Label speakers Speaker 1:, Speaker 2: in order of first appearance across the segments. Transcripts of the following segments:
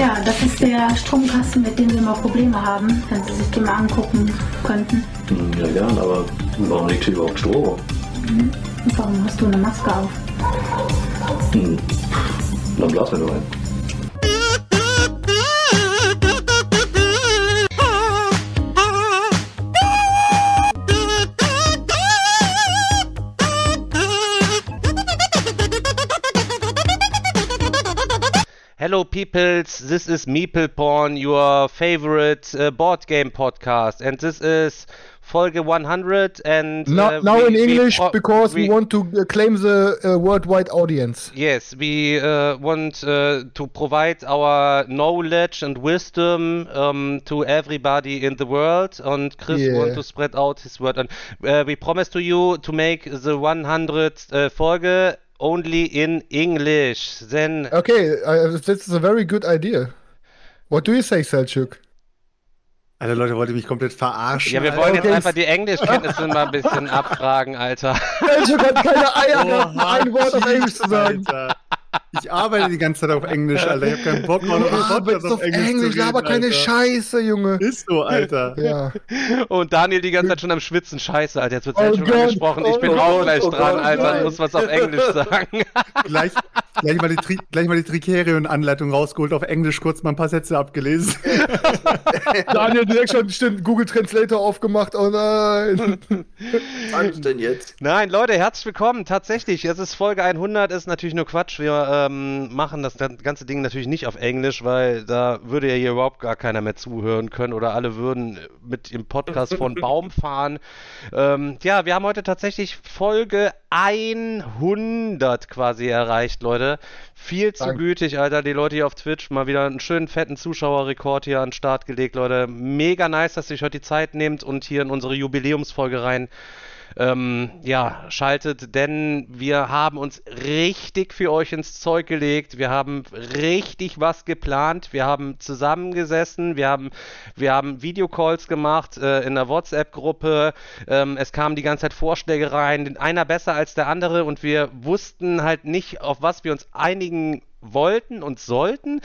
Speaker 1: Ja, das ist der Stromkasten, mit dem wir mal Probleme haben, wenn Sie sich den mal angucken könnten.
Speaker 2: Hm, Ja, gern, aber warum liegt hier überhaupt Strom?
Speaker 1: Und warum hast du eine Maske auf?
Speaker 2: Hm. Dann blasen wir nur ein.
Speaker 3: Hello, peoples. This is Meeple Porn, your favorite uh, board game podcast, and this is Folge 100. And
Speaker 4: Now,
Speaker 3: uh,
Speaker 4: now
Speaker 3: we-
Speaker 4: in English
Speaker 3: pro-
Speaker 4: because we, want to uh, claim the uh, worldwide audience.
Speaker 3: Yes, we uh, want uh, to provide our knowledge and wisdom um, to everybody in the world, and Chris
Speaker 4: Yeah.
Speaker 3: want to spread out his word. And uh, we promise to you to make the 100th uh, Folge only in English. Then
Speaker 4: Okay, uh, this is a very good idea. What do you say, Selchuk?
Speaker 5: Alter, Leute, wollt ihr mich komplett verarschen?
Speaker 3: Ja, wir
Speaker 5: Alter?
Speaker 3: wollen jetzt
Speaker 4: Okay.
Speaker 3: einfach die Englischkenntnisse mal ein bisschen abfragen, Alter.
Speaker 4: Selchuk hat keine Eier
Speaker 5: Oha,
Speaker 4: ein Wort auf Englisch zu sagen.
Speaker 5: Alter. Ich arbeite die ganze Zeit auf Englisch, Alter. Ich hab keinen Bock mehr,
Speaker 4: Ah,
Speaker 5: Podcast
Speaker 4: auf Englisch,
Speaker 5: zu
Speaker 4: aber
Speaker 5: reden,
Speaker 4: keine
Speaker 5: Alter.
Speaker 4: Scheiße, Junge.
Speaker 5: Ist so, Alter.
Speaker 4: Ja.
Speaker 3: Und Daniel die ganze Zeit schon am Schwitzen. Scheiße, Alter, jetzt wird
Speaker 4: Oh
Speaker 3: halt schon
Speaker 4: Gott,
Speaker 3: angesprochen. Ich
Speaker 4: oh
Speaker 3: bin
Speaker 4: Gott,
Speaker 3: auch gleich
Speaker 2: oh
Speaker 3: dran,
Speaker 2: Gott,
Speaker 3: Alter.
Speaker 2: nein.
Speaker 3: Muss was auf Englisch sagen.
Speaker 5: Gleich, gleich mal die, Tri gleich mal die Tricerion-Anleitung rausgeholt, auf Englisch kurz mal ein paar Sätze abgelesen.
Speaker 4: Daniel direkt schon stimmt, Google Translator aufgemacht. Oh nein.
Speaker 2: Was denn jetzt?
Speaker 3: Nein, Leute, herzlich willkommen. Tatsächlich, es ist Folge 100, ist natürlich nur Quatsch. Wir ähm, machen das ganze Ding natürlich nicht auf Englisch, weil da würde ja hier überhaupt gar keiner mehr zuhören können oder alle würden mit dem Podcast von Baum fahren. Ähm, ja, wir haben heute tatsächlich Folge 100 quasi erreicht, Leute. Viel zu
Speaker 4: Dank.
Speaker 3: gütig, Alter. Die Leute hier auf Twitch mal wieder einen schönen fetten Zuschauerrekord hier an den Start gelegt, Leute. Mega nice, dass ihr euch heute die Zeit nehmt und hier in unsere Jubiläumsfolge rein ähm, ja, schaltet, denn wir haben uns richtig für euch ins Zeug gelegt. Wir haben richtig was geplant. Wir haben zusammengesessen. Wir haben, wir haben Videocalls gemacht äh, in der WhatsApp-Gruppe. Ähm, es kamen die ganze Zeit Vorschläge rein, einer besser als der andere und wir wussten halt nicht, auf was wir uns einigen wollten und sollten,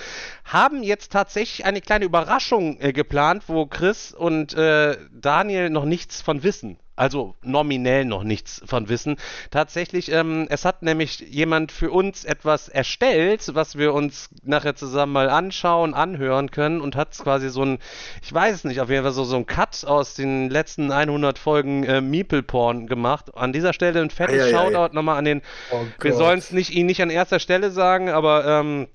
Speaker 3: haben jetzt tatsächlich eine kleine Überraschung äh, geplant, wo Chris und äh, Daniel noch nichts von wissen. Also nominell noch nichts von wissen. Tatsächlich, ähm, es hat nämlich jemand für uns etwas erstellt, was wir uns nachher zusammen mal anschauen, anhören können und hat quasi so ein, ich weiß es nicht, auf jeden Fall so, so ein Cut aus den letzten 100 Folgen äh, Meeple Porn gemacht. An dieser Stelle ein fettes
Speaker 2: Ei, ei, ei.
Speaker 3: Shoutout nochmal an den
Speaker 4: Oh
Speaker 3: wir sollen es nicht, ihn nicht an erster Stelle sagen, aber ähm,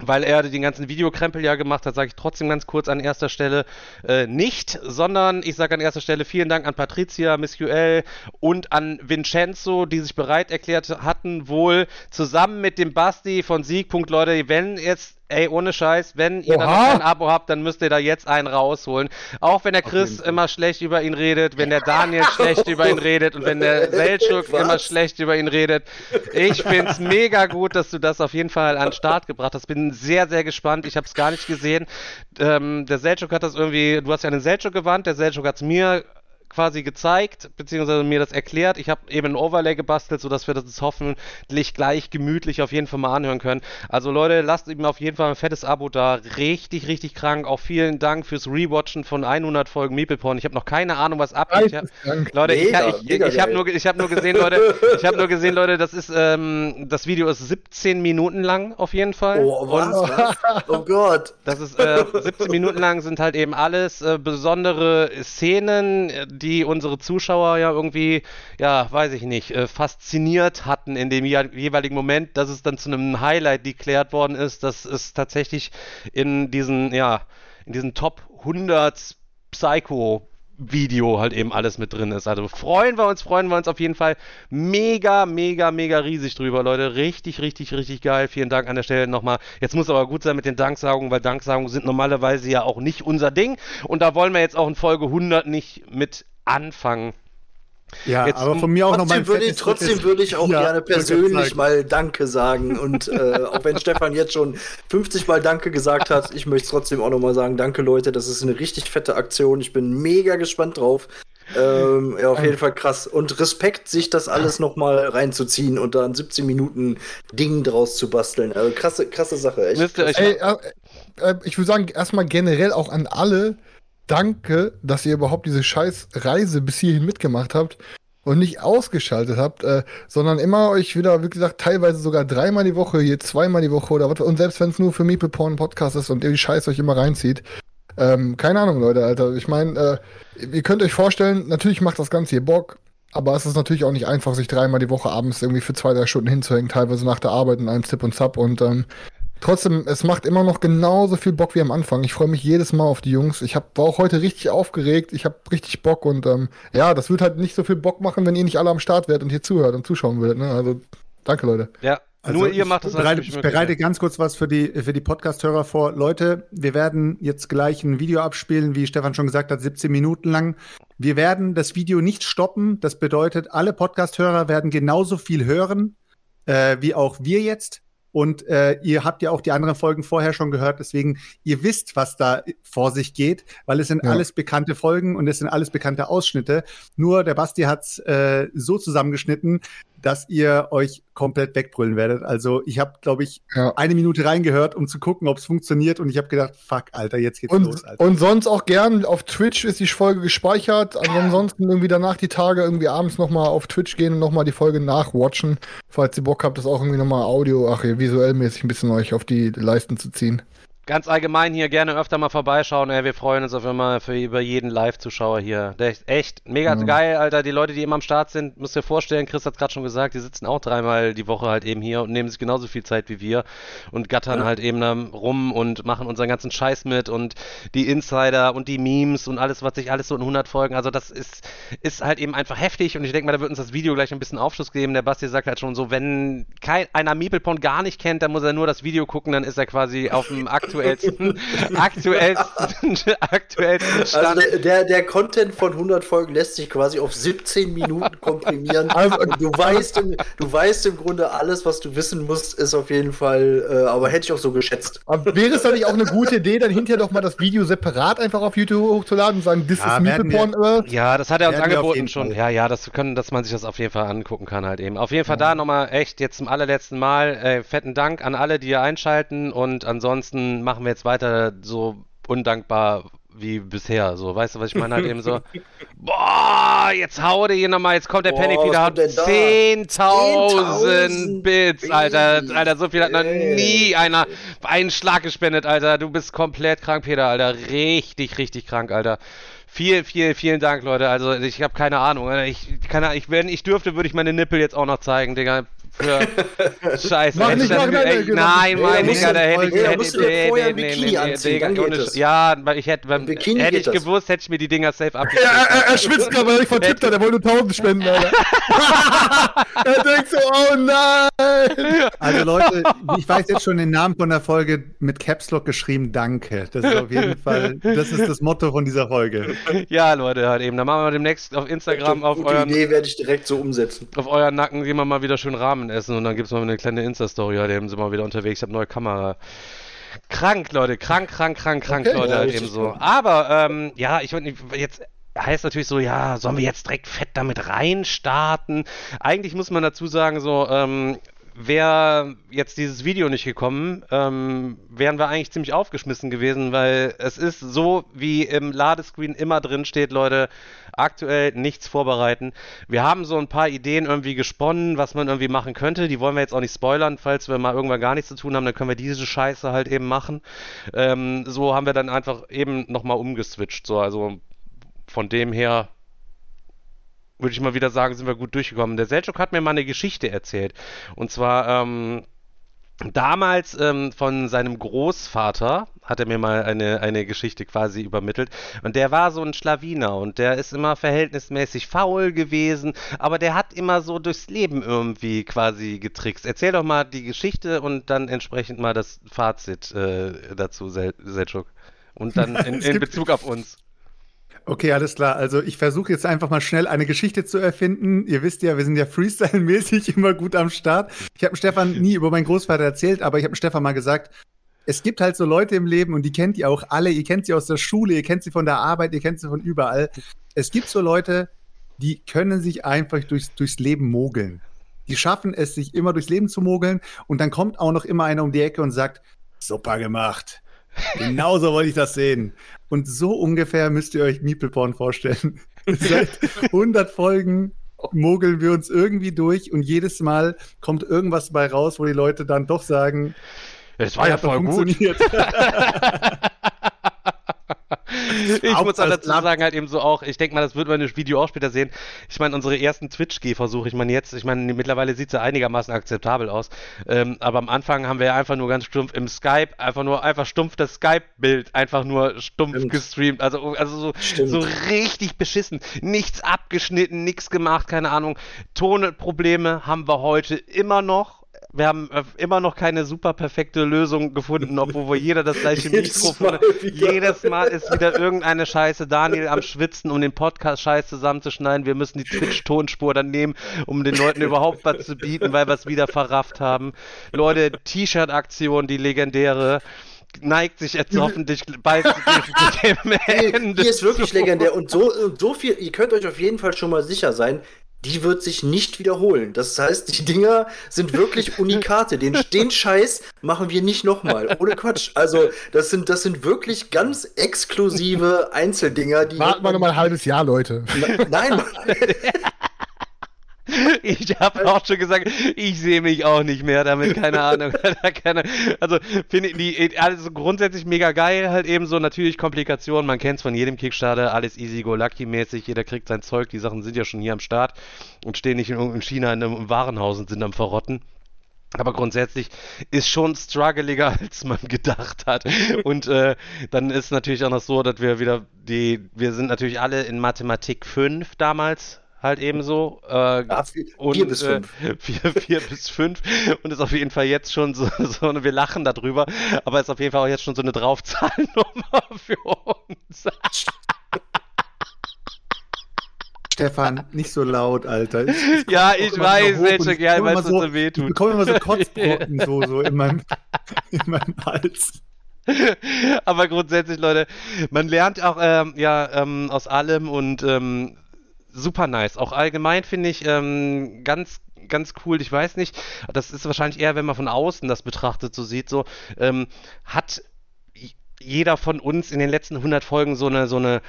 Speaker 3: weil er den ganzen Videokrempel ja gemacht hat, sage ich trotzdem ganz kurz an erster Stelle äh, nicht, sondern ich sage an erster Stelle vielen Dank an Patricia, Miss UL und an Vincenzo, die sich bereit erklärt hatten, wohl zusammen mit dem Basti von Sieg. Leute, wenn jetzt Ey, ohne Scheiß, wenn ihr da noch
Speaker 4: Oha.
Speaker 3: kein Abo habt, dann müsst ihr da jetzt einen rausholen. Auch wenn der Chris immer schlecht über ihn redet, wenn der Daniel schlecht über ihn redet und wenn der Selchuk
Speaker 2: Was?
Speaker 3: immer schlecht über ihn redet. Ich find's mega gut, dass du das auf jeden Fall an den Start gebracht hast. Bin sehr, sehr gespannt. Ich habe es gar nicht gesehen. Ähm, der Selchuk hat das irgendwie, du hast ja einen Selchuk gewandt, der Selchuk hat's mir quasi gezeigt, beziehungsweise mir das erklärt. Ich habe eben ein Overlay gebastelt, sodass wir das jetzt hoffentlich gleich gemütlich auf jeden Fall mal anhören können. Also Leute, lasst ihm auf jeden Fall ein fettes Abo da. Richtig, richtig krank. Auch vielen Dank fürs Rewatchen von 100 Folgen Meepleporn. Ich habe noch keine Ahnung, was abgeht. Ich hab-
Speaker 4: Geisteskrank.
Speaker 3: Leute,
Speaker 2: Mega,
Speaker 3: ich, ich, ich habe nur, ich hab nur gesehen, Leute, ich habe nur gesehen, Leute, das ist, ähm, das Video ist 17 Minuten lang auf jeden Fall.
Speaker 2: Oh, was? was? Oh Gott.
Speaker 3: Das ist äh, 17 Minuten lang sind halt eben alles äh, besondere Szenen, äh, die unsere Zuschauer ja irgendwie, ja, weiß ich nicht, äh, fasziniert hatten in dem je jeweiligen Moment, dass es dann zu einem Highlight deklärt worden ist, dass es tatsächlich in diesen, ja, in diesen Top 100 Psycho Video halt eben alles mit drin ist. Also freuen wir uns, freuen wir uns auf jeden Fall mega, mega, mega riesig drüber, Leute. Richtig, richtig, richtig geil. Vielen Dank an der Stelle nochmal. Jetzt muss aber gut sein mit den Danksagungen, weil Danksagungen sind normalerweise ja auch nicht unser Ding. Und da wollen wir jetzt auch in Folge 100 nicht mit anfangen.
Speaker 5: Ja,
Speaker 3: Jetzt-
Speaker 5: aber von mir auch nochmal
Speaker 2: Trotzdem würde ich, trotzdem würde ich auch
Speaker 5: Ja,
Speaker 2: gerne persönlich mal Danke sagen. Und äh, auch wenn Stefan jetzt schon 50 Mal Danke gesagt hat, ich möchte trotzdem auch nochmal sagen, danke Leute, das ist eine richtig fette Aktion. Ich bin mega gespannt drauf. Ähm, ja, auf jeden Fall krass. Und Respekt, sich das alles nochmal reinzuziehen und da ein 17 Minuten Ding draus zu basteln. Also krasse, krasse Sache. Echt
Speaker 4: Ey, äh, äh, ich würde sagen, erstmal generell auch an alle, danke, dass ihr überhaupt diese scheiß Reise bis hierhin mitgemacht habt und nicht ausgeschaltet habt, äh, sondern immer euch wieder, wie gesagt, teilweise sogar dreimal die Woche, hier zweimal die Woche oder was. Und selbst wenn es nur für Meeple Porn Podcast ist und ihr die Scheiße euch immer reinzieht. Ähm, keine Ahnung, Leute, Alter. Ich meine, äh, ihr könnt euch vorstellen, natürlich macht das Ganze hier Bock, aber es ist natürlich auch nicht einfach, sich dreimal die Woche abends irgendwie für zwei, drei Stunden hinzuhängen, teilweise nach der Arbeit in einem Zip und Zap und ähm, Trotzdem, es macht immer noch genauso viel Bock wie am Anfang. Ich freue mich jedes Mal auf die Jungs. Ich hab, war auch heute richtig aufgeregt. Ich habe richtig Bock und ähm, ja, das wird halt nicht so viel Bock machen, wenn ihr nicht alle am Start werdet und hier zuhört und zuschauen würdet. Ne? Also danke, Leute.
Speaker 3: Ja,
Speaker 5: Also
Speaker 3: nur ihr macht das
Speaker 5: bereite,
Speaker 3: natürlich
Speaker 5: Ich bereite ganz kurz was für die, für die Podcast-Hörer vor. Leute, wir werden jetzt gleich ein Video abspielen, wie Stefan schon gesagt hat, 17 Minuten lang. Wir werden das Video nicht stoppen. Das bedeutet, alle Podcast-Hörer werden genauso viel hören, äh, wie auch wir jetzt. Und äh, ihr habt ja auch die anderen Folgen vorher schon gehört, deswegen ihr wisst, was da vor sich geht, weil es sind
Speaker 4: Ja.
Speaker 5: alles bekannte Folgen und es sind alles bekannte Ausschnitte. Nur der Basti hat's äh, so zusammengeschnitten, dass ihr euch komplett wegbrüllen werdet. Also ich habe, glaube ich,
Speaker 4: Ja.
Speaker 5: eine Minute reingehört, um zu gucken, ob es funktioniert. Und ich habe gedacht, fuck, Alter, jetzt geht's
Speaker 4: Und,
Speaker 5: los, Alter.
Speaker 4: und sonst auch gern auf Twitch ist die Folge gespeichert. Ansonsten irgendwie danach die Tage irgendwie abends nochmal auf Twitch gehen und nochmal die Folge nachwatchen. Falls ihr Bock habt, das auch irgendwie nochmal Audio, ach visuell mäßig ein bisschen euch auf die Leisten zu ziehen.
Speaker 3: Ganz allgemein hier gerne öfter mal vorbeischauen. Ey, wir freuen uns auf immer für über jeden Live-Zuschauer hier. Der ist echt mega
Speaker 4: Ja.
Speaker 3: geil, Alter. Die Leute, die immer am Start sind, müsst ihr vorstellen, Chris hat gerade schon gesagt, die sitzen auch dreimal die Woche halt eben hier und nehmen sich genauso viel Zeit wie wir und gattern halt eben rum und machen unseren ganzen Scheiß mit und die Insider und die Memes und alles, was sich alles so in 100 Folgen, also das ist, ist halt eben einfach heftig und ich denke mal, da wird uns das Video gleich ein bisschen Aufschluss geben. Der Basti sagt halt schon so, wenn kein, einer Meeplepon gar nicht kennt, dann muss er nur das Video gucken, dann ist er quasi auf dem aktuellsten, aktuellsten, aktuellsten
Speaker 2: Also
Speaker 3: Stand.
Speaker 2: der, der, der Content von 100 Folgen lässt sich quasi auf 17 Minuten komprimieren.
Speaker 4: Also-
Speaker 2: du weißt, im, du weißt im Grunde alles, was du wissen musst, ist auf jeden Fall, äh, aber hätte ich auch so geschätzt.
Speaker 4: Aber wäre es dann nicht auch eine gute Idee, dann hinterher doch mal das Video separat einfach auf YouTube hochzuladen und sagen, this
Speaker 5: Ja,
Speaker 4: is Meeple Porn Earth?
Speaker 3: Ja, das hat er uns angeboten schon. Ja, ja, das können, dass man sich das auf jeden Fall angucken kann halt eben. Auf jeden Fall da nochmal echt jetzt zum allerletzten Mal äh, fetten Dank an alle, die hier einschalten und ansonsten machen wir jetzt weiter so undankbar wie bisher. So, weißt du, was ich meine halt eben so? Boah, jetzt hau dir hier nochmal, jetzt kommt der
Speaker 2: Boah,
Speaker 3: Penny
Speaker 2: was
Speaker 3: wieder.
Speaker 2: da?
Speaker 3: 10.000
Speaker 2: 10.000
Speaker 3: Bits, Alter. Alter, so viel hat noch
Speaker 2: Ey.
Speaker 3: nie einer einen Schlag gespendet, Alter. Du bist komplett krank, Peter, Alter. Richtig, richtig krank, Alter. Viel, viel, vielen Dank, Leute. Also ich habe keine Ahnung. Ich, keine, ich, wenn ich dürfte, würde ich meine Nippel jetzt auch noch zeigen, Digga. Für Scheiße.
Speaker 4: Mach nicht,
Speaker 3: ich
Speaker 4: mach Digga.
Speaker 3: Nein,
Speaker 2: Nee,
Speaker 3: mein Digga, da hätte ich. hätte ich Digga, Ja, ich hätte, beim,
Speaker 2: Bikini
Speaker 3: hätte ich gewusst, hätte ich mir die Dinger safe ab.
Speaker 4: Ja, er, er schwitzt gerade, weil nicht vertippt hat, er wollte nur 1000 spenden, Alter. er denkt so, oh nein!
Speaker 5: Also Leute, ich weiß jetzt schon den Namen von der Folge mit Caps Lock geschrieben, danke. Das ist auf jeden Fall, das ist das Motto von dieser Folge.
Speaker 3: Ja, Leute, halt eben. Dann machen wir demnächst auf Instagram auf euren
Speaker 2: Idee werde ich direkt so umsetzen.
Speaker 3: auf euren Nacken gehen wir mal wieder schön Rahmen essen und dann gibt's mal eine kleine Insta-Story, halt eben sind wir wieder unterwegs, ich habe neue Kamera. Krank, Leute, krank, krank, krank, krank,
Speaker 4: Okay.
Speaker 3: Leute,
Speaker 2: Ja,
Speaker 3: halt eben so. Aber, ähm, ja, ich würde jetzt heißt natürlich so, ja, sollen wir jetzt direkt fett damit reinstarten? Eigentlich muss man dazu sagen, so, ähm, wäre jetzt dieses Video nicht gekommen, ähm, wären wir eigentlich ziemlich aufgeschmissen gewesen, weil es ist so, wie im Ladescreen immer drin steht, Leute, aktuell nichts vorbereiten. Wir haben so ein paar Ideen irgendwie gesponnen, was man irgendwie machen könnte. Die wollen wir jetzt auch nicht spoilern, falls wir mal irgendwann gar nichts zu tun haben, dann können wir diese Scheiße halt eben machen. Ähm, so haben wir dann einfach eben nochmal umgeswitcht. So, also von dem her würde ich mal wieder sagen, sind wir gut durchgekommen. Der Selchuk hat mir mal eine Geschichte erzählt. Und zwar, ähm, damals ähm, von seinem Großvater hat er mir mal eine, eine Geschichte quasi übermittelt. Und der war so ein Schlawiner und der ist immer verhältnismäßig faul gewesen, aber der hat immer so durchs Leben irgendwie quasi getrickst. Erzähl doch mal die Geschichte und dann entsprechend mal das Fazit äh, dazu, Sel Selchuk. Und dann in, in Bezug auf uns.
Speaker 5: Okay, alles klar. Also ich versuche jetzt einfach mal schnell eine Geschichte zu erfinden. Ihr wisst ja, wir sind ja Freestyle-mäßig immer gut am Start. Ich habe Stefan nie über meinen Großvater erzählt, aber ich habe Stefan mal gesagt, es gibt halt so Leute im Leben und die kennt ihr auch alle. Ihr kennt sie aus der Schule, ihr kennt sie von der Arbeit, ihr kennt sie von überall. Es gibt so Leute, die können sich einfach durchs, durchs Leben mogeln. Die schaffen es, sich immer durchs Leben zu mogeln und dann kommt auch noch immer einer um die Ecke und sagt, super gemacht. Genauso wollte ich das sehen. Und so ungefähr müsst ihr euch Meeple Porn vorstellen. Seit 100 Folgen mogeln wir uns irgendwie durch und jedes Mal kommt irgendwas bei raus, wo die Leute dann doch sagen,
Speaker 3: es war ja voll gut. Ich
Speaker 5: Auch
Speaker 3: muss auch dazu sagen, halt eben so auch, ich denke mal, das wird man im Video auch später sehen. Ich meine, unsere ersten Twitch-Gehversuche, ich meine jetzt, ich meine, mittlerweile sieht es ja einigermaßen akzeptabel aus. Ähm, aber am Anfang haben wir ja einfach nur ganz stumpf im Skype, einfach nur, einfach stumpf das Skype-Bild, einfach nur stumpf
Speaker 2: Stimmt.
Speaker 3: gestreamt. Also, also so,
Speaker 2: Stimmt.
Speaker 3: so richtig beschissen. Nichts abgeschnitten, nichts gemacht, keine Ahnung. Tonprobleme haben wir heute immer noch. Wir haben äh, immer noch keine super perfekte Lösung gefunden, obwohl wir jeder das gleiche Mikrofon. Jedes Mal ist wieder irgendeine Scheiße. Daniel am Schwitzen, um den Podcast scheiß zusammenzuschneiden. Wir müssen die Twitch-Tonspur dann nehmen, um den Leuten überhaupt was zu bieten, weil wir es wieder verrafft haben. Leute, T-Shirt-Aktion, die legendäre, neigt sich jetzt hoffentlich bald dem Ende.
Speaker 2: die ist wirklich legendär und so, und so viel, ihr könnt euch auf jeden Fall schon mal sicher sein, die wird sich nicht wiederholen. Das heißt, die Dinger sind wirklich Unikate. Den, den Scheiß machen wir nicht nochmal. Ohne Quatsch. Also, das sind, das sind wirklich ganz exklusive Einzeldinger, die.
Speaker 4: Warten wir noch mal ein halbes Jahr, Leute.
Speaker 2: Nein,
Speaker 3: Ich habe auch schon gesagt, ich sehe mich auch nicht mehr damit, keine Ahnung. keine, also finde ich die also grundsätzlich mega geil, halt eben so natürlich Komplikationen, man kennt es von jedem Kickstarter, alles easy go lucky mäßig, jeder kriegt sein Zeug, die Sachen sind ja schon hier am Start und stehen nicht in, in China in einem Warenhaus und sind am verrotten. Aber grundsätzlich ist schon struggleiger, als man gedacht hat. Und äh, dann ist natürlich auch noch so, dass wir wieder die, wir sind natürlich alle in Mathematik 5 damals halt ebenso. Äh,
Speaker 2: Ja, vier-
Speaker 3: und,
Speaker 2: vier bis fünf.
Speaker 3: Äh, vier, vier bis fünf. Und ist auf jeden Fall jetzt schon so, so wir lachen darüber, aber ist auf jeden Fall auch jetzt schon so eine Draufzahlnummer für uns.
Speaker 5: Stefan, nicht so laut, Alter. Ich, ich
Speaker 3: Ja, ich weiß,
Speaker 5: ich
Speaker 3: ja,
Speaker 5: bekomme
Speaker 3: weil es so weh
Speaker 5: Ich
Speaker 3: tut.
Speaker 5: bekomme immer so Kotzbrocken so, so in, meinem, in meinem Hals.
Speaker 3: Aber grundsätzlich, Leute, man lernt auch ähm, ja ähm, aus allem und ähm, super nice. Auch allgemein finde ich ähm, ganz ganz cool. Ich weiß nicht, das ist wahrscheinlich eher, wenn man von außen das betrachtet, so sieht, so ähm, hat jeder von uns in den letzten 100 Folgen so eine so eine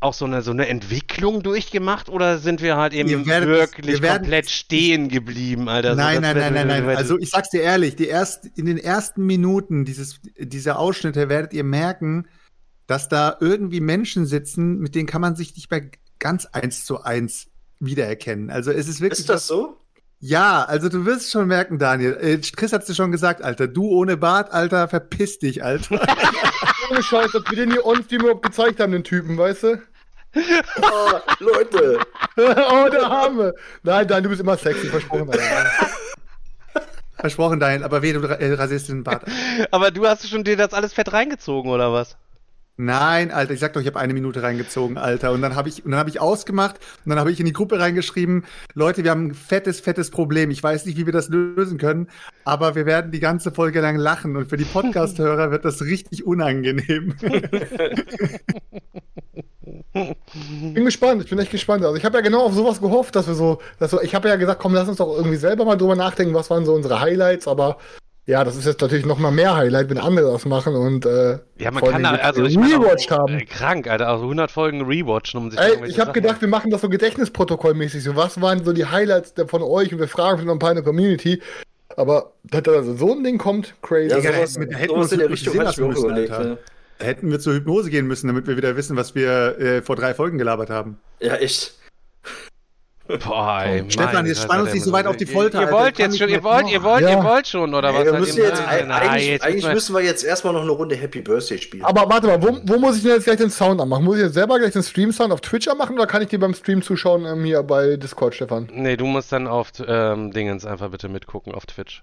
Speaker 3: auch so eine so eine Entwicklung durchgemacht oder sind wir halt eben
Speaker 5: werdet
Speaker 3: wirklich
Speaker 5: wir
Speaker 3: komplett stehen geblieben, Alter? So,
Speaker 5: nein,
Speaker 3: das
Speaker 5: nein, nein, nein, nein. Also ich sag's dir ehrlich, die erst, in den ersten Minuten dieses, dieser Ausschnitte werdet ihr merken, dass da irgendwie Menschen sitzen, mit denen kann man sich nicht mehr ganz eins zu eins wiedererkennen. Also es ist wirklich.
Speaker 2: ist das so?
Speaker 5: Ja, also du wirst schon merken, Daniel. Äh, Chris hat's dir schon gesagt, Alter. Du ohne Bart, Alter, verpiss dich, Alter.
Speaker 4: Ohne Scheiß, dass wir den hier uns, die mir überhaupt gezeigt haben, den Typen, weißt du?
Speaker 2: Oh, Leute.
Speaker 4: oh, der Arme. Nein, nein, du bist immer sexy, versprochen. Alter.
Speaker 5: Versprochen, Daniel, aber weh, du äh, rasierst den Bart.
Speaker 3: Aber du hast schon dir das alles fett reingezogen, oder was?
Speaker 5: Nein, Alter, ich sag doch, ich habe eine Minute reingezogen, Alter. Und dann habe ich, und ich ausgemacht und dann habe ich in die Gruppe reingeschrieben, Leute, wir haben ein fettes, fettes Problem. Ich weiß nicht, wie wir das lösen können, aber wir werden die ganze Folge lang lachen und für die Podcast-Hörer wird das richtig unangenehm.
Speaker 4: Bin gespannt, ich bin echt gespannt. Also ich habe ja genau auf sowas gehofft, dass wir so, dass so ich habe ja gesagt, komm, lass uns doch irgendwie selber mal drüber nachdenken, was waren so unsere Highlights, aber ja, das ist jetzt natürlich noch mal mehr Highlight, wenn andere das machen und äh,
Speaker 3: Ja, man kann da, also ich meine, auch,
Speaker 4: rewatched haben.
Speaker 3: Äh, krank, Alter, also 100 Folgen rewatchen, um sich
Speaker 4: Ey, ich habe gedacht, wir machen das so Gedächtnisprotokollmäßig. So, was waren so die Highlights von euch? Und wir fragen noch ein paar in der Community. Aber dass da also so ein Ding kommt, crazy.
Speaker 2: Ja, sowas,
Speaker 5: hätten wir- hätten
Speaker 2: sowas
Speaker 5: uns
Speaker 2: in der Richtung hatte ich
Speaker 5: müssen,
Speaker 2: überlegt.
Speaker 5: Alter.
Speaker 2: Ja.
Speaker 5: Da hätten wir zur Hypnose gehen müssen, damit wir wieder wissen, was wir äh, vor drei Folgen gelabert haben.
Speaker 2: ja, echt.
Speaker 3: Boah, ey,
Speaker 5: Stefan, jetzt spann uns nicht so weit auf die
Speaker 3: ihr-
Speaker 5: Folter,
Speaker 3: Ihr
Speaker 5: Alter.
Speaker 3: wollt jetzt schon, ihr wollt, ihr wollt,
Speaker 4: Ja.
Speaker 3: ihr wollt schon, oder was?
Speaker 2: Ey, wir
Speaker 3: Halt
Speaker 2: jetzt,
Speaker 3: Nein, nein,
Speaker 2: eigentlich,
Speaker 3: jetzt
Speaker 2: eigentlich
Speaker 3: müssen wir-
Speaker 2: müssen wir jetzt erstmal noch eine Runde Happy Birthday spielen.
Speaker 4: Aber warte mal, wo, wo muss ich denn jetzt gleich den Sound anmachen? Muss ich jetzt selber gleich den Stream-Sound auf Twitch anmachen oder kann ich dir beim Stream zuschauen ähm, hier bei Discord, Stefan?
Speaker 3: Nee, du musst dann auf ähm, Dingens einfach bitte mitgucken auf Twitch.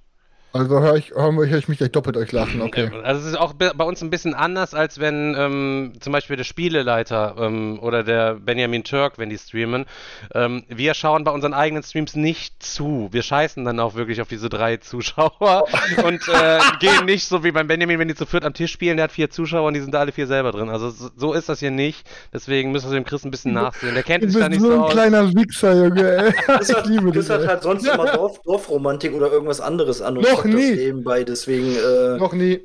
Speaker 4: Also höre ich, hör, hör ich mich gleich doppelt euch lachen, okay.
Speaker 3: Also es ist auch bei uns ein bisschen anders, als wenn ähm, zum Beispiel der Spieleleiter ähm, oder der Benjamin Turk, wenn die streamen. Ähm, wir schauen bei unseren eigenen Streams nicht zu. Wir scheißen dann auch wirklich auf diese drei Zuschauer und äh, gehen nicht so wie beim Benjamin, wenn die zu viert am Tisch spielen, der hat vier Zuschauer und die sind da alle vier selber drin. Also so, ist das hier nicht. Deswegen müssen wir dem Chris ein bisschen nachsehen. Der kennt
Speaker 4: Du
Speaker 3: sich da nicht
Speaker 4: so
Speaker 3: so
Speaker 4: ein
Speaker 3: aus.
Speaker 4: kleiner Wichser, Junge, ey.
Speaker 2: Das hat,
Speaker 4: Ich liebe dich,
Speaker 2: das hat
Speaker 4: ey.
Speaker 2: halt sonst immer Dorf, Dorfromantik oder irgendwas anderes an und
Speaker 4: Noch
Speaker 2: das
Speaker 4: nie.
Speaker 2: nebenbei, deswegen, äh,
Speaker 4: Noch nie.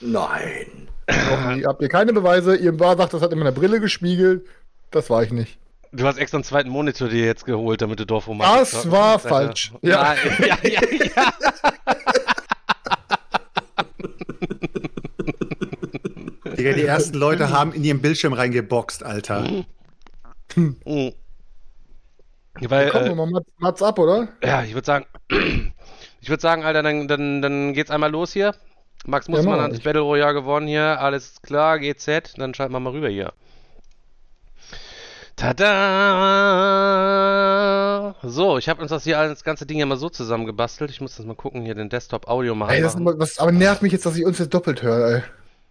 Speaker 2: nein.
Speaker 4: Noch nie. Habt ihr keine Beweise? Ihr war sagt, das hat in meiner Brille gespiegelt. Das war ich nicht.
Speaker 3: Du hast extra einen zweiten Monitor dir jetzt geholt, damit du Dorfromantik
Speaker 4: Das
Speaker 3: zocken
Speaker 4: war
Speaker 3: Alter.
Speaker 4: falsch. Ja.
Speaker 3: Nein, ja, ja, ja.
Speaker 5: Digga, die ersten Leute haben in ihren Bildschirm reingeboxt, Alter.
Speaker 3: Mhm. Weil,
Speaker 4: Komm,
Speaker 3: äh,
Speaker 4: mal Mats, Mats ab, oder?
Speaker 3: ja, ich würde sagen, ich würde sagen, Alter, dann, dann, dann geht's einmal los hier. Max Mussmann
Speaker 4: mach
Speaker 3: hat das. Battle Royale gewonnen hier, alles klar, GZ, dann schalten wir mal rüber hier. Tada! So, ich habe uns das hier alles, das ganze Ding ja mal so zusammengebastelt. Ich muss das mal gucken, hier den Desktop-Audio mal
Speaker 4: Ey, das aber, was, aber nervt mich jetzt, dass ich uns jetzt doppelt höre, ey.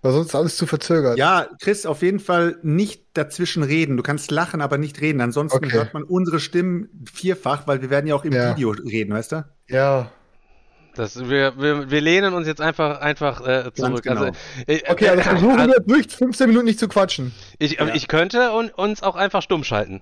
Speaker 4: Weil sonst ist alles zu verzögert.
Speaker 5: Ja, Chris, auf jeden Fall nicht dazwischen reden. Du kannst lachen, aber nicht reden. Ansonsten
Speaker 4: Okay.
Speaker 5: hört man unsere Stimmen vierfach, weil wir werden ja auch im
Speaker 4: Ja.
Speaker 5: Video reden, weißt du?
Speaker 4: Ja.
Speaker 3: Das, wir, wir, wir lehnen uns jetzt einfach, einfach äh, zurück.
Speaker 5: genau.
Speaker 3: Also, äh,
Speaker 4: Okay, also versuchen wir durch 15 Minuten nicht zu quatschen.
Speaker 3: ich, ich könnte un, uns auch einfach stumm schalten.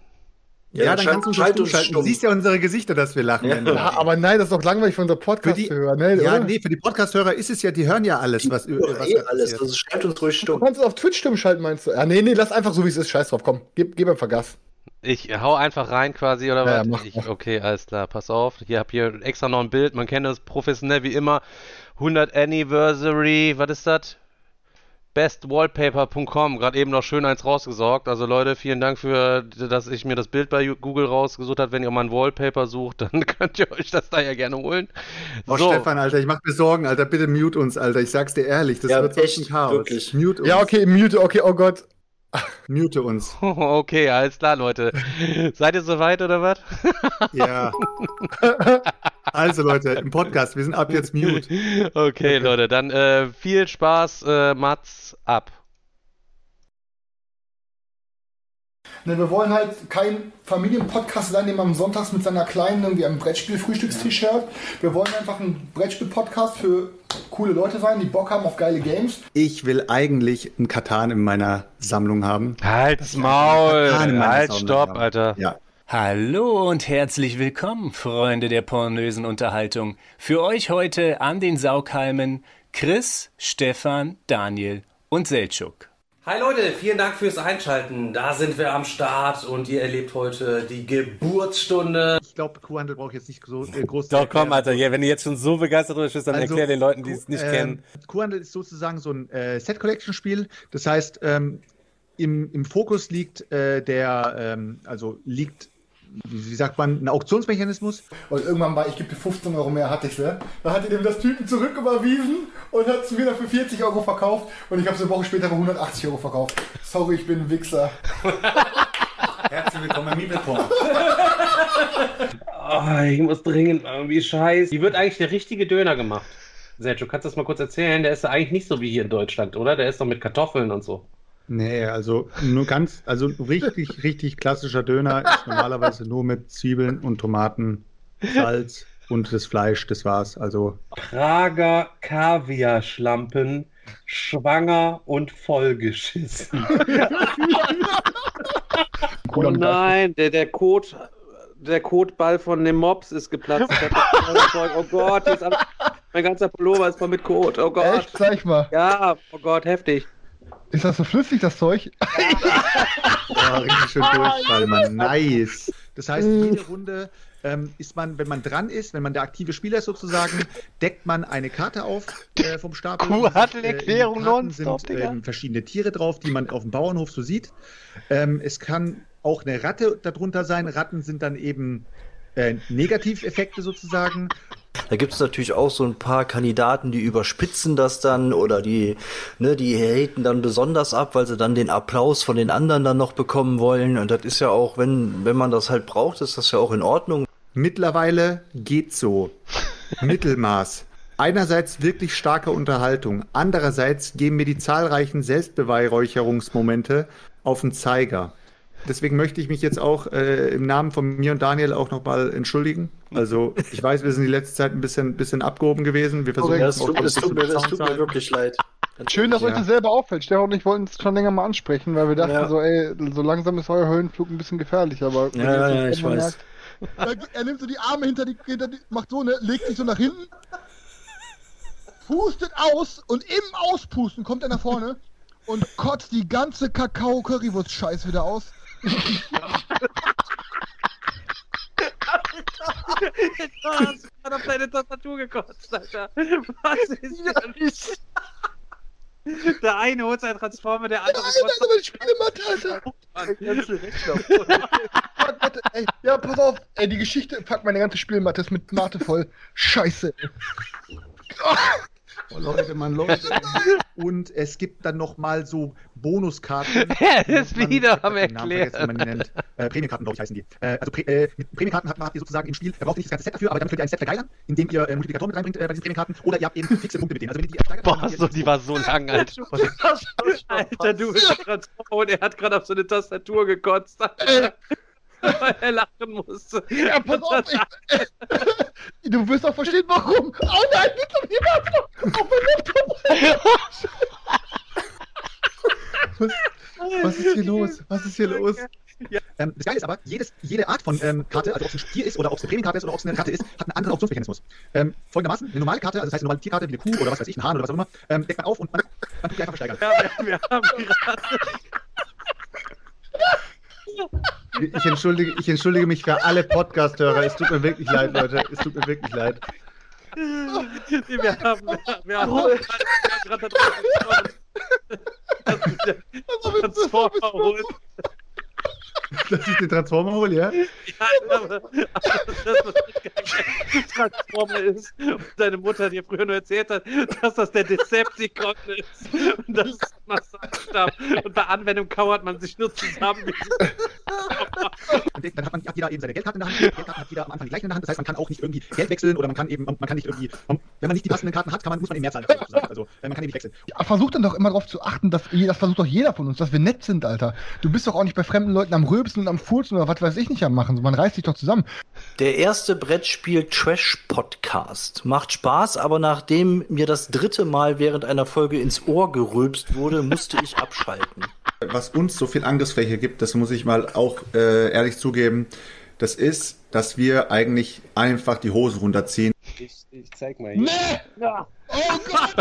Speaker 5: Ja, dann
Speaker 2: schalt-
Speaker 5: kannst du uns
Speaker 2: schalt
Speaker 5: das
Speaker 2: uns
Speaker 5: zuschalten. Du
Speaker 2: stumm.
Speaker 5: siehst ja unsere Gesichter, dass wir lachen.
Speaker 2: Ja.
Speaker 4: Ja, aber nein, das ist doch langweilig für unser Podcast
Speaker 5: Für die-
Speaker 4: zu hören, ne?
Speaker 5: ja,
Speaker 4: oder?
Speaker 5: nee, für die Podcast-Hörer ist es ja, die hören ja alles, was,
Speaker 2: Ja,
Speaker 5: was
Speaker 2: eh alles,
Speaker 5: passiert.
Speaker 2: also schreibt uns ruhig
Speaker 4: Du
Speaker 2: stumm.
Speaker 4: kannst es auf Twitch stumm schalten, meinst du? Ja, nee, nee, lass einfach so, wie es ist. Scheiß drauf, komm. Gib, gib einfach Gas.
Speaker 3: Ich hau einfach rein quasi, oder
Speaker 4: Ja,
Speaker 3: was?
Speaker 4: ja, mach,
Speaker 3: ich,
Speaker 4: mach.
Speaker 3: okay, alles klar, pass auf. Hier hab hier extra noch ein Bild, man kennt das professionell wie immer. 100 Anniversary, was ist das? bestwallpaper.com, gerade eben noch schön eins rausgesorgt. Also Leute, vielen Dank für, dass ich mir das Bild bei Google rausgesucht habe. Wenn ihr mal ein Wallpaper sucht, dann könnt ihr euch das da ja gerne holen.
Speaker 5: Oh,
Speaker 3: so,
Speaker 5: Stefan, Alter, ich mach mir Sorgen, Alter. Bitte mute uns, Alter. Ich sag's dir ehrlich, das
Speaker 2: Ja,
Speaker 5: wird
Speaker 2: echt,
Speaker 5: ein Chaos.
Speaker 2: wirklich.
Speaker 5: Mute uns.
Speaker 4: Ja, okay, mute, okay, oh Gott.
Speaker 5: Mute uns.
Speaker 3: okay, alles klar, Leute. Seid ihr soweit oder was?
Speaker 5: Ja. also, Leute, im Podcast, wir sind ab jetzt mute.
Speaker 3: Okay, Leute, dann äh, viel Spaß, äh, Mats ab.
Speaker 4: Ne, wir wollen halt kein Familienpodcast sein, den man sonntags mit seiner Kleinen irgendwie am Brettspiel-Frühstückstisch hört. Wir wollen einfach ein Brettspiel-Podcast für coole Leute sein, die Bock haben auf geile Games.
Speaker 5: Ich will eigentlich einen Katan in meiner Sammlung haben.
Speaker 3: Halt's Maul!
Speaker 5: Katan in meiner
Speaker 3: Halt,
Speaker 5: Sammlung
Speaker 3: stopp,
Speaker 5: haben.
Speaker 3: Alter.
Speaker 5: Ja.
Speaker 6: Hallo und herzlich willkommen, Freunde der pornösen Unterhaltung. Für euch heute an den Saughalmen Chris, Stefan, Daniel und Seltschuk.
Speaker 7: Hi Leute, vielen Dank fürs Einschalten. Da sind wir am Start und ihr erlebt heute die Geburtsstunde.
Speaker 5: Ich glaube, Kuhhandel braucht jetzt nicht so äh, groß zu
Speaker 8: Doch, komm. Alter, ja, wenn du jetzt schon so begeistert drüber bist, dann
Speaker 5: Also,
Speaker 8: erklär den Leuten, die es nicht
Speaker 5: ähm,
Speaker 8: kennen.
Speaker 5: Kuhhandel ist sozusagen so ein äh, Set-Collection-Spiel. Das heißt, ähm, im, im Fokus liegt äh, der, ähm, also liegt, wie, wie sagt man, ein Auktionsmechanismus.
Speaker 4: Und irgendwann war, ich gebe dir 15 Euro mehr, hatte ich ne? Da hat er dem das Typen zurücküberwiesen und hat es dann für 40 Euro verkauft und ich habe es eine Woche später für 180 Euro verkauft. Sorry, ich bin ein Wichser.
Speaker 5: Herzlich willkommen im Meeple
Speaker 3: Oh, ich muss dringend irgendwie scheiße. Wie wird eigentlich der richtige Döner gemacht? Sergio, kannst du das mal kurz erzählen? Der ist ja eigentlich nicht so wie hier in Deutschland, oder? Der ist doch mit Kartoffeln und so.
Speaker 5: Nee, also nur ganz, also richtig, richtig klassischer Döner ist normalerweise nur mit Zwiebeln und Tomaten, Salz und das Fleisch, das war's. Also
Speaker 3: Prager Kaviarschlampen, schwanger und vollgeschissen. oh nein, der, der Kot, der Kotball von dem Mops ist geplatzt. Oh Gott, alles, mein ganzer Pullover ist voll mit Kot. Oh Gott.
Speaker 4: Echt? Zeig mal.
Speaker 3: Ja, oh Gott, heftig.
Speaker 4: Ist das so flüssig, das Zeug?
Speaker 5: oh, richtig schön Durchfall, Mann. Nice. Das heißt, jede Runde ähm, ist man, wenn man dran ist, wenn man der aktive Spieler ist sozusagen, deckt man eine Karte auf äh, vom Stapel.
Speaker 3: Kuhhandel-Erklärung
Speaker 5: In den Karten
Speaker 3: nonstop,
Speaker 5: sind ähm, verschiedene Tiere drauf, die man auf dem Bauernhof so sieht. Ähm, es kann auch eine Ratte darunter sein. Ratten sind dann eben äh, Negativeffekte sozusagen.
Speaker 2: Da gibt es natürlich auch so ein paar Kandidaten, die überspitzen das dann oder die, ne, die haten dann besonders ab, weil sie dann den Applaus von den anderen dann noch bekommen wollen. Und das ist ja auch, wenn, wenn man das halt braucht, ist das ja auch in Ordnung.
Speaker 5: Mittlerweile geht so. Mittelmaß. einerseits wirklich starke Unterhaltung, andererseits geben mir die zahlreichen Selbstbeweihräucherungsmomente auf den Zeiger. Deswegen möchte ich mich jetzt auch äh, im Namen von mir und Daniel auch nochmal entschuldigen. Also ich weiß, wir sind die letzte Zeit ein bisschen, bisschen abgehoben gewesen. Wir versuchen
Speaker 2: Ja,
Speaker 5: das
Speaker 2: es
Speaker 5: auch
Speaker 2: tut, es tut, mir, es tut mir wirklich leid.
Speaker 9: Schön, dass
Speaker 5: Ja.
Speaker 9: euch das selber auffällt. Stefan und ich wollten es schon länger mal ansprechen, weil wir dachten
Speaker 2: Ja.
Speaker 9: so, ey, so langsam ist euer Höhenflug ein bisschen gefährlich, aber
Speaker 2: Ja, ja, ich weiß.
Speaker 9: merkt-
Speaker 4: Er nimmt so die Arme hinter die, hinter die macht so, ne, legt sich so nach hinten, pustet aus und im Auspusten kommt er nach vorne und kotzt die ganze Kakao-Currywurst-Scheiß wieder aus.
Speaker 3: Du hast gerade auf deine Tastatur gekotzt, Alter. Was ist das? Der eine holt seinen Transformer, der andere
Speaker 4: Alter,
Speaker 3: kotzt
Speaker 4: so eine Spielematte, Alter. Fuck, warte, ey, ja, pass auf, ey, die Geschichte, fuck, meine ganze Spielmatte ist mit Mate voll. Scheiße.
Speaker 5: Oh, Leute, Mann, Leute. Und es gibt dann noch mal so Bonuskarten.
Speaker 3: Er ist
Speaker 5: Man-
Speaker 3: wieder am
Speaker 5: vergessen, man
Speaker 3: Erklären.
Speaker 5: nennt. Äh, Prämienkarten, glaube ich, heißen die. Äh, also Prä äh, mit Prämienkarten habt, habt ihr sozusagen im Spiel, da braucht ihr nicht das ganze Set dafür, aber damit könnt ihr ein Set vergeilern, indem ihr äh, Multiplikatoren mit reinbringt äh, bei diesen Prämienkarten oder ihr habt eben fixe Punkte mit denen. Also wenn ihr die ersteigert,
Speaker 3: Boah, so, die war so lang, Alter. Alter, du bist Transformer und er hat gerade auf so eine Tastatur gekotzt, Alter. Weil er lachen musste.
Speaker 4: Ja, pass auf, ich, du wirst auch verstehen, warum. Oh nein, bitte niemand auf mein Laptop.
Speaker 5: Was ist hier los? Was ist hier los? Ähm, das Geile ist aber, jedes, jede Art von ähm, Karte, also ob es ein Stier ist oder ob es eine Prämienkarte ist oder ob es eine Karte ist, hat einen anderen Auktionsmechanismus. Ähm, folgendermaßen, eine normale Karte, also das heißt eine normale Tierkarte wie eine Kuh oder was weiß ich, ein Hahn oder was auch immer, ähm, deckt man auf und man, man tut die einfach versteigern.
Speaker 3: Ja, wir, wir haben gerade.
Speaker 5: Ich entschuldige, ich entschuldige mich für alle Podcast-Hörer. Es tut mir wirklich leid, Leute. Es tut mir wirklich leid.
Speaker 3: Wir haben, wir haben, wir haben gerade darüber gesprochen. dass der Transformer holt.
Speaker 5: Dass ich den Transformer hole, ja?
Speaker 3: Ja, aber, aber das, was nicht Transformer ist und deine Mutter dir früher nur erzählt hat, dass das der Decepticon ist und das ist Massagestab und bei Anwendung kauert man sich nur zusammen.
Speaker 5: Und dann hat, man, hat jeder eben seine Geldkarte in der Hand. Die Geldkarten hat jeder am Anfang die gleichen in der Hand. Das heißt, man kann auch nicht irgendwie Geld wechseln oder man kann eben, man kann nicht irgendwie, wenn man nicht die passenden Karten hat, kann man, muss man eben mehr zahlen. Also, äh, man kann eben nicht wechseln.
Speaker 4: Ja, versuch dann doch immer darauf zu achten, dass das versucht doch jeder von uns, dass wir nett sind, Alter. Du bist doch auch nicht bei fremden Leuten am Rülpsen und am Furzen oder was weiß ich nicht am machen. So, Man reißt sich doch zusammen.
Speaker 2: Der erste Brettspiel-Trash-Podcast. Macht Spaß, aber nachdem mir das dritte Mal während einer Folge ins Ohr gerülpst wurde, musste ich abschalten.
Speaker 5: Was uns so viel Angriffsfläche gibt, das muss ich mal auch äh, ehrlich zugeben, das ist, dass wir eigentlich einfach die Hose runterziehen.
Speaker 8: Ich, ich zeig mal hier.
Speaker 4: Nee! Oh Gott!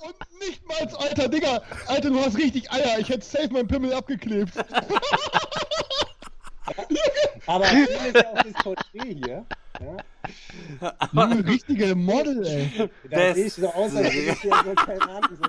Speaker 4: Und nicht mal, Alter, Digga! Alter, du hast richtig Eier. Ich hätte safe meinen Pimmel abgeklebt.
Speaker 8: Aber hier ist ja auch das Porträt hier. Ja?
Speaker 4: Junge, richtige Model, ey.
Speaker 8: Da sehe ich so aus, als hätte ich ja so keine Ahnung, so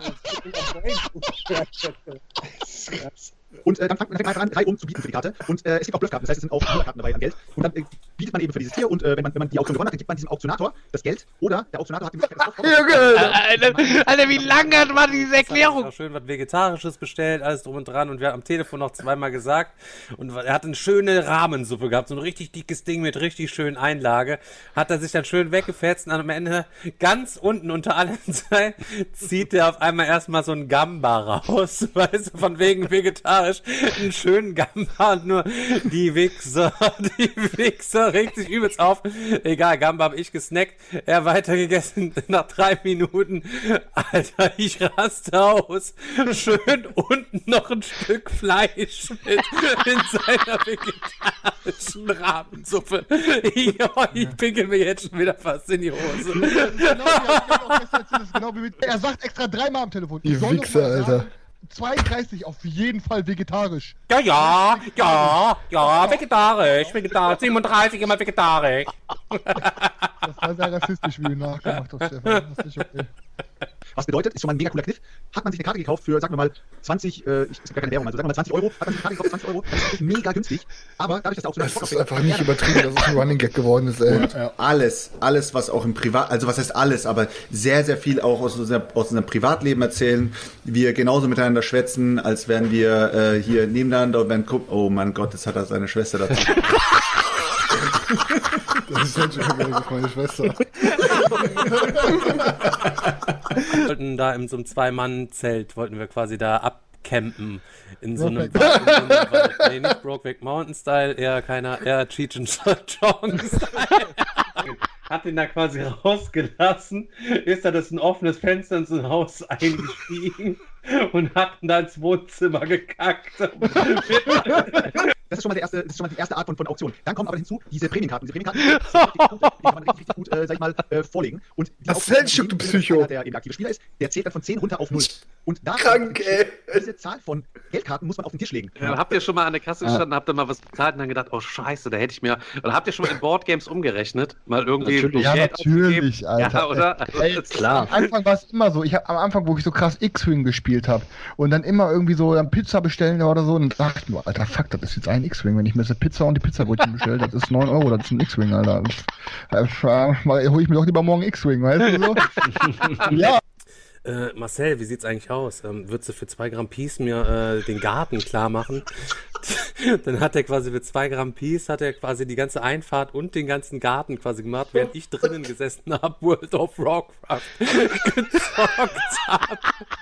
Speaker 8: was
Speaker 5: Und äh, dann fängt man einfach an, drei um zu bieten für die Karte. Und äh, es gibt auch Bluffkarten, das heißt, es sind auch Karten dabei an Geld. Und dann äh, bietet man eben für dieses Tier und äh, wenn, man, wenn man die Auktion gewonnen hat, dann gibt man diesem Auktionator das Geld. Oder der Auktionator hat die Möglichkeit, das
Speaker 3: Alter, Alter, wie lang hat man diese Erklärung?
Speaker 8: auch schön was Vegetarisches bestellt, alles drum und dran. Und wir haben am Telefon noch zweimal gesagt. Und er hat eine schöne Rahmensuppe gehabt, so ein richtig dickes Ding mit richtig schönen Einlage. Hat er sich dann schön weggefetzt und am Ende ganz unten unter allen Zeilen zieht er auf einmal erstmal so ein Gamba raus. Weißt du, von wegen vegetarisch. Einen schönen Gamba und nur die Wichser, die Wichser regt sich übelst auf. Egal, Gamba habe ich gesnackt. Er weitergegessen nach drei Minuten. Alter, ich raste aus. Schön unten noch ein Stück Fleisch mit in seiner vegetarischen Rahmensuppe. Ja, ich pinkel mir jetzt schon wieder fast in die Hose.
Speaker 4: Genau, gestern erzählt, das ist genau wie mit, er sagt extra dreimal am Telefon.
Speaker 9: Ihr
Speaker 4: ich soll doch
Speaker 9: Wichser, Alter.
Speaker 4: sagen, 32 auf jeden Fall vegetarisch.
Speaker 8: Ja, ja, ja, ja, vegetarisch, vegetarisch, 37 immer vegetarisch.
Speaker 4: Das war sehr rassistisch, wie du nachgemacht hast, Stefan. Das ist nicht okay.
Speaker 5: Was bedeutet, ist schon mal ein mega cooler Kniff. Hat man sich eine Karte gekauft für, sagen wir mal, 20, äh, ich ist gar keine Werbung, also sagen wir mal 20 Euro, hat man sich eine Karte gekauft für 20 Euro, das ist mega günstig. Aber dadurch, dass der Auktionator
Speaker 9: Das ist einfach nicht übertrieben, dass es ein Running Gag geworden ist, ey.
Speaker 5: Und alles, alles, was auch im Privat, also was heißt alles, aber sehr, sehr viel auch aus, unser, aus unserem Privatleben erzählen. Wir genauso miteinander schwätzen, als wären wir äh, hier nebeneinander und werden gucken, oh mein Gott, jetzt hat er seine Schwester dazu.
Speaker 9: Das ist halt meine Schwester.
Speaker 3: Wir wollten da in so einem Zwei-Mann-Zelt, wollten wir quasi da abcampen. In so einem, in so
Speaker 10: Brokeback.
Speaker 3: einem Wald. Nee, nicht Brokeback Mountain Style, eher keiner, eher Cheech and Chong Style. Hat ihn da quasi rausgelassen, ist da das ein offenes Fenster in so ein Haus eingestiegen und hat dann da ins Wohnzimmer gekackt.
Speaker 11: Das ist schon mal, der erste, das ist schon mal die erste Art von, von Auktion. Dann kommen aber hinzu diese Prämienkarten. Diese Prämienkarten, die kann man richtig, richtig gut, äh, sag ich mal, äh, vorlegen. Und die
Speaker 10: Das
Speaker 11: die-
Speaker 10: du Psycho.
Speaker 11: Der eben aktive Spieler ist, der zählt dann von 10 runter auf 0. Und da
Speaker 2: Krank, ey.
Speaker 11: diese Zahl von Geldkarten muss man auf den Tisch legen.
Speaker 12: Ja, habt ihr schon mal an der Kasse gestanden, habt ihr mal was bezahlt und dann gedacht, oh scheiße, da hätte ich mir. Oder habt ihr schon mal in Boardgames umgerechnet? Mal irgendwie
Speaker 2: Natürlich.
Speaker 4: Ja,
Speaker 12: Geld
Speaker 4: natürlich? Alter.
Speaker 12: Ja, oder? Also,
Speaker 4: Ey,
Speaker 12: das-
Speaker 2: Klar.
Speaker 4: Am Anfang war es immer so. Ich habe am Anfang, wo ich so krass X-Wing gespielt habe und dann immer irgendwie so dann Pizza bestellen oder so und dachte ich nur, Alter, fuck, das ist jetzt ein X-Wing. Wenn ich mir jetzt eine Pizza und die Pizzabrötchen bestelle, das ist 9 Euro, das ist ein X-Wing, Alter. Äh, hole ich mir doch lieber morgen X-Wing, weißt du so? ja,
Speaker 3: Äh, Marcel, wie sieht's eigentlich aus? Ähm, würdest du für zwei Gramm Peace mir äh, den Garten klar machen? Dann hat er quasi für zwei Gramm Peace hat er quasi die ganze Einfahrt und den ganzen Garten quasi gemacht, während ich drinnen gesessen habe, World of Warcraft gezockt habe.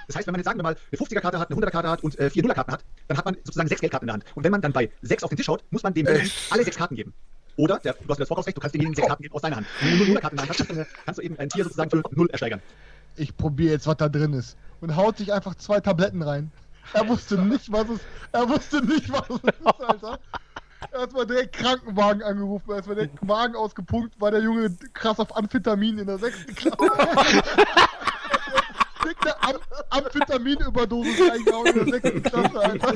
Speaker 11: Das heißt, wenn man jetzt sagen wir mal eine 50er-Karte hat, eine 100er-Karte hat und äh, vier 0er-Karten hat, dann hat man sozusagen sechs Geldkarten in der Hand. Und wenn man dann bei sechs auf den Tisch haut, muss man dem Typen alle sechs Karten geben. Oder, der, du hast ja das Vorkaufsrecht, du kannst demjenigen sechs Karten geben aus deiner Hand. Wenn du nur 0 Karten in der Hand hast, kannst du, eben ein Tier sozusagen für 0 ersteigern.
Speaker 4: Ich probiere jetzt, was da drin ist. Und haut sich einfach zwei Tabletten rein. Er wusste nicht, was es Er wusste nicht, was es ist, Alter. Er hat mal direkt Krankenwagen angerufen, er hat mal direkt Wagen ausgepunkt, war der Junge krass auf Amphetamin in der sechsten Klasse. Eine Am Amphetaminüberdosis reingehauen in der sechsten Klasse, Alter.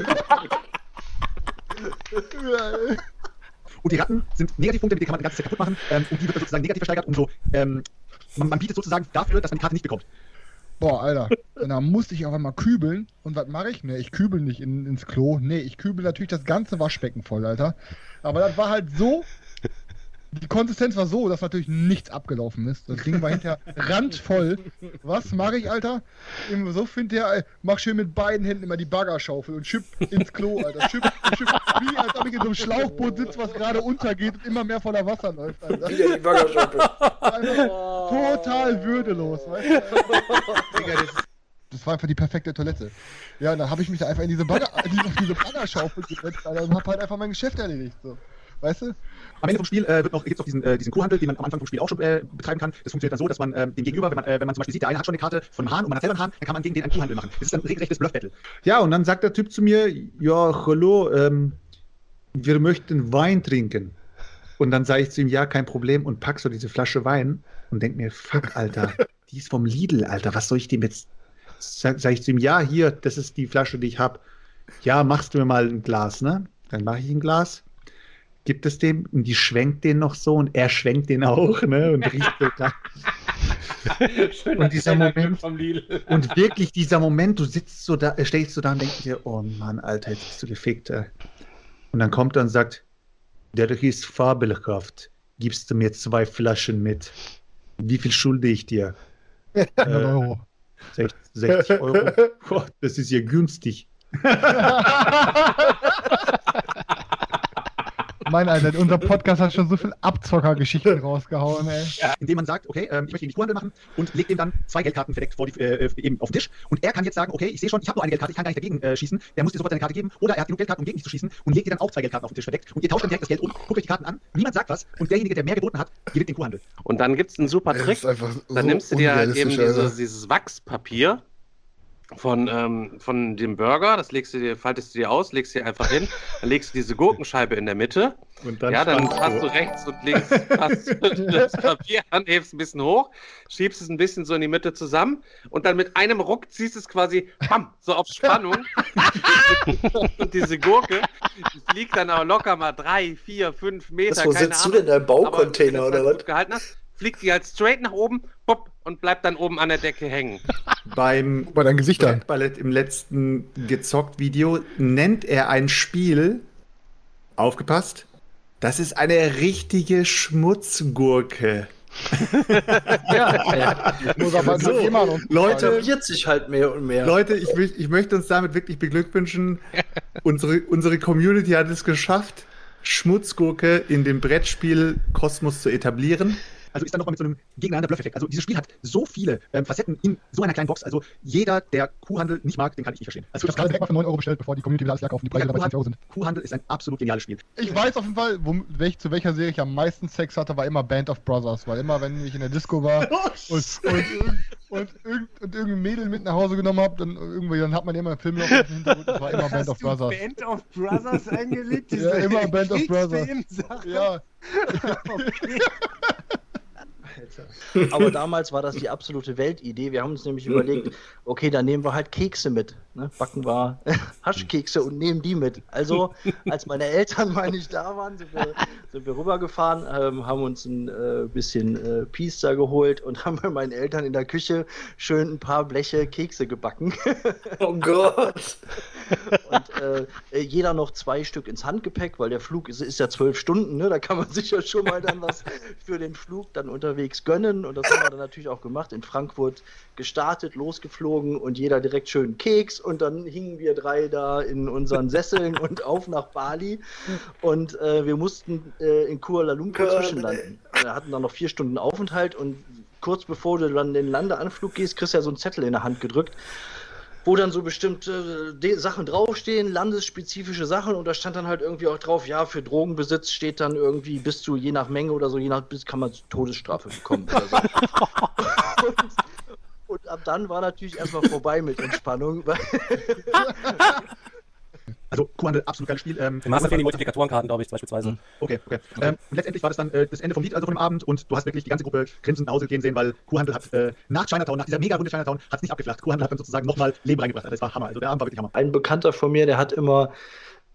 Speaker 4: Ja, ey.
Speaker 11: Und die Ratten sind Negativpunkte, die kann man die ganze Zeit kaputt machen. Ähm, und die wird dann sozusagen negativ versteigert, umso ähm, man, man bietet sozusagen dafür, dass man die Karte nicht bekommt.
Speaker 4: Boah, Alter. Dann musste ich auf einmal kübeln. Und was mache ich? Ne, ich kübel nicht in, ins Klo. Nee, ich kübel natürlich das ganze Waschbecken voll, Alter. Aber das war halt so. Die Konsistenz war so, dass natürlich nichts abgelaufen ist. Das Ding war hinterher randvoll. Was mache ich, Alter? Immer so hinterher, ey, mach schön mit beiden Händen immer die Baggerschaufel und schipp ins Klo, Alter. Schipp, schipp, wie als ob ich in so einem Schlauchboot sitze, was gerade untergeht und immer mehr voller Wasser läuft, Alter.
Speaker 2: Wieder die Baggerschaufel.
Speaker 4: Einfach total würdelos, weißt du? Das war einfach die perfekte Toilette. Ja, und dann habe ich mich da einfach in diese, Bagger, in diese, auf diese Baggerschaufel gesetzt Alter, und habe halt einfach mein Geschäft erledigt. So. Weißt du?
Speaker 11: Am Ende vom Spiel äh, wird noch, gibt es noch diesen, äh, diesen Kuhhandel, den man am Anfang vom Spiel auch schon äh, betreiben kann. Das funktioniert dann so, dass man ähm, dem Gegenüber, wenn man, äh, wenn man zum Beispiel sieht, der eine hat schon eine Karte von einem Hahn und man hat selber einen Hahn, dann kann man gegen den einen Kuhhandel machen. Das ist dann ein regelrechtes Bluff-Battle.
Speaker 5: Ja, und dann sagt der Typ zu mir, ja, hallo, ähm, wir möchten Wein trinken. Und dann sage ich zu ihm, ja, kein Problem, und pack so diese Flasche Wein und denk mir, fuck, Alter, die ist vom Lidl, Alter, was soll ich dem jetzt? Sag, sag ich zu ihm, ja, hier, das ist die Flasche, die ich hab. Ja, machst du mir mal ein Glas, ne? Dann mache ich ein Glas, gibt es dem, und die schwenkt den noch so, und er schwenkt den auch, ne? Und riecht so.
Speaker 3: Schöner
Speaker 5: Und dieser Moment-
Speaker 3: vom Lidl.
Speaker 5: Und wirklich dieser Moment, du sitzt so da, äh, stehst so da und denkst dir, oh Mann, Alter, jetzt bist du gefickt. Ey. Und dann kommt er und sagt, der ist fabelhaft. Gibst du mir zwei Flaschen mit? Wie viel schulde ich dir?
Speaker 4: 100 Euro.
Speaker 5: 60, 60 Euro. Boah, das ist ja günstig.
Speaker 4: Mein Alter, unser Podcast hat schon so viel Abzockergeschichten rausgehauen, ey.
Speaker 11: Indem man sagt, okay, ähm, ich möchte die Kuhhandel machen und legt dem dann zwei Geldkarten verdeckt vor die, äh, eben auf den Tisch. Und er kann jetzt sagen, okay, ich sehe schon, ich habe nur eine Geldkarte, ich kann gar nicht dagegen äh, schießen. Der muss dir sofort seine Karte geben. Oder er hat genug Geldkarten, um gegen dich zu schießen und legt dir dann auch zwei Geldkarten auf den Tisch verdeckt. Und ihr tauscht dann direkt das Geld um, guckt euch die Karten an, niemand sagt was und derjenige, der mehr geboten hat, gewinnt den Kuhhandel.
Speaker 12: Und dann gibt es einen super
Speaker 10: Das
Speaker 12: Trick.
Speaker 10: ist einfach
Speaker 12: Dann
Speaker 10: so
Speaker 12: nimmst du dir halt eben diese, dieses Wachspapier von, ähm, von dem Burger, das legst du dir, faltest du dir aus, legst dir einfach hin, dann legst du diese Gurkenscheibe in der Mitte.
Speaker 5: Und dann
Speaker 12: ja, dann hast du rechts und links passt das Papier an, hebst ein bisschen hoch, schiebst es ein bisschen so in die Mitte zusammen und dann mit einem Ruck ziehst es quasi, bam, so auf Spannung. und diese Gurke, die fliegt dann aber locker mal drei, vier, fünf Meter,
Speaker 2: Das, wo
Speaker 12: keine
Speaker 2: sitzt du
Speaker 12: Ahnung.
Speaker 2: denn in deinem
Speaker 12: Aber
Speaker 2: Baucontainer
Speaker 12: du das
Speaker 2: oder was?
Speaker 12: gehalten hast, fliegt die halt straight nach oben, pop, und bleibt dann oben an der Decke hängen.
Speaker 5: Beim
Speaker 10: Bei deinem Gesicht.
Speaker 5: Ballett im letzten gezockt-Video nennt er ein Spiel, aufgepasst, das ist eine richtige Schmutzgurke.
Speaker 4: Muss aber
Speaker 5: So, Leute,
Speaker 2: Etabliert sich halt mehr und mehr.
Speaker 5: Leute, ich, ich möchte uns damit wirklich beglückwünschen. unsere, unsere Community hat es geschafft, Schmutzgurke in dem Brettspiel Kosmos zu etablieren.
Speaker 13: Also ist dann nochmal mit so einem gegeneinander Bluff-Effekt. Also dieses Spiel hat so viele ähm, Facetten in so einer kleinen Box. Also jeder, der Kuhhandel nicht mag, den kann ich nicht verstehen. Also
Speaker 4: Ich habe gerade direkt mal für 9 Euro bestellt, bevor die Community wieder alles und die Preise
Speaker 13: Ja,
Speaker 4: dabei 20 Euro sind.
Speaker 13: Kuhhandel ist ein absolut geniales Spiel.
Speaker 4: Ich weiß auf jeden Fall, wo, welch, zu welcher Serie ich am meisten Sex hatte, war immer Band of Brothers. Weil immer, wenn ich in der Disco war und, und, irgend- und, irgend, und irgendein Mädel mit nach Hause genommen habe, dann irgendwie, dann hat man immer einen Film noch im Hintergrund. Das war immer Band of Brothers.
Speaker 8: Band of Brothers eingelegt?
Speaker 4: Ja, immer Band of Brothers. Ja,
Speaker 8: Okay.
Speaker 2: Aber damals war das die absolute Weltidee. Wir haben uns nämlich überlegt, okay, dann nehmen wir halt Kekse mit. Ne? Backen wir Haschkekse und nehmen die mit. Also, als meine Eltern mal nicht da waren, sind wir, sind wir rübergefahren, ähm, haben uns ein äh, bisschen äh, Pizza geholt und haben bei meinen Eltern in der Küche schön ein paar Bleche Kekse gebacken.
Speaker 14: Oh Gott.
Speaker 2: Und äh, jeder noch zwei Stück ins Handgepäck, weil der Flug ist, ist ja zwölf Stunden, ne? Da kann man sich ja schon mal dann was für den Flug dann unterwegs gönnen. Und das haben wir dann natürlich auch gemacht. In Frankfurt gestartet, losgeflogen und jeder direkt schön Keks. Und dann hingen wir drei da in unseren Sesseln und auf nach Bali. Und äh, wir mussten äh, in Kuala Lumpur zwischenlanden. Wir hatten dann noch vier Stunden Aufenthalt und kurz bevor du dann den Landeanflug gehst, kriegst du ja so einen Zettel in der Hand gedrückt wo dann so bestimmte De Sachen draufstehen, landesspezifische Sachen und da stand dann halt irgendwie auch drauf, ja, für Drogenbesitz steht dann irgendwie bis zu, je nach Menge oder so, je nach, bis kann man Todesstrafe bekommen oder so. und, und ab dann war natürlich erstmal vorbei mit Entspannung,
Speaker 13: Also Kuhhandel, absolut geiles Spiel. Ähm,
Speaker 15: Im Master fehlen die Multiplikatorenkarten, glaube ich, beispielsweise.
Speaker 13: Okay, okay. Ähm, und letztendlich war das dann äh, das Ende vom Lied, also von dem Abend, und du hast wirklich die ganze Gruppe grinsend nach Hause gehen sehen, weil Kuhhandel hat äh, nach Chinatown, nach dieser mega Runde Chinatown, hat es nicht abgeflacht. Kuhhandel hat dann sozusagen nochmal Leben reingebracht. Also das war Hammer. Also der Abend war wirklich Hammer.
Speaker 2: ein Bekannter von mir, der hat immer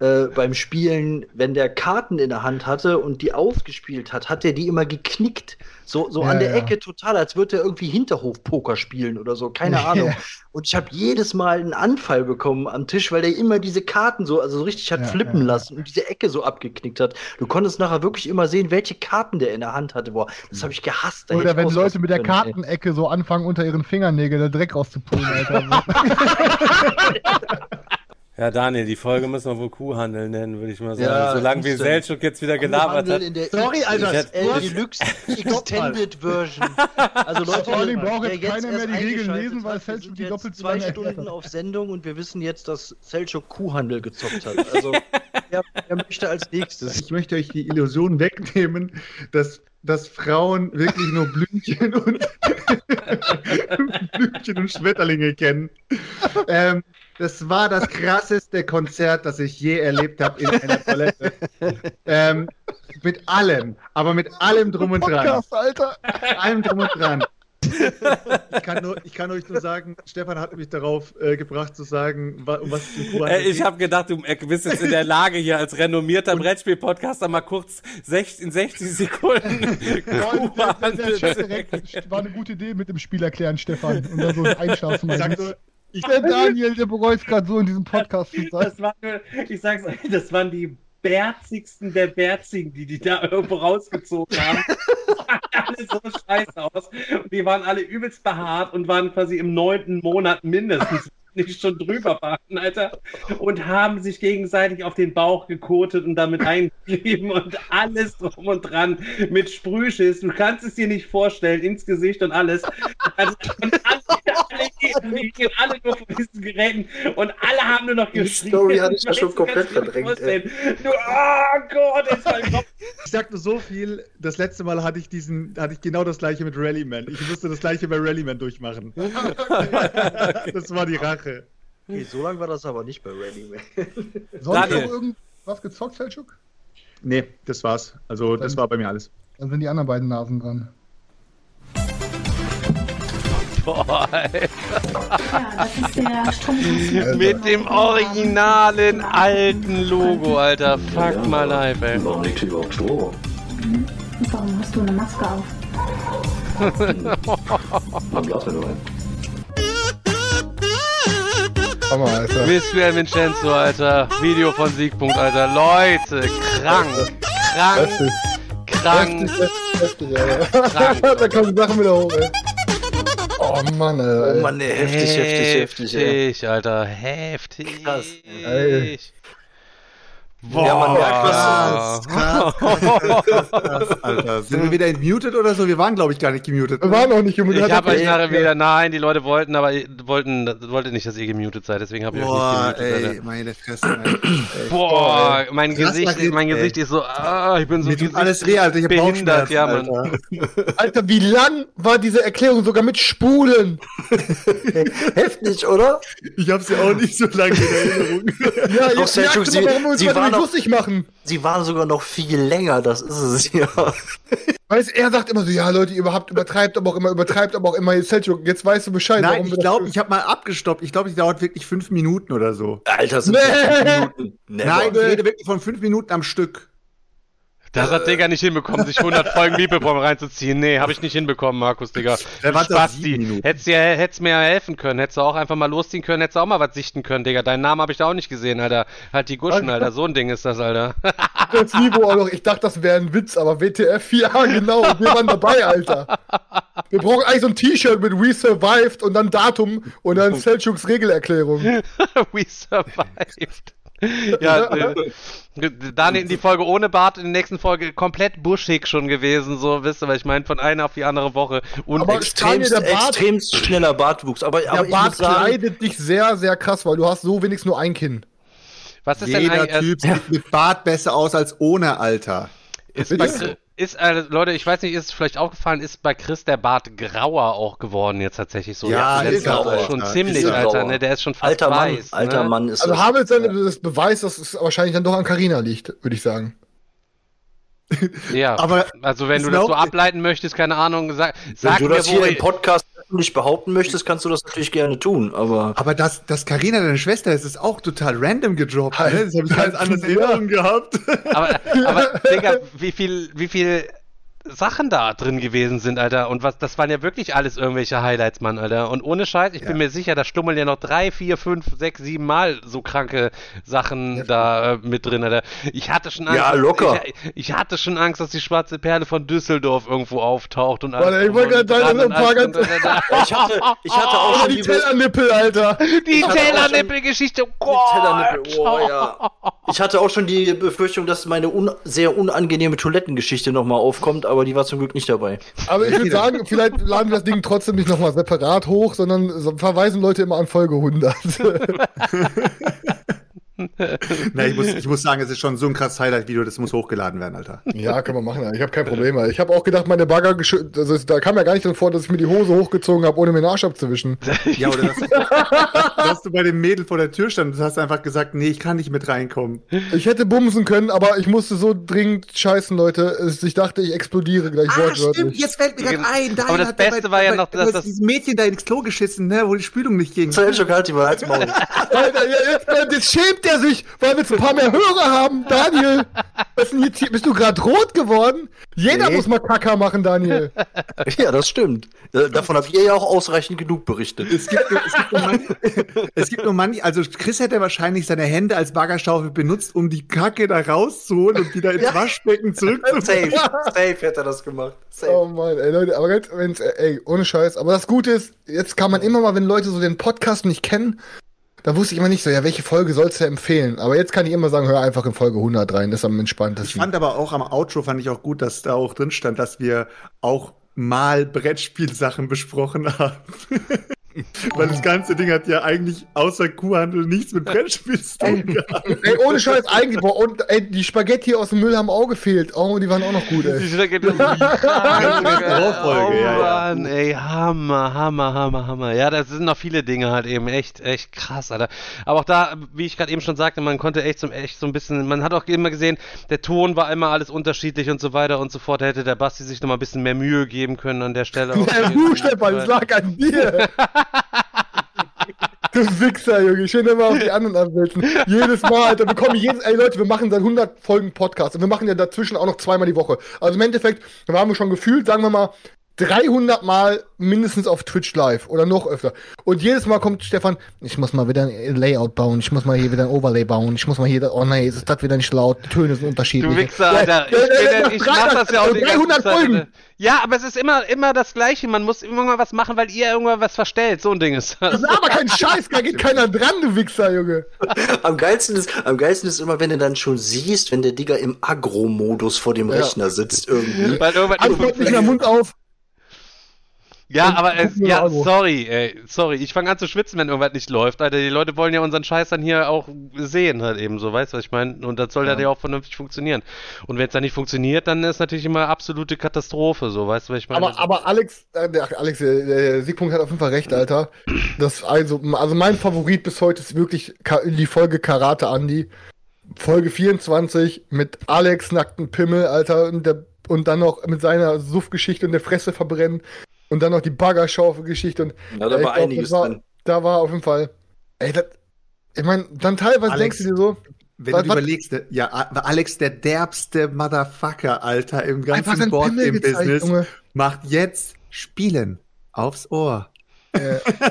Speaker 2: äh, beim Spielen, wenn der Karten in der Hand hatte und die ausgespielt hat, hat er die immer geknickt. So, so
Speaker 4: Ja,
Speaker 2: an der
Speaker 4: ja.
Speaker 2: Ecke total, als würde er irgendwie Hinterhof-Poker spielen oder so, keine
Speaker 4: Ja.
Speaker 2: Ahnung. Und ich habe jedes Mal einen Anfall bekommen am Tisch, weil der immer diese Karten so, also so richtig hat flippen lassen und diese Ecke so abgeknickt hat. Du konntest nachher wirklich immer sehen, welche Karten der in der Hand hatte. Boah, das habe ich gehasst. Da
Speaker 4: Oder wenn Leute mit der
Speaker 2: können, ey.
Speaker 4: Kartenecke so anfangen, unter ihren Fingernägeln den Dreck rauszupulen, Alter.
Speaker 15: Ja, Daniel, die Folge müssen wir wohl Kuhhandel nennen, würde ich mal sagen.
Speaker 2: Ja,
Speaker 15: Solange wie. Selchuk jetzt wieder gelabert hat.
Speaker 13: Sorry, Alter.
Speaker 15: Ich hätte-
Speaker 2: XL Deluxe Extended Version. Also Leute,
Speaker 4: Vor allem braucht jetzt keiner mehr die Regeln lesen, weil Selchuk die doppelt so
Speaker 2: zwei Stunden auf Sendung und wir wissen jetzt, dass Selchuk Kuhhandel gezockt hat. Also wer, wer möchte als nächstes?
Speaker 5: Ich möchte euch die Illusion wegnehmen, dass, dass Frauen wirklich nur Blümchen und Blümchen und Schmetterlinge kennen. Ähm, das war das krasseste Konzert, das ich je erlebt habe in einer Toilette. Ähm, mit allem, aber mit allem drum und dran.
Speaker 4: Podcast, Alter.
Speaker 5: Mit allem drum und dran. Ich kann, nur, ich kann euch nur sagen, Stefan hat mich darauf äh, gebracht zu sagen, wa- um was es im Kuhhandel
Speaker 15: Äh, ich habe gedacht, du bist jetzt in der Lage, hier als renommierter Brettspiel-Podcaster mal kurz sech- in 60 Sekunden
Speaker 4: Der, der, war eine gute Idee mit dem Spiel erklären, Stefan. Und dann so einschlafen.
Speaker 5: Ich sag nur, ich,
Speaker 4: Der Daniel, der bereut gerade so in diesem Podcast zu sein.
Speaker 3: Das war ich sag's euch, das waren die bärzigsten der Bärzigen, die die da irgendwo rausgezogen haben. alle so scheiße aus. Und die waren alle übelst behaart und waren quasi im neunten Monat mindestens nicht schon drüber waren, Alter. Und haben sich gegenseitig auf den Bauch gekotet und damit eingekrieben und alles drum und dran mit Sprühschiss. Du kannst es dir nicht vorstellen, ins Gesicht und alles. Also, und alle, alle, die gehen alle nur von diesen Geräten und alle haben nur noch
Speaker 14: Die
Speaker 3: geschrien.
Speaker 14: Story hatte ich ja schon komplett verdrängt?
Speaker 3: Du, oh Gott, jetzt war ich
Speaker 5: Ich sag nur so viel, das letzte Mal hatte ich diesen, hatte ich genau das gleiche mit Rallyman. Ich musste das gleiche bei Rallyman durchmachen. das war die Rache.
Speaker 2: Okay, so lange war das aber nicht bei Ready Man.
Speaker 4: Sonst noch irgendwas gezockt, Selchuk?
Speaker 5: Nee, das war's. Also das war bei mir alles.
Speaker 4: Dann sind die anderen beiden Nasen dran.
Speaker 1: Boah, ey.
Speaker 16: Ja, das ist der Stromkasten.
Speaker 1: Mit dem originalen alten Logo, Alter. Fuck my life, ey.
Speaker 14: Warum liegt hier überhaupt Strom?
Speaker 16: Warum hast du eine Maske auf?
Speaker 14: Mach Glas, wenn du rein.
Speaker 4: Hammer, Alter.
Speaker 1: Mystery Vincenzo, Alter. Video von Siegpunkt, Alter. Leute, krank. Krank.
Speaker 4: Heftig,
Speaker 1: Krank.
Speaker 4: heftig, heftig, Alter.
Speaker 1: Krank.
Speaker 4: da kommen Sachen wieder hoch, ey. Oh Mann, Alter.
Speaker 2: Oh Mann, ey, heftig, heftig, heftig, ey.
Speaker 1: Heftig, Alter. Heftig.
Speaker 2: Krass,
Speaker 4: ey.
Speaker 5: Boah,
Speaker 2: Ja, man merkt,
Speaker 5: krass, krass, krass, krass, krass, Alter. Sind wir wieder entmutet oder so? Wir waren, glaube ich, gar nicht gemutet.
Speaker 4: Wir waren noch nicht gemutet.
Speaker 3: Ich habe euch
Speaker 2: ja,
Speaker 3: nachher
Speaker 2: ja.
Speaker 3: wieder, nein, die Leute wollten, aber ihr- wollten, wollten nicht, dass ihr gemutet seid, deswegen habe ich
Speaker 5: Boah,
Speaker 3: euch nicht gemutet.
Speaker 5: ey,
Speaker 3: Alter.
Speaker 5: meine Fresse. Alter. Ey.
Speaker 3: Boah, mein
Speaker 5: Krass,
Speaker 3: Gesicht,
Speaker 5: Margit,
Speaker 3: mein
Speaker 5: ey.
Speaker 3: Gesicht ist so, ah, ich bin so
Speaker 5: Mir tut alles weh, Alter. Ich hab
Speaker 3: behindert,
Speaker 5: Bauchschmerzen,
Speaker 3: ja, Mann.
Speaker 5: Alter.
Speaker 4: Alter, wie lang war diese Erklärung sogar mit Spulen?
Speaker 2: Heftig, oder?
Speaker 5: Ich habe sie auch nicht so lange in Erinnerung.
Speaker 4: Ja,
Speaker 2: Doch,
Speaker 4: jetzt
Speaker 2: sie-
Speaker 4: mal, warum uns
Speaker 2: sie war noch-
Speaker 4: lustig machen.
Speaker 2: Sie waren sogar noch viel länger, das ist es, ja.
Speaker 4: Weißt er sagt immer so, ja Leute, ihr überhaupt übertreibt aber auch immer, übertreibt aber auch immer jetzt weißt du Bescheid.
Speaker 5: Nein,
Speaker 4: warum
Speaker 5: ich glaube, ich habe mal abgestoppt. Ich glaube, die dauert wirklich fünf Minuten oder so.
Speaker 2: Alter, sind
Speaker 4: Nee.
Speaker 2: das Minuten. Never.
Speaker 5: Nein, ich rede wirklich von fünf Minuten am Stück.
Speaker 3: Das hat Digga nicht hinbekommen, sich 100 Folgen Bibelbomb reinzuziehen. Nee, habe ich nicht hinbekommen, Markus, Digga.
Speaker 5: Auch
Speaker 3: Spasti. Hättest dir hättest mir helfen können, hättest du auch einfach mal losziehen können, hättest du auch mal was sichten können, Digga. Deinen Namen habe ich da auch nicht gesehen, Alter. Halt die Guschen, Alter. So ein Ding ist das, Alter.
Speaker 4: das Niveau auch noch, ich dachte, das wäre ein Witz, aber WTF, ja genau, wir waren dabei, Alter. Wir brauchen eigentlich so ein T-Shirt mit We Survived und dann Datum und dann Selchuks Regelerklärung.
Speaker 3: We survived. Ja, äh, Daniel in die Folge ohne Bart, in der nächsten Folge komplett buschig schon gewesen, so, wisst ihr, weil ich meine, von einer auf die andere Woche. Und
Speaker 4: Aber
Speaker 2: extremst,
Speaker 4: Daniel, der Bart-
Speaker 2: extremst schneller Bartwuchs. Aber, aber
Speaker 4: Der Bart
Speaker 2: sagen,
Speaker 4: kleidet dich sehr, sehr krass, weil du hast so wenigstens nur ein Kinn.
Speaker 3: was ist denn
Speaker 5: Jeder
Speaker 3: eigentlich, äh,
Speaker 5: Typ sieht mit Bart besser aus als ohne, Alter.
Speaker 3: Ist bei, ist, äh, Leute, ich weiß nicht, ist es vielleicht aufgefallen, ist bei Chris der Bart grauer auch geworden jetzt tatsächlich so.
Speaker 5: Ja,
Speaker 3: Jetzt
Speaker 5: ist er auch,
Speaker 3: schon
Speaker 5: Alter.
Speaker 3: ziemlich,
Speaker 2: Ist er
Speaker 3: Alter,
Speaker 2: grauer.
Speaker 3: ne? Der ist schon fast
Speaker 2: alter Mann,
Speaker 3: weiß.
Speaker 2: alter
Speaker 3: ne?
Speaker 2: Mann ist
Speaker 4: Also
Speaker 2: das.
Speaker 4: Hamels das Beweis, dass es wahrscheinlich dann doch an Carina liegt, würde ich sagen.
Speaker 3: Ja,
Speaker 5: Aber
Speaker 3: also wenn du das so ableiten möchtest, keine Ahnung, sag,
Speaker 2: Wenn
Speaker 3: sag
Speaker 2: du
Speaker 3: mir,
Speaker 2: das hier im Podcast nicht behaupten möchtest, kannst du das natürlich gerne tun. Aber
Speaker 5: Aber dass, dass Carina deine Schwester ist, ist auch total random gedroppt. Ne? Das habe ich ganz anders in
Speaker 4: Ja.
Speaker 5: Erinnerung gehabt.
Speaker 3: Aber, aber Digga, wie viel, wie viel Sachen da drin gewesen sind, Alter. Und was, das waren ja wirklich alles irgendwelche Highlights, Mann, Alter. Und ohne Scheiß, ich bin mir sicher, da stummeln ja noch drei, vier, fünf, sechs, sieben Mal so kranke Sachen da äh, mit drin, Alter. Ich hatte schon Angst.
Speaker 2: Ja, locker.
Speaker 3: Ich, ich hatte schon Angst, dass die schwarze Perle von Düsseldorf irgendwo auftaucht und
Speaker 4: Warte, ich
Speaker 3: drum
Speaker 4: wollte gerade sagen, ein paar ganz-
Speaker 3: alles.
Speaker 2: ich hatte, ich hatte auch schon
Speaker 4: die Tellernippel, Alter.
Speaker 3: Die Tellernippel-Geschichte, oh
Speaker 2: Die
Speaker 3: Gott.
Speaker 2: Tellernippel, oh, ja. Ich hatte auch schon die Befürchtung, dass meine un sehr unangenehme Toilettengeschichte nochmal aufkommt, aber die war zum Glück nicht dabei.
Speaker 4: Aber ich würde sagen, vielleicht laden wir das Ding trotzdem nicht nochmal separat hoch, sondern so verweisen Leute immer an Folge 100.
Speaker 5: Na, ich, muss, ich muss sagen, es ist schon so ein krasses Highlight-Video, das muss hochgeladen werden, Alter.
Speaker 4: ja, kann man machen. Alter. Ich habe kein Problem. Alter. Ich habe auch gedacht, meine Bagger, also da kam ja gar nicht drin vor, dass ich mir die Hose hochgezogen habe, ohne mir den Arsch abzuwischen.
Speaker 5: Ja, oder dass, dass du bei dem Mädel vor der Tür standest und hast einfach gesagt, nee, ich kann nicht mit reinkommen.
Speaker 4: Ich hätte bumsen können, aber ich musste so dringend scheißen, Leute. Ich dachte, ich explodiere gleich
Speaker 5: Ah,
Speaker 4: wortwörtlich.
Speaker 5: stimmt, jetzt fällt mir gerade ein. Daniel
Speaker 3: Aber das
Speaker 5: hat ja
Speaker 3: Beste war ja noch, dass das-
Speaker 5: dieses Mädchen da ins Klo geschissen, ne, wo die Spülung nicht ging.
Speaker 2: Selchuk, halt die mal als Maul.
Speaker 4: Alter, ja, jetzt, jetzt schämt er sich, weil wir jetzt ein paar mehr Hörer haben. Daniel, was denn jetzt hier? bist du gerade rot geworden? Jeder
Speaker 2: Nee.
Speaker 4: muss mal Kacker machen, Daniel.
Speaker 2: ja, das stimmt. Äh, Davon habt ihr ja auch ausreichend genug berichtet.
Speaker 5: Es gibt, nur- es, gibt nur manche, es gibt nur manche, also Chris hätte wahrscheinlich seine Hände als Baggerschaufel benutzt, um die Kacke da rauszuholen und wieder ins
Speaker 2: Ja.
Speaker 5: Waschbecken zurückzubringen.
Speaker 2: Safe, safe hätte er das gemacht. Safe.
Speaker 4: Oh Mann, ey Leute, aber ganz, wenn's, ey, ohne Scheiß. Aber das Gute ist, jetzt kann man immer mal, wenn Leute so den Podcast nicht kennen, da wusste ich immer nicht so, ja, welche Folge sollst du empfehlen? Aber jetzt kann ich immer sagen, hör einfach in Folge 100 rein, das ist am
Speaker 5: Ich
Speaker 4: entspanntesten.
Speaker 5: fand aber auch am Outro fand ich auch gut, dass da auch drin stand, dass wir auch mal Brettspielsachen besprochen haben. Weil das ganze Ding hat ja eigentlich außer Kuhhandel nichts mit Brettspiel zu tun gehabt.
Speaker 4: Ey, ohne Scheiß, eigentlich, boah, und ey, die Spaghetti aus dem Müll haben auch gefehlt. Oh, die waren auch noch gut, ey.
Speaker 3: Die Strecke-
Speaker 5: Brauchfolge,
Speaker 3: oh
Speaker 5: ja, ja.
Speaker 3: Mann, ey, Hammer, Hammer, Hammer, Hammer. Ja, das sind noch viele Dinge halt eben echt, echt krass, Alter. Aber auch da, wie ich gerade eben schon sagte, man konnte echt so, echt so ein bisschen, man hat auch immer gesehen, der Ton war immer alles unterschiedlich und so weiter und so fort. Da hätte der Basti sich noch mal ein bisschen mehr Mühe geben können an der Stelle.
Speaker 4: Ja, du, Stefan, es lag an dir. Du Wichser, Junge. Schön immer auf die anderen abwälzen. Jedes Mal, Alter. Wir kommen jedes, ey Leute, wir machen seit 100 Folgen Podcast und wir machen ja dazwischen auch noch zweimal die Woche. Also im Endeffekt, da haben wir schon gefühlt, sagen wir mal, 300 Mal mindestens auf Twitch live oder noch öfter. Und jedes Mal kommt Stefan, ich muss mal wieder ein Layout bauen, ich muss mal hier wieder ein Overlay bauen, ich muss mal hier, oh nein, ist das wieder nicht laut, die Töne sind unterschiedlich.
Speaker 3: Du Wichser, Alter. Ich,
Speaker 4: Ja,
Speaker 3: bin, ich
Speaker 4: 300
Speaker 3: mach das ja auch die ganze
Speaker 4: 300
Speaker 3: Zeit,
Speaker 4: Folgen.
Speaker 3: Ja, aber es ist immer, immer das Gleiche. Man muss immer mal was machen, weil ihr irgendwann was verstellt. So ein Ding ist das.
Speaker 4: Das ist aber kein Scheiß, da geht keiner dran, du Wichser, Junge.
Speaker 2: Am geilsten, ist, am geilsten ist immer, wenn du dann schon siehst, wenn der Digger im Agro-Modus vor dem
Speaker 4: Ja.
Speaker 2: Rechner sitzt irgendwie.
Speaker 3: Weil irgendwann
Speaker 4: Antwort nicht mehr Mund auf.
Speaker 3: Ja, aber
Speaker 4: gucken
Speaker 3: es, ja,
Speaker 4: Abo.
Speaker 3: sorry, ey, sorry. Ich fange an zu schwitzen, wenn irgendwas nicht läuft. Alter, die Leute wollen ja unseren Scheiß dann hier auch sehen, halt eben so, weißt du, was ich meine? Und das soll ja. ja auch vernünftig funktionieren. Und wenn es dann nicht funktioniert, dann ist natürlich immer absolute Katastrophe, so, weißt du, was ich meine?
Speaker 4: Aber, aber Alex, äh, der, Alex, der, der Siegpunkt hat auf jeden Fall recht, Alter. Das, also, also mein Favorit bis heute ist wirklich die Folge Karate Andy. Folge 24 mit Alex nackten Pimmel, Alter, und, der, und dann noch mit seiner Suffgeschichte und der Fresse verbrennen. Und dann noch die Baggerschaufel-Geschichte. Und
Speaker 2: Ja, da war
Speaker 4: glaub,
Speaker 2: einiges
Speaker 4: war,
Speaker 2: drin.
Speaker 4: Da war auf jeden Fall. Ey, das, ich meine, dann teilweise
Speaker 5: Alex,
Speaker 4: denkst du dir so.
Speaker 5: Wenn
Speaker 4: was-
Speaker 5: du
Speaker 4: was-
Speaker 5: überlegst, ne, ja, A- Alex, der derbste Motherfucker, Alter, im ganzen
Speaker 4: sein
Speaker 5: Board
Speaker 4: Pimmel
Speaker 5: im
Speaker 4: gezeigt,
Speaker 5: Business,
Speaker 4: Junge.
Speaker 5: macht jetzt Spielen aufs Ohr.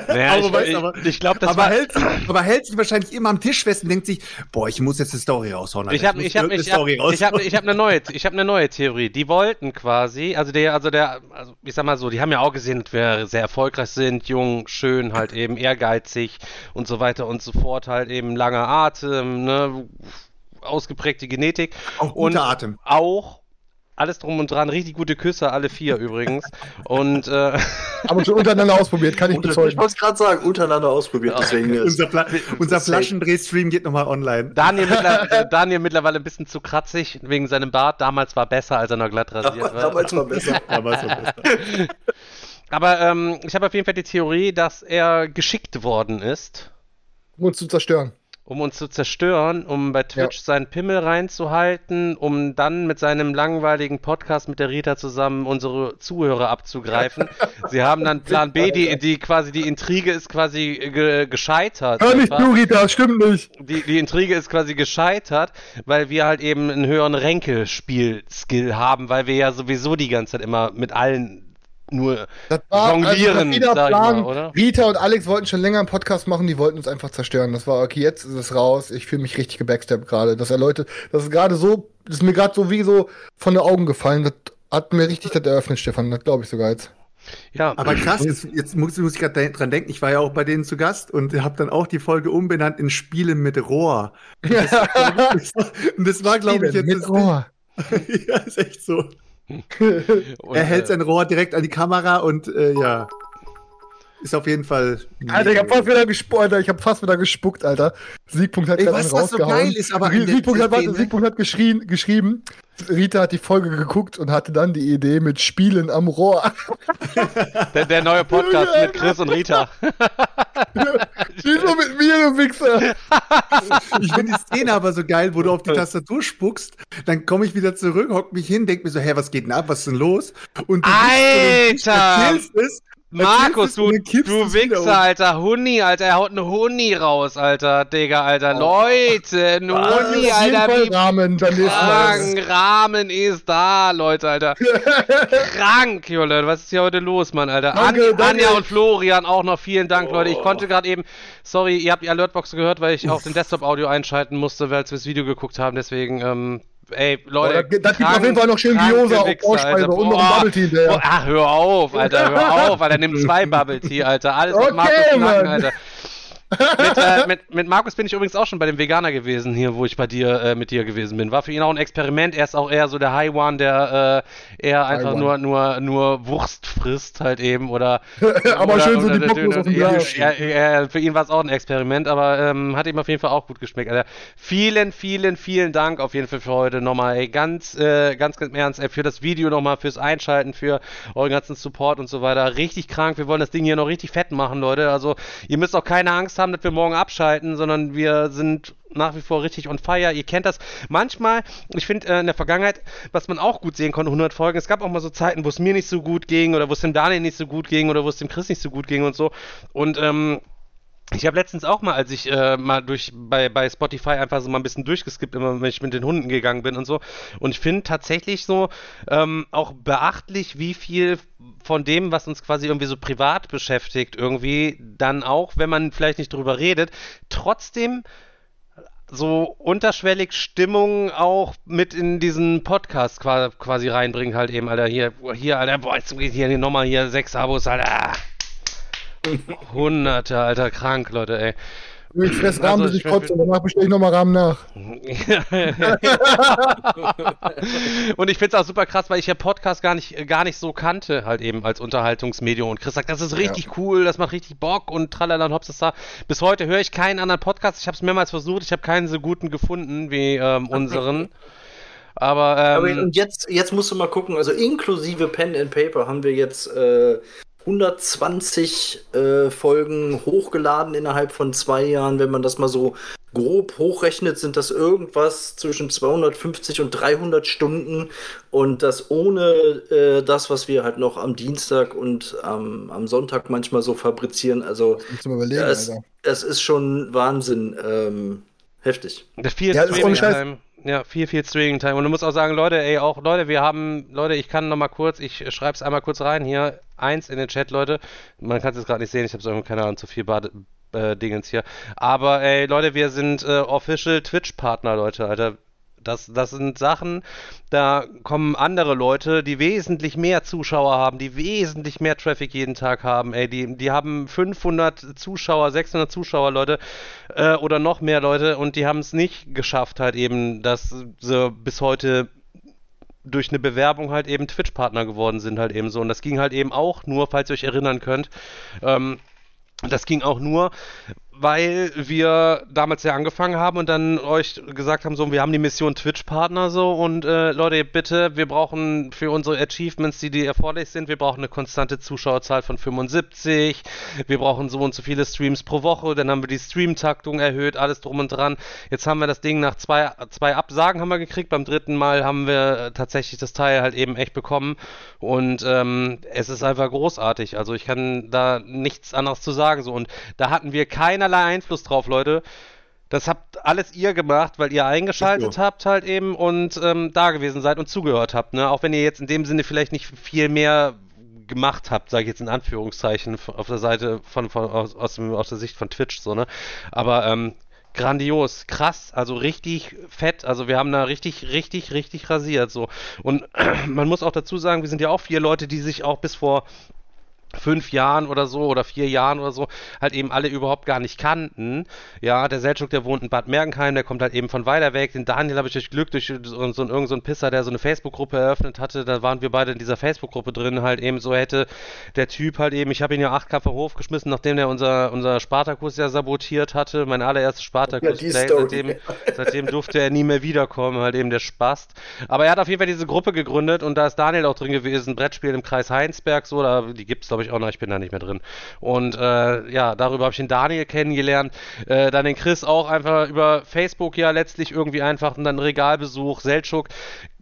Speaker 3: Naja,
Speaker 5: aber
Speaker 3: ich- ich-
Speaker 5: aber,
Speaker 3: ich glaub, das
Speaker 5: aber
Speaker 3: war-
Speaker 5: hält, sich- aber hält sich wahrscheinlich immer am Tisch fest und denkt sich, boah, ich muss jetzt eine Story raushauen. Alter.
Speaker 3: Ich habe ich hab, ich hab, ich hab, ich hab eine neue, ich hab eine neue Theorie. Die wollten quasi, also der, also der, also ich sag mal so, die haben ja auch gesehen, dass wir sehr erfolgreich sind, jung, schön, halt eben ehrgeizig und so weiter und so fort, halt eben langer Atem, ne, ausgeprägte Genetik.
Speaker 5: Auch
Speaker 3: und
Speaker 5: Atem.
Speaker 3: Auch alles drum und dran, richtig gute Küsse, alle vier übrigens. Und äh,
Speaker 4: Aber schon untereinander ausprobiert, kann ich
Speaker 2: Unter, ich
Speaker 4: bezeugen.
Speaker 2: wollte es gerade sagen, untereinander ausprobiert, deswegen ist
Speaker 5: unser Pla unser. Flaschendreh-Stream geht nochmal online.
Speaker 3: Daniel, mittler äh, Daniel mittlerweile ein bisschen zu kratzig wegen seinem Bart. Damals war besser, als er noch glatt rasiert war.
Speaker 2: damals war besser.
Speaker 5: Damals war besser.
Speaker 3: Aber ähm, ich habe auf jeden Fall die Theorie, dass er geschickt worden ist,
Speaker 4: Um uns zu zerstören.
Speaker 3: Um uns zu zerstören, um bei Twitch seinen Pimmel reinzuhalten, um dann mit seinem langweiligen Podcast mit der Rita zusammen unsere Zuhörer abzugreifen. Sie haben dann Plan B, die, die quasi die Intrige ist quasi ge gescheitert.
Speaker 4: Hör nicht zu, Rita, stimmt nicht.
Speaker 3: Die, die Intrige ist quasi gescheitert, weil wir halt eben einen höheren Ränkespiel-Skill haben, weil wir ja sowieso die ganze Zeit immer mit allen nur
Speaker 4: Das war
Speaker 3: jonglieren,
Speaker 4: also wieder
Speaker 3: sag ich
Speaker 4: Plan.
Speaker 3: mal, oder?
Speaker 4: Rita und Alex wollten schon länger einen Podcast machen, die wollten uns einfach zerstören. Das war okay, jetzt ist es raus. Ich fühle mich richtig gebackstabbt gerade. Dass er Leute, das ist gerade so, das ist mir gerade so wie so von den Augen gefallen. Das hat mir richtig das eröffnet, Stefan. Das glaube ich sogar jetzt.
Speaker 3: Ja,
Speaker 5: Aber krass, jetzt, jetzt muss, muss ich gerade dran denken, ich war ja auch bei denen zu Gast und habe dann auch die Folge umbenannt in Spiele mit Rohr. Und das, das war, glaube ich, jetzt
Speaker 4: mit
Speaker 5: das
Speaker 4: Rohr.
Speaker 5: ja, ist echt so.
Speaker 3: Und,
Speaker 5: er hält
Speaker 3: äh,
Speaker 5: sein Rohr direkt an die Kamera und äh, ja. Ist auf jeden Fall.
Speaker 4: Alter, ich hab fast wieder gespuckt, Alter. Ich hab fast wieder gespuckt, Alter. Siegpunkt hat
Speaker 5: Ey,
Speaker 4: gerade
Speaker 5: was- was so
Speaker 4: rausgehauen.
Speaker 5: geil ist, aber
Speaker 4: Siegpunkt hat, warte,
Speaker 5: Szene-
Speaker 4: Siegpunkt hat geschrien, geschrieben, Rita hat die Folge geguckt und hatte dann die Idee mit Spielen am Rohr.
Speaker 3: der, der neue Podcast mit Chris und Rita.
Speaker 4: Wieso mit mir, du Wichser?
Speaker 5: Ich finde die Szene aber so geil, wo du auf die Tastatur spuckst, dann komme ich wieder zurück, hock mich hin, denk mir so, hä, was geht denn ab, was ist denn los? Und du
Speaker 3: Alter!
Speaker 5: erzählst es,
Speaker 3: Markus, du, du. Wichser, Alter. Huni, Alter. Er haut eine Huni raus, Alter. Digga, Alter. Leute, eine Huni,
Speaker 4: Oh. jeden
Speaker 3: Alter. Wie
Speaker 4: Rahmen
Speaker 3: krank. Rahmen ist da, Leute, Alter. krank, Junge. Was ist hier heute los, Mann, Alter?
Speaker 4: Danke,
Speaker 3: An,
Speaker 4: danke.
Speaker 3: Anja und Florian auch noch vielen Dank, Leute. Ich konnte gerade eben, sorry, ihr habt die Alertbox gehört, weil ich auch den Desktop-Audio einschalten musste, weil wir das Video geguckt haben. Deswegen, ähm, ey, Leute.
Speaker 4: Oh, da- da gibt's
Speaker 3: krank,
Speaker 4: auf jeden Fall noch schön Gyoza auf Vorspeise und noch ein. Bubble Tea hinterher.
Speaker 3: Boah, Ach, hör auf, Alter, hör auf, Alter. Nimm zwei Bubble Tea, Alter. Alles auf
Speaker 4: Okay,
Speaker 3: Markus Nacken,
Speaker 4: Mann.
Speaker 3: Alter. Mit, äh, mit, mit Markus bin ich übrigens auch schon bei dem Veganer gewesen, hier, wo ich bei dir, äh, mit dir gewesen bin. War für ihn auch ein Experiment. Er ist auch eher so der High One, der äh, eher einfach nur, nur, nur Wurst frisst halt eben oder.
Speaker 4: Aber
Speaker 3: oder,
Speaker 4: schön so die
Speaker 3: Döner.
Speaker 4: auf dem
Speaker 3: ja,
Speaker 4: Glas.
Speaker 3: ja, ja, Für ihn war es auch ein Experiment, aber ähm, hat ihm auf jeden Fall auch gut geschmeckt. Alter. Vielen, vielen, vielen Dank auf jeden Fall für heute nochmal. Ey, ganz, äh, ganz, ganz ernst, ey, für das Video nochmal, fürs Einschalten, für euren ganzen Support und so weiter. Richtig krank. Wir wollen das Ding hier noch richtig fett machen, Leute. Also, ihr müsst auch keine Angst haben, dass wir morgen abschalten, sondern wir sind nach wie vor richtig on fire. Ihr kennt das. Manchmal, ich finde äh, in der Vergangenheit, was man auch gut sehen konnte, 100 Folgen, es gab auch mal so Zeiten, wo es mir nicht so gut ging oder wo es dem Daniel nicht so gut ging oder wo es dem Chris nicht so gut ging und so. Und ähm, Ich habe letztens auch mal, als ich äh, mal durch bei, bei Spotify einfach so mal ein bisschen durchgeskippt, immer wenn ich mit den Hunden gegangen bin und so. Und ich finde tatsächlich so ähm, auch beachtlich, wie viel von dem, was uns quasi irgendwie so privat beschäftigt, irgendwie dann auch, wenn man vielleicht nicht drüber redet, trotzdem so unterschwellig Stimmung auch mit in diesen Podcast qua- quasi reinbringen halt eben, Alter. Hier, hier, Alter, boah, jetzt geht hier nochmal hier sechs Abos, Alter. Hunderte, Alter, krank, Leute, ey.
Speaker 4: Ich fress Rahmen,
Speaker 3: Also,
Speaker 4: bis ich
Speaker 3: ich-
Speaker 4: kotze, danach bestelle ich nochmal Rahmen nach.
Speaker 3: und ich finde es auch super krass, weil ich ja Podcast gar nicht, gar nicht so kannte, halt eben als Unterhaltungsmedium. Und Chris sagt, das ist richtig cool, das macht richtig Bock und tralala und hops ist da. Bis heute höre ich keinen anderen Podcast. Ich habe es mehrmals versucht, ich habe keinen so guten gefunden wie ähm, unseren. Aber,
Speaker 2: Aber
Speaker 3: ähm,
Speaker 2: und jetzt, jetzt musst du mal gucken, also inklusive Pen and Paper haben wir jetzt äh, 120 äh, Folgen hochgeladen innerhalb von zwei Jahren. Wenn man das mal so grob hochrechnet, sind das irgendwas zwischen 250 und 300 Stunden. Und das ohne äh, das, was wir halt noch am Dienstag und am- am Sonntag manchmal so fabrizieren. Also
Speaker 4: überlegen,
Speaker 2: es, es ist schon Wahnsinn. Ähm, heftig.
Speaker 3: Der viel
Speaker 4: Ja,
Speaker 3: Streaming. Time. Ja, viel, viel Streaming Time. Und du musst auch sagen, Leute, ey, auch Leute, wir haben, Leute, ich kann noch mal kurz, ich schreib's einmal kurz rein hier, eins in den Chat, Leute. Man kann es jetzt gerade nicht sehen, ich habe so keine Ahnung, zu viel Bade, äh, Dingens hier. Aber ey, Leute, wir sind äh, Official Twitch-Partner, Leute, Alter. Das, das sind Sachen, da kommen andere Leute, die wesentlich mehr Zuschauer haben, die wesentlich mehr Traffic jeden Tag haben. Ey, die, die haben 500 Zuschauer, 600 Zuschauer, Leute, äh, oder noch mehr Leute, und die haben es nicht geschafft, halt eben, dass sie bis heute durch eine Bewerbung halt eben Twitch-Partner geworden sind, halt eben so. Und das ging halt eben auch nur, falls ihr euch erinnern könnt, ähm, das ging auch nur, weil wir damals ja angefangen haben und dann euch gesagt haben, so, wir haben die Mission Twitch-Partner so und äh, Leute, bitte, wir brauchen für unsere Achievements, die, die erforderlich sind, wir brauchen eine konstante Zuschauerzahl von 75, wir brauchen so und so viele Streams pro Woche, dann haben wir die Stream-Taktung erhöht, alles drum und dran. Jetzt haben wir das Ding nach zwei, zwei Absagen haben wir gekriegt, beim dritten Mal haben wir tatsächlich das Teil halt eben echt bekommen und ähm, es ist einfach großartig. Also ich kann da nichts anderes zu sagen so und da hatten wir keinerlei Einfluss drauf, Leute. Das habt alles ihr gemacht, weil ihr eingeschaltet habt halt eben und ähm, da gewesen seid und zugehört habt. Ne? Auch wenn ihr jetzt in dem Sinne vielleicht nicht viel mehr gemacht habt, sage ich jetzt in Anführungszeichen, auf der Seite von, von aus, aus, aus der Sicht von Twitch so, ne? Aber ähm, grandios, krass, also richtig fett. Also wir haben da richtig, richtig, richtig rasiert so. Und man muss auch dazu sagen, wir sind ja auch vier Leute, die sich auch bis vor fünf Jahren oder so oder vier Jahren oder so halt eben alle überhaupt gar nicht kannten. Ja, der Seltschuk, der wohnt in Bad Mergenheim, der kommt halt eben von weiter weg. Den Daniel habe ich durch Glück, durch so, so, einen- irgend so Pisser, der so eine Facebook-Gruppe eröffnet hatte, da waren wir beide in dieser Facebook-Gruppe drin, halt eben so hätte der Typ halt eben, ich habe ihn ja acht vom Hof geschmissen, nachdem der unser, unser Spartakus ja sabotiert hatte, mein allererstes Spartakus
Speaker 2: Story.
Speaker 3: seitdem, seitdem durfte er nie mehr wiederkommen, halt eben der Spast. Aber er hat auf jeden Fall diese Gruppe gegründet und da ist Daniel auch drin gewesen, Brettspiel im Kreis Heinsberg, so, da, die gibt's glaube ich auch noch, ich bin da nicht mehr drin. Und äh, ja, darüber habe ich den Daniel kennengelernt, äh, dann den Chris auch einfach über Facebook ja letztlich irgendwie einfach und dann Regalbesuch, Seltschuk,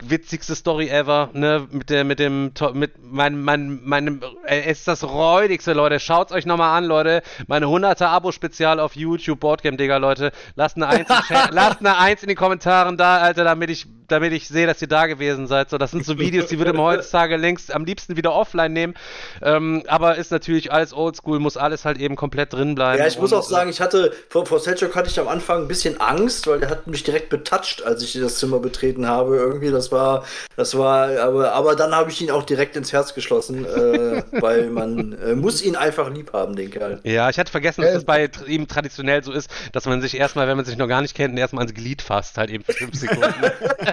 Speaker 3: witzigste Story ever, ne, mit der, mit dem, mit meinem, meinem, meinem, äh, ist das räudigste, Leute, schaut's euch nochmal an, Leute, meine 100er Abo-Spezial auf YouTube, Boardgame, Digga, Leute, lasst eine Eins, lasst eine Eins in die Kommentaren da, Alter, damit ich, damit ich sehe, dass ihr da gewesen seid, so, das sind so Videos, die würde man heutzutage längst am liebsten wieder offline nehmen, ähm, aber ist natürlich alles oldschool, muss alles halt eben komplett drin bleiben.
Speaker 2: Ja, ich muss auch sagen, ich hatte, vor, vor Selchuk hatte ich am Anfang ein bisschen Angst, weil der hat mich direkt betatscht, als ich das Zimmer betreten habe. Irgendwie, das war, das war, aber, aber dann habe ich ihn auch direkt ins Herz geschlossen, äh, weil man äh, muss ihn einfach lieb haben, den Kerl.
Speaker 3: Ja, ich hatte vergessen, dass das bei ihm traditionell so ist, dass man sich erstmal, wenn man sich noch gar nicht kennt, erstmal ans Glied fasst, halt eben für fünf Sekunden.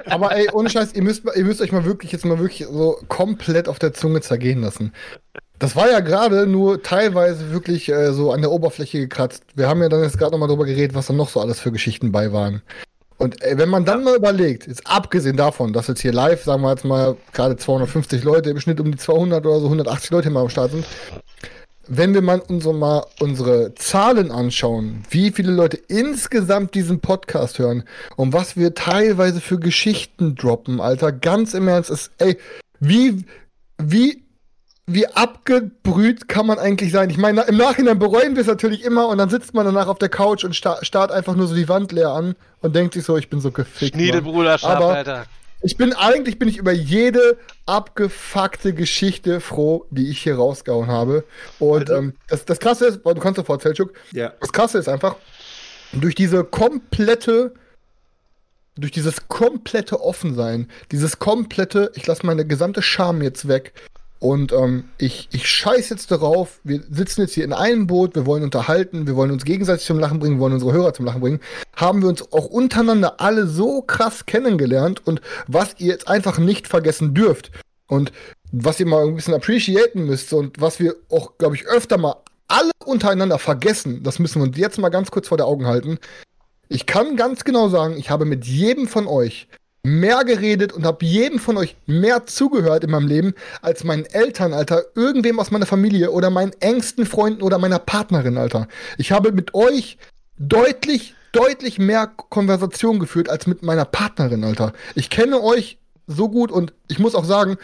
Speaker 4: Aber ey, ohne Scheiß, ihr müsst, ihr müsst euch mal wirklich jetzt mal wirklich so komplett auf der Zunge zergehen lassen. Das war ja gerade nur teilweise wirklich äh, so an der Oberfläche gekratzt. Wir haben ja dann jetzt gerade nochmal drüber geredet, was da noch so alles für Geschichten bei waren. Und ey, wenn man dann mal überlegt, jetzt abgesehen davon, dass jetzt hier live, sagen wir jetzt mal, gerade 250 Leute, im Schnitt um die 200 oder so 180 Leute mal am Start sind, wenn wir mal unsere, mal unsere Zahlen anschauen, wie viele Leute insgesamt diesen Podcast hören und was wir teilweise für Geschichten droppen, Alter, ganz im Ernst, ist, ey, wie, wie wie abgebrüht kann man eigentlich sein? Ich meine, im Nachhinein bereuen wir es natürlich immer und dann sitzt man danach auf der Couch und sta starrt einfach nur so die Wand leer an und denkt sich so, ich bin so gefickt.
Speaker 3: Schniedebruderschaft,
Speaker 4: Aber
Speaker 3: Alter.
Speaker 4: Ich bin eigentlich bin ich über jede abgefuckte Geschichte froh, die ich hier rausgehauen habe. Und ähm, das, das Krasse ist, du kannst sofort, Selchuk.
Speaker 5: Ja.
Speaker 4: Das Krasse ist einfach, durch diese komplette, durch dieses komplette Offensein, dieses komplette, ich lasse meine gesamte Scham jetzt weg. Und ähm, ich, ich scheiß jetzt darauf, wir sitzen jetzt hier in einem Boot, wir wollen unterhalten, wir wollen uns gegenseitig zum Lachen bringen, wir wollen unsere Hörer zum Lachen bringen. Haben wir uns auch untereinander alle so krass kennengelernt. Und was ihr jetzt einfach nicht vergessen dürft. Und was ihr mal ein bisschen appreciaten müsst. Und was wir auch, glaube ich, öfter mal alle untereinander vergessen, das müssen wir uns jetzt mal ganz kurz vor der Augen halten. Ich kann ganz genau sagen, ich habe mit jedem von euch mehr geredet und habe jedem von euch mehr zugehört in meinem Leben als meinen Eltern, Alter, irgendwem aus meiner Familie oder meinen engsten Freunden oder meiner Partnerin, Alter. Ich habe mit euch deutlich, deutlich mehr Konversation geführt als mit meiner Partnerin, Alter. Ich kenne euch so gut und ich muss auch sagen,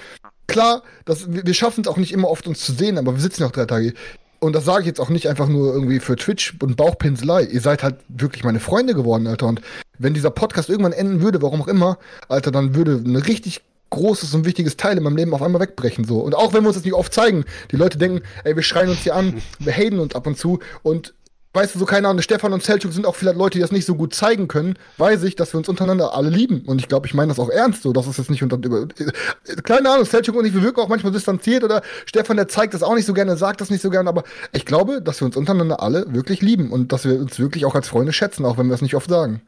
Speaker 4: klar, das, wir schaffen es auch nicht immer oft uns zu sehen, aber wir sitzen auch drei Tage. Und das sage ich jetzt auch nicht einfach nur irgendwie für Twitch und Bauchpinselei. Ihr seid halt wirklich meine Freunde geworden, Alter. Und wenn dieser Podcast irgendwann enden würde, warum auch immer, Alter, dann würde ein richtig großes und wichtiges Teil in meinem Leben auf einmal wegbrechen, so. Und auch wenn wir uns das nicht oft zeigen, die Leute denken, ey, wir schreien uns hier an, wir haten uns ab und zu und weißt du, so keine Ahnung, Stefan und Selchuk sind auch vielleicht Leute, die das nicht so gut zeigen können, weiß ich, dass wir uns untereinander alle lieben. Und ich glaube, ich meine das auch ernst so, dass es jetzt nicht unter, über, äh, keine Ahnung, Selchuk und ich, wir wirken auch manchmal distanziert oder Stefan, der zeigt das auch nicht so gerne, sagt das nicht so gerne, aber ich glaube, dass wir uns untereinander alle wirklich lieben und dass wir uns wirklich auch als Freunde schätzen, auch wenn wir es nicht oft sagen.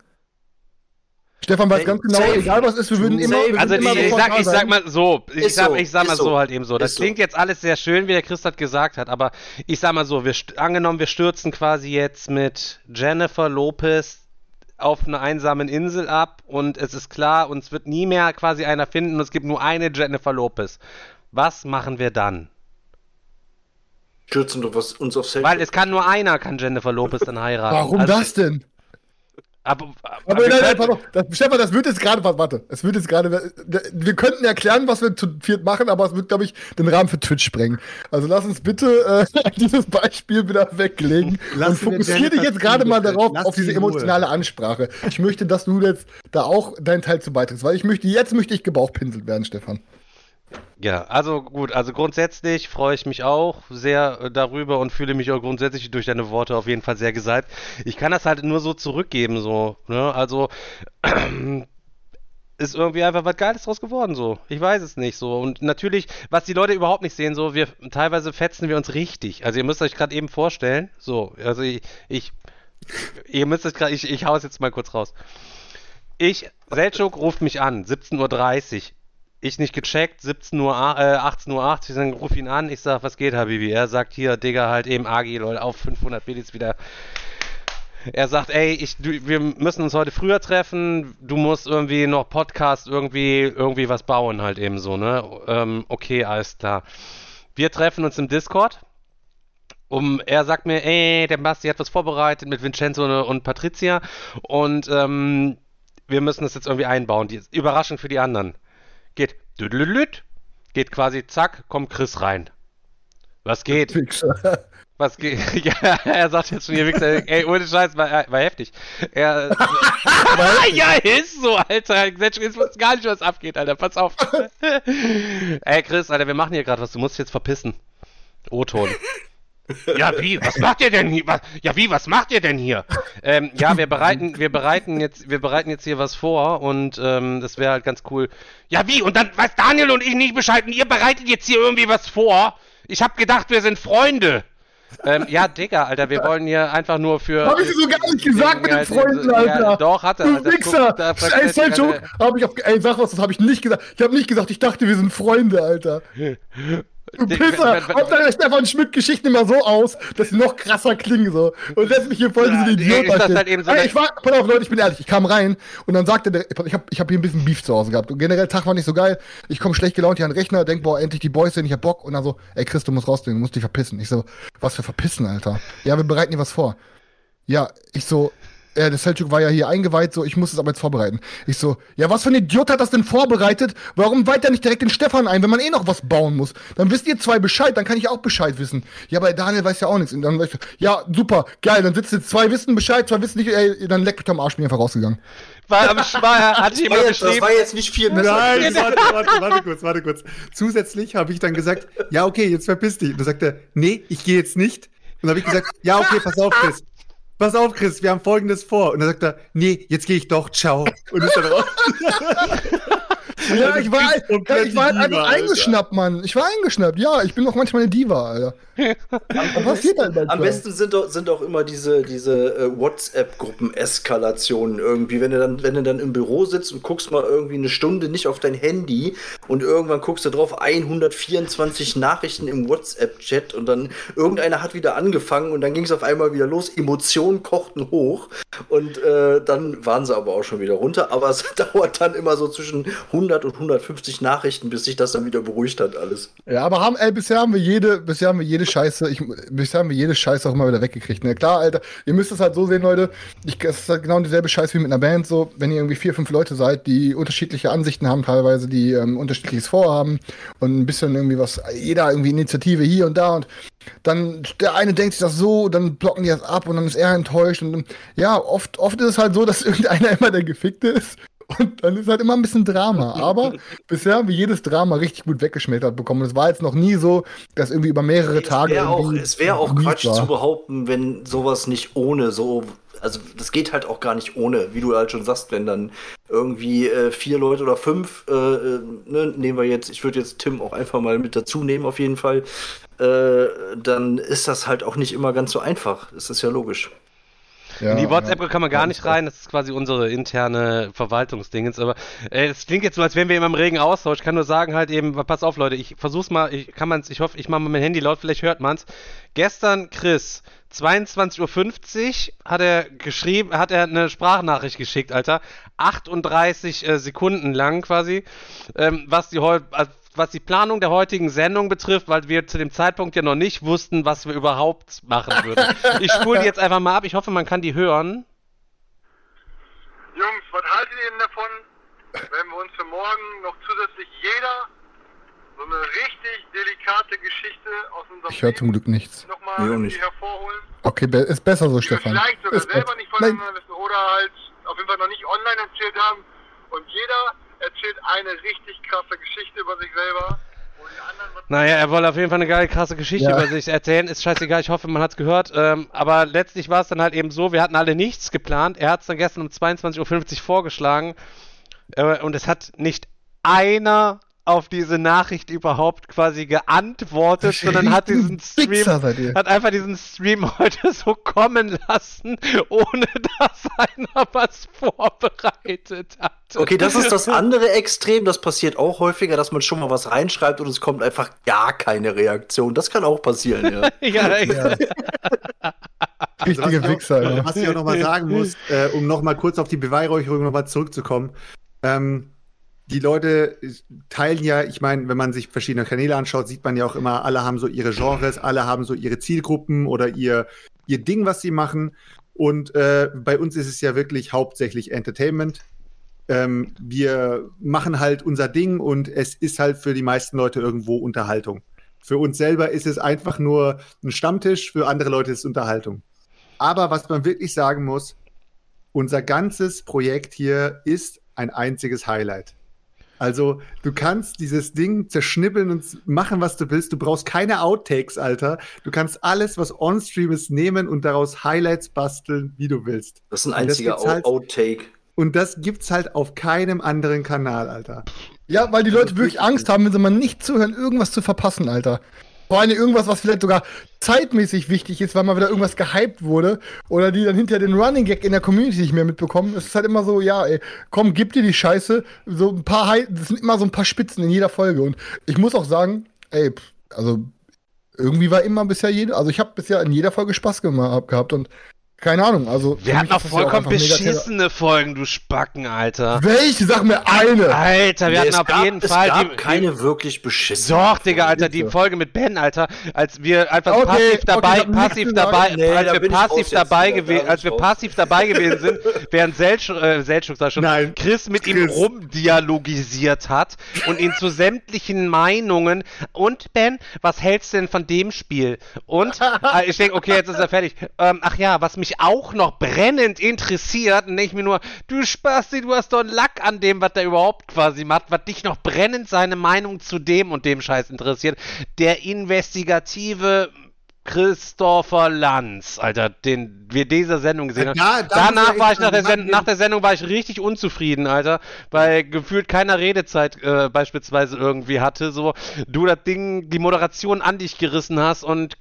Speaker 4: Stefan weiß ganz genau, egal was ist, wir würden immer, wir würden
Speaker 3: Also
Speaker 4: immer
Speaker 3: ich, sag, ich sag mal so, ich sag,
Speaker 2: so,
Speaker 3: ich sag mal so.
Speaker 2: so.
Speaker 3: halt eben so. Das
Speaker 2: Ist so.
Speaker 3: klingt jetzt alles sehr schön, wie der Christ gesagt hat, aber ich sag mal so, wir angenommen, wir stürzen quasi jetzt mit Jennifer Lopez auf einer einsamen Insel ab und es ist klar, uns wird nie mehr quasi einer finden und es gibt nur eine Jennifer Lopez. Was machen wir dann?
Speaker 2: Stürzen wir was- uns auf Selchuk.
Speaker 3: Weil es kann nur einer, kann Jennifer Lopez dann heiraten.
Speaker 4: Warum
Speaker 3: Also-
Speaker 4: das denn?
Speaker 3: Aber,
Speaker 4: Aber
Speaker 3: wir
Speaker 4: nein, nein, pardon. Das, Stefan, das wird jetzt gerade, warte, es wird jetzt gerade, wir könnten erklären, was wir zu viert machen, aber es wird, glaube ich, den Rahmen für Twitch sprengen. Also lass uns bitte äh, dieses Beispiel wieder weglegen
Speaker 5: Lass
Speaker 4: und fokussiere dich jetzt gerade mal darauf,
Speaker 5: Lass
Speaker 4: auf diese emotionale Ansprache. Ich möchte, dass du jetzt da auch deinen Teil zu beitrittst, weil ich möchte, jetzt möchte ich gebauchpinselt werden, Stefan.
Speaker 3: Ja, also gut, also grundsätzlich freue ich mich auch sehr äh, darüber und fühle mich auch grundsätzlich durch deine Worte auf jeden Fall sehr gesalbt. Ich kann das halt nur so zurückgeben, so, ne? Also ist irgendwie einfach was Geiles draus geworden, so. Ich weiß es nicht, so. Und natürlich, was die Leute überhaupt nicht sehen, so, wir teilweise fetzen wir uns richtig. Also ihr müsst euch gerade eben vorstellen, so, also ich, ich ihr müsst es gerade, ich, ich hau es jetzt mal kurz raus. Ich, Selchuk ruft mich an, 17.30 Uhr. Ich nicht gecheckt, 17 Uhr, äh, 18.80 Uhr, dann ruf ihn an, ich sag, was geht, Habibi? Er sagt hier, Digga, halt eben Agi, lol, auf 500 Billys wieder. Er sagt, ey, ich, du, wir müssen uns heute früher treffen, du musst irgendwie noch Podcast, irgendwie, irgendwie was bauen, halt eben so, ne? Ähm, okay, alles klar. Wir treffen uns im Discord. Um, er sagt mir, ey, der Basti hat was vorbereitet mit Vincenzo und Patricia und ähm, wir müssen das jetzt irgendwie einbauen. Die Überraschung für die anderen. Geht düdelüt, geht quasi zack, kommt Chris rein. Was geht? Was geht? ja, er sagt jetzt schon hier, Wichser, ey, ohne Scheiß, war, war heftig. Er, ja, ist so, Alter. Ich weiß gar nicht, was abgeht, Alter. Pass auf. ey, Chris, Alter, wir machen hier gerade was. Du musst jetzt verpissen. O-Ton. Ja, wie? Was macht ihr denn hier? Was, ja, wie? Was macht ihr denn hier? Ähm, ja, wir bereiten, wir bereiten jetzt, wir bereiten jetzt hier was vor und ähm, das wäre halt ganz cool. Ja, wie? Und dann weiß Daniel und ich nicht Bescheid und ihr bereitet jetzt hier irgendwie was vor? Ich hab gedacht, wir sind Freunde. Ähm, ja, Digga, Alter, wir wollen hier einfach nur für.
Speaker 4: Hab ich dir so gar nicht gesagt mit den Freunden,
Speaker 3: ja,
Speaker 4: Alter.
Speaker 3: doch, hat er.
Speaker 4: Du
Speaker 3: Alter.
Speaker 4: Wichser!
Speaker 3: Guck,
Speaker 4: Ey,
Speaker 3: Alter.
Speaker 4: hab ich auf, ey, sag was, das habe ich nicht gesagt. Ich habe nicht gesagt, ich dachte, wir sind Freunde, Alter. Du Pisser! Hauptsache der Stefan Schmidt Geschichten immer so aus, dass sie noch krasser klingen so. Und lässt mich hier voll
Speaker 3: Ja,
Speaker 4: diesen Idiot
Speaker 3: ist halt eben so
Speaker 4: Ey,
Speaker 3: eine-
Speaker 4: ich war, pass auf Leute, ich bin ehrlich, ich kam rein und dann sagte der, ich habe ich hab hier ein bisschen Beef zu Hause gehabt. Und generell Tag war nicht so geil. Ich komme schlecht gelaunt hier an den Rechner, denk, boah, endlich die Boys sind, ich hab Bock. Und dann so, ey Chris, du musst rausgehen, du musst dich verpissen. Ich so, was für verpissen, Alter? Ja, wir bereiten dir was vor. Ja, ich so, äh, der Selchuk war ja hier eingeweiht, so, ich muss es aber jetzt vorbereiten. Ich so, ja, was für ein Idiot hat das denn vorbereitet? Warum weiht er nicht direkt den Stefan ein, wenn man eh noch was bauen muss? Dann wisst ihr zwei Bescheid, dann kann ich auch Bescheid wissen. Ja, aber Daniel weiß ja auch nichts. Und dann weiß ich, ja, super, geil, dann sitzen jetzt zwei wissen Bescheid, zwei wissen nicht, ey, dann leck mich am Arsch, bin ich einfach rausgegangen.
Speaker 3: War, Schwa- hat
Speaker 2: Das war,
Speaker 3: jemand
Speaker 2: jetzt, das
Speaker 3: geschrieben.
Speaker 2: war jetzt nicht viel besser.
Speaker 5: Nein, warte, warte, warte kurz, warte kurz. Zusätzlich habe ich dann gesagt, ja, okay, jetzt verpiss dich. Und dann sagt er, nee, ich gehe jetzt nicht. Und dann habe ich gesagt, ja, okay, pass auf, Chris. Pass auf, Chris, wir haben folgendes vor. Und dann sagt er, nee, jetzt gehe ich doch, ciao. Und ist dann raus.
Speaker 4: Ja, ich war, ich war halt
Speaker 5: Diva,
Speaker 4: einfach eingeschnappt, Mann. Ich war eingeschnappt, ja. Ich bin auch manchmal eine Diva, Alter.
Speaker 2: Am,
Speaker 4: passiert
Speaker 2: besten,
Speaker 4: halt
Speaker 2: am besten sind doch, sind auch immer diese, diese äh, WhatsApp-Gruppen-Eskalationen irgendwie. Wenn du, dann, wenn du dann im Büro sitzt und guckst mal irgendwie eine Stunde nicht auf dein Handy und irgendwann guckst du drauf 124 Nachrichten im WhatsApp-Chat und dann irgendeiner hat wieder angefangen und dann ging es auf einmal wieder los. Emotionen kochten hoch und äh, dann waren sie aber auch schon wieder runter. Aber es dauert dann immer so zwischen 100 und 150 Nachrichten, bis sich das dann wieder beruhigt hat alles.
Speaker 4: Ja, aber haben, ey, bisher haben wir jede, bisher haben wir jede Scheiße, ich, bisher haben wir jede Scheiße auch immer wieder weggekriegt. Ne? Klar, Alter, ihr müsst es halt so sehen, Leute. Ich, es ist halt genau dieselbe Scheiße wie mit einer Band, so, wenn ihr irgendwie vier, fünf Leute seid, die unterschiedliche Ansichten haben, teilweise, die ähm, unterschiedliches Vorhaben und ein bisschen irgendwie was, jeder irgendwie Initiative hier und da und dann der eine denkt sich das so, dann blocken die das ab und dann ist er enttäuscht und ja, oft, oft ist es halt so, dass irgendeiner immer der Gefickte ist. Und dann ist halt immer ein bisschen Drama. Aber bisher haben wir jedes Drama richtig gut weggeschmettert bekommen. Und es war jetzt noch nie so, dass irgendwie über mehrere Tage.
Speaker 2: Es wäre auch, es wär auch Quatsch
Speaker 4: war.
Speaker 2: zu behaupten, wenn sowas nicht ohne so. Also das geht halt auch gar nicht ohne, wie du halt schon sagst, wenn dann irgendwie äh, vier Leute oder fünf, äh, äh, ne, nehmen wir jetzt, ich würde jetzt Tim auch einfach mal mit dazu nehmen auf jeden Fall, äh, dann ist das halt auch nicht immer ganz so einfach. Das ist ja logisch.
Speaker 4: Ja,
Speaker 3: In die WhatsApp
Speaker 4: ja.
Speaker 3: kann man gar nicht rein, das ist quasi unsere interne Verwaltungsdingens, aber äh, es klingt jetzt so, als wären wir immer im regen Austausch. Ich kann nur sagen halt eben, pass auf Leute, ich versuch's mal, ich kann man's, ich hoffe, ich mache mal mein Handy laut, vielleicht hört man's. Gestern, Chris, 22.50 Uhr hat er geschrieben, hat er eine Sprachnachricht geschickt, Alter. 38 äh, Sekunden lang quasi, ähm, was die heu äh, was die Planung der heutigen Sendung betrifft, weil wir zu dem Zeitpunkt ja noch nicht wussten, was wir überhaupt machen würden. Ich spule die jetzt einfach mal ab. Ich hoffe, man kann die hören.
Speaker 17: Jungs, was haltet ihr denn davon, wenn wir uns für morgen noch zusätzlich jeder so eine richtig delikate Geschichte aus unserem
Speaker 4: Ich höre zum Glück nichts.
Speaker 17: nochmal
Speaker 2: Nee, auch
Speaker 17: irgendwie
Speaker 2: nicht.
Speaker 17: hervorholen?
Speaker 4: Okay, be ist besser so, Stefan.
Speaker 17: vielleicht sogar
Speaker 4: Ist
Speaker 17: selber
Speaker 4: be-
Speaker 17: nicht
Speaker 4: Nein,
Speaker 17: voneinander wissen oder halt auf jeden Fall noch nicht online erzählt haben. Und jeder erzählt eine richtig krasse Geschichte über sich selber. wo die anderen was
Speaker 3: Naja, er wollte auf jeden Fall eine geile, krasse Geschichte
Speaker 4: Ja.
Speaker 3: über sich erzählen. Ist scheißegal, ich hoffe, man hat's gehört. Ähm, aber letztlich war es dann halt eben so, wir hatten alle nichts geplant. Er hat's dann gestern um 22.50 Uhr vorgeschlagen. Äh, und es hat nicht einer auf diese Nachricht überhaupt quasi geantwortet, sondern hat diesen Stream, hat einfach diesen Stream heute so kommen lassen, ohne dass einer was vorbereitet hat.
Speaker 2: Okay, das ist das andere Extrem. Das passiert auch häufiger, dass man schon mal was reinschreibt und es kommt einfach gar keine Reaktion. Das kann auch passieren, ja.
Speaker 3: ja,
Speaker 4: Ja. Richtige
Speaker 5: was, ich
Speaker 4: Wichser,
Speaker 5: auch,
Speaker 4: ja.
Speaker 5: was ich auch noch mal sagen muss, äh, um noch mal kurz auf die Beweihräucherung noch mal zurückzukommen. Ähm, die Leute teilen ja, ich meine, wenn man sich verschiedene Kanäle anschaut, sieht man ja auch immer, alle haben so ihre Genres, alle haben so ihre Zielgruppen oder ihr, ihr Ding, was sie machen. Und äh, bei uns ist es ja wirklich hauptsächlich Entertainment. Ähm, wir machen halt unser Ding und es ist halt für die meisten Leute irgendwo Unterhaltung. Für uns selber ist es einfach nur ein Stammtisch, für andere Leute ist es Unterhaltung. Aber was man wirklich sagen muss, unser ganzes Projekt hier ist ein einziges Highlight. Also, du kannst dieses Ding zerschnippeln und machen, was du willst. Du brauchst keine Outtakes, Alter. Du kannst alles, was on-stream ist, nehmen und daraus Highlights basteln, wie du willst.
Speaker 2: Das ist ein einziger
Speaker 5: halt-
Speaker 2: Outtake.
Speaker 5: Und das gibt's halt auf keinem anderen Kanal, Alter.
Speaker 4: Ja, weil die Leute wirklich Angst haben, wenn sie mal nicht zuhören, irgendwas zu verpassen, Alter. Vor allem irgendwas, was vielleicht sogar zeitmäßig wichtig ist, weil mal wieder irgendwas gehypt wurde oder die dann hinterher den Running Gag in der Community nicht mehr mitbekommen. Es ist halt immer so, ja, ey, komm, gib dir die Scheiße. So ein paar, Hi das sind immer so ein paar Spitzen in jeder Folge. Und ich muss auch sagen, ey, also irgendwie war immer bisher jede, also ich habe bisher in jeder Folge Spaß gemacht gehabt und Keine Ahnung, also.
Speaker 3: Wir hatten
Speaker 4: ja auch
Speaker 3: vollkommen
Speaker 4: mega
Speaker 3: beschissene Folgen, du Spacken, Alter.
Speaker 4: Welche? Sag mir eine!
Speaker 3: Alter, wir
Speaker 2: Nee,
Speaker 3: hatten
Speaker 2: es
Speaker 3: auf
Speaker 2: gab,
Speaker 3: jeden
Speaker 2: es
Speaker 3: Fall
Speaker 2: gab
Speaker 3: die,
Speaker 2: keine wirklich beschissene.
Speaker 3: Doch, Digga, Alter, die. Folge mit Ben, Alter, als wir einfach
Speaker 4: Okay,
Speaker 3: passiv
Speaker 4: okay,
Speaker 3: dabei,
Speaker 4: nichts
Speaker 3: passiv dabei,
Speaker 2: Nee,
Speaker 3: als
Speaker 2: da
Speaker 3: wir passiv dabei gewesen, als wir passiv dabei gewesen sind, während Selch, äh, Selchuk sag schon,
Speaker 5: Nein,
Speaker 3: Chris mit ihm
Speaker 5: Chris.
Speaker 3: rumdialogisiert hat und ihn zu sämtlichen Meinungen und Ben, was hältst du denn von dem Spiel? Und äh, ich denke, okay, jetzt ist er fertig. Ähm, ach ja, was mich auch noch brennend interessiert, denke ich mir nur, du Spasti, du hast doch einen Lack an dem, was der überhaupt quasi macht, was dich noch brennend seine Meinung zu dem und dem Scheiß interessiert. Der investigative Christopher Lanz, Alter, den wir dieser Sendung gesehen haben.
Speaker 5: Muss
Speaker 3: Danach war ich nach der,
Speaker 5: sagen,
Speaker 3: Sen nach der Sendung war ich richtig unzufrieden, Alter, weil gefühlt keiner Redezeit äh, beispielsweise irgendwie hatte. So, du das Ding, die Moderation an dich gerissen hast und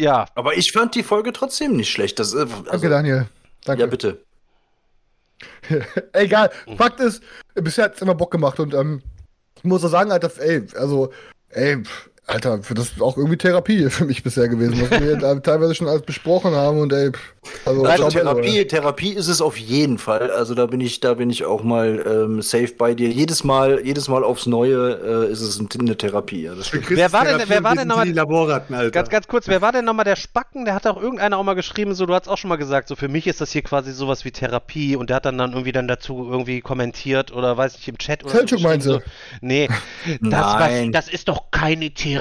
Speaker 3: ja.
Speaker 2: Aber ich fand die Folge trotzdem nicht schlecht. Das, äh, also,
Speaker 4: Danke, Daniel. Danke.
Speaker 2: Ja, bitte.
Speaker 4: Egal. Fakt ist, bisher hat es immer Bock gemacht und ähm, ich muss auch sagen, Alter, ey, also, ey, pff, Alter, für das ist auch irgendwie Therapie für mich bisher gewesen, was wir da teilweise schon alles besprochen haben und ey, also,
Speaker 2: Also
Speaker 4: schau mal,
Speaker 2: Therapie, Therapie ist es auf jeden Fall. Also da bin ich, da bin ich auch mal ähm, safe bei dir. Jedes Mal, jedes Mal aufs Neue äh, ist es ein- eine Therapie. Ja.
Speaker 3: Wer war denn, wer war denn nochmal,
Speaker 5: Die Laborratten, Alter.
Speaker 3: ganz, ganz kurz, wer war denn nochmal der Spacken? Der hat auch irgendeiner auch mal geschrieben, so, du hast auch schon mal gesagt, so, für mich ist das hier quasi sowas wie Therapie und der hat dann dann irgendwie dann dazu irgendwie kommentiert oder weiß nicht, im Chat oder
Speaker 4: Selchuk meinst du?
Speaker 3: so. Nee, das, war,
Speaker 2: Nein.
Speaker 3: das ist doch keine Therapie.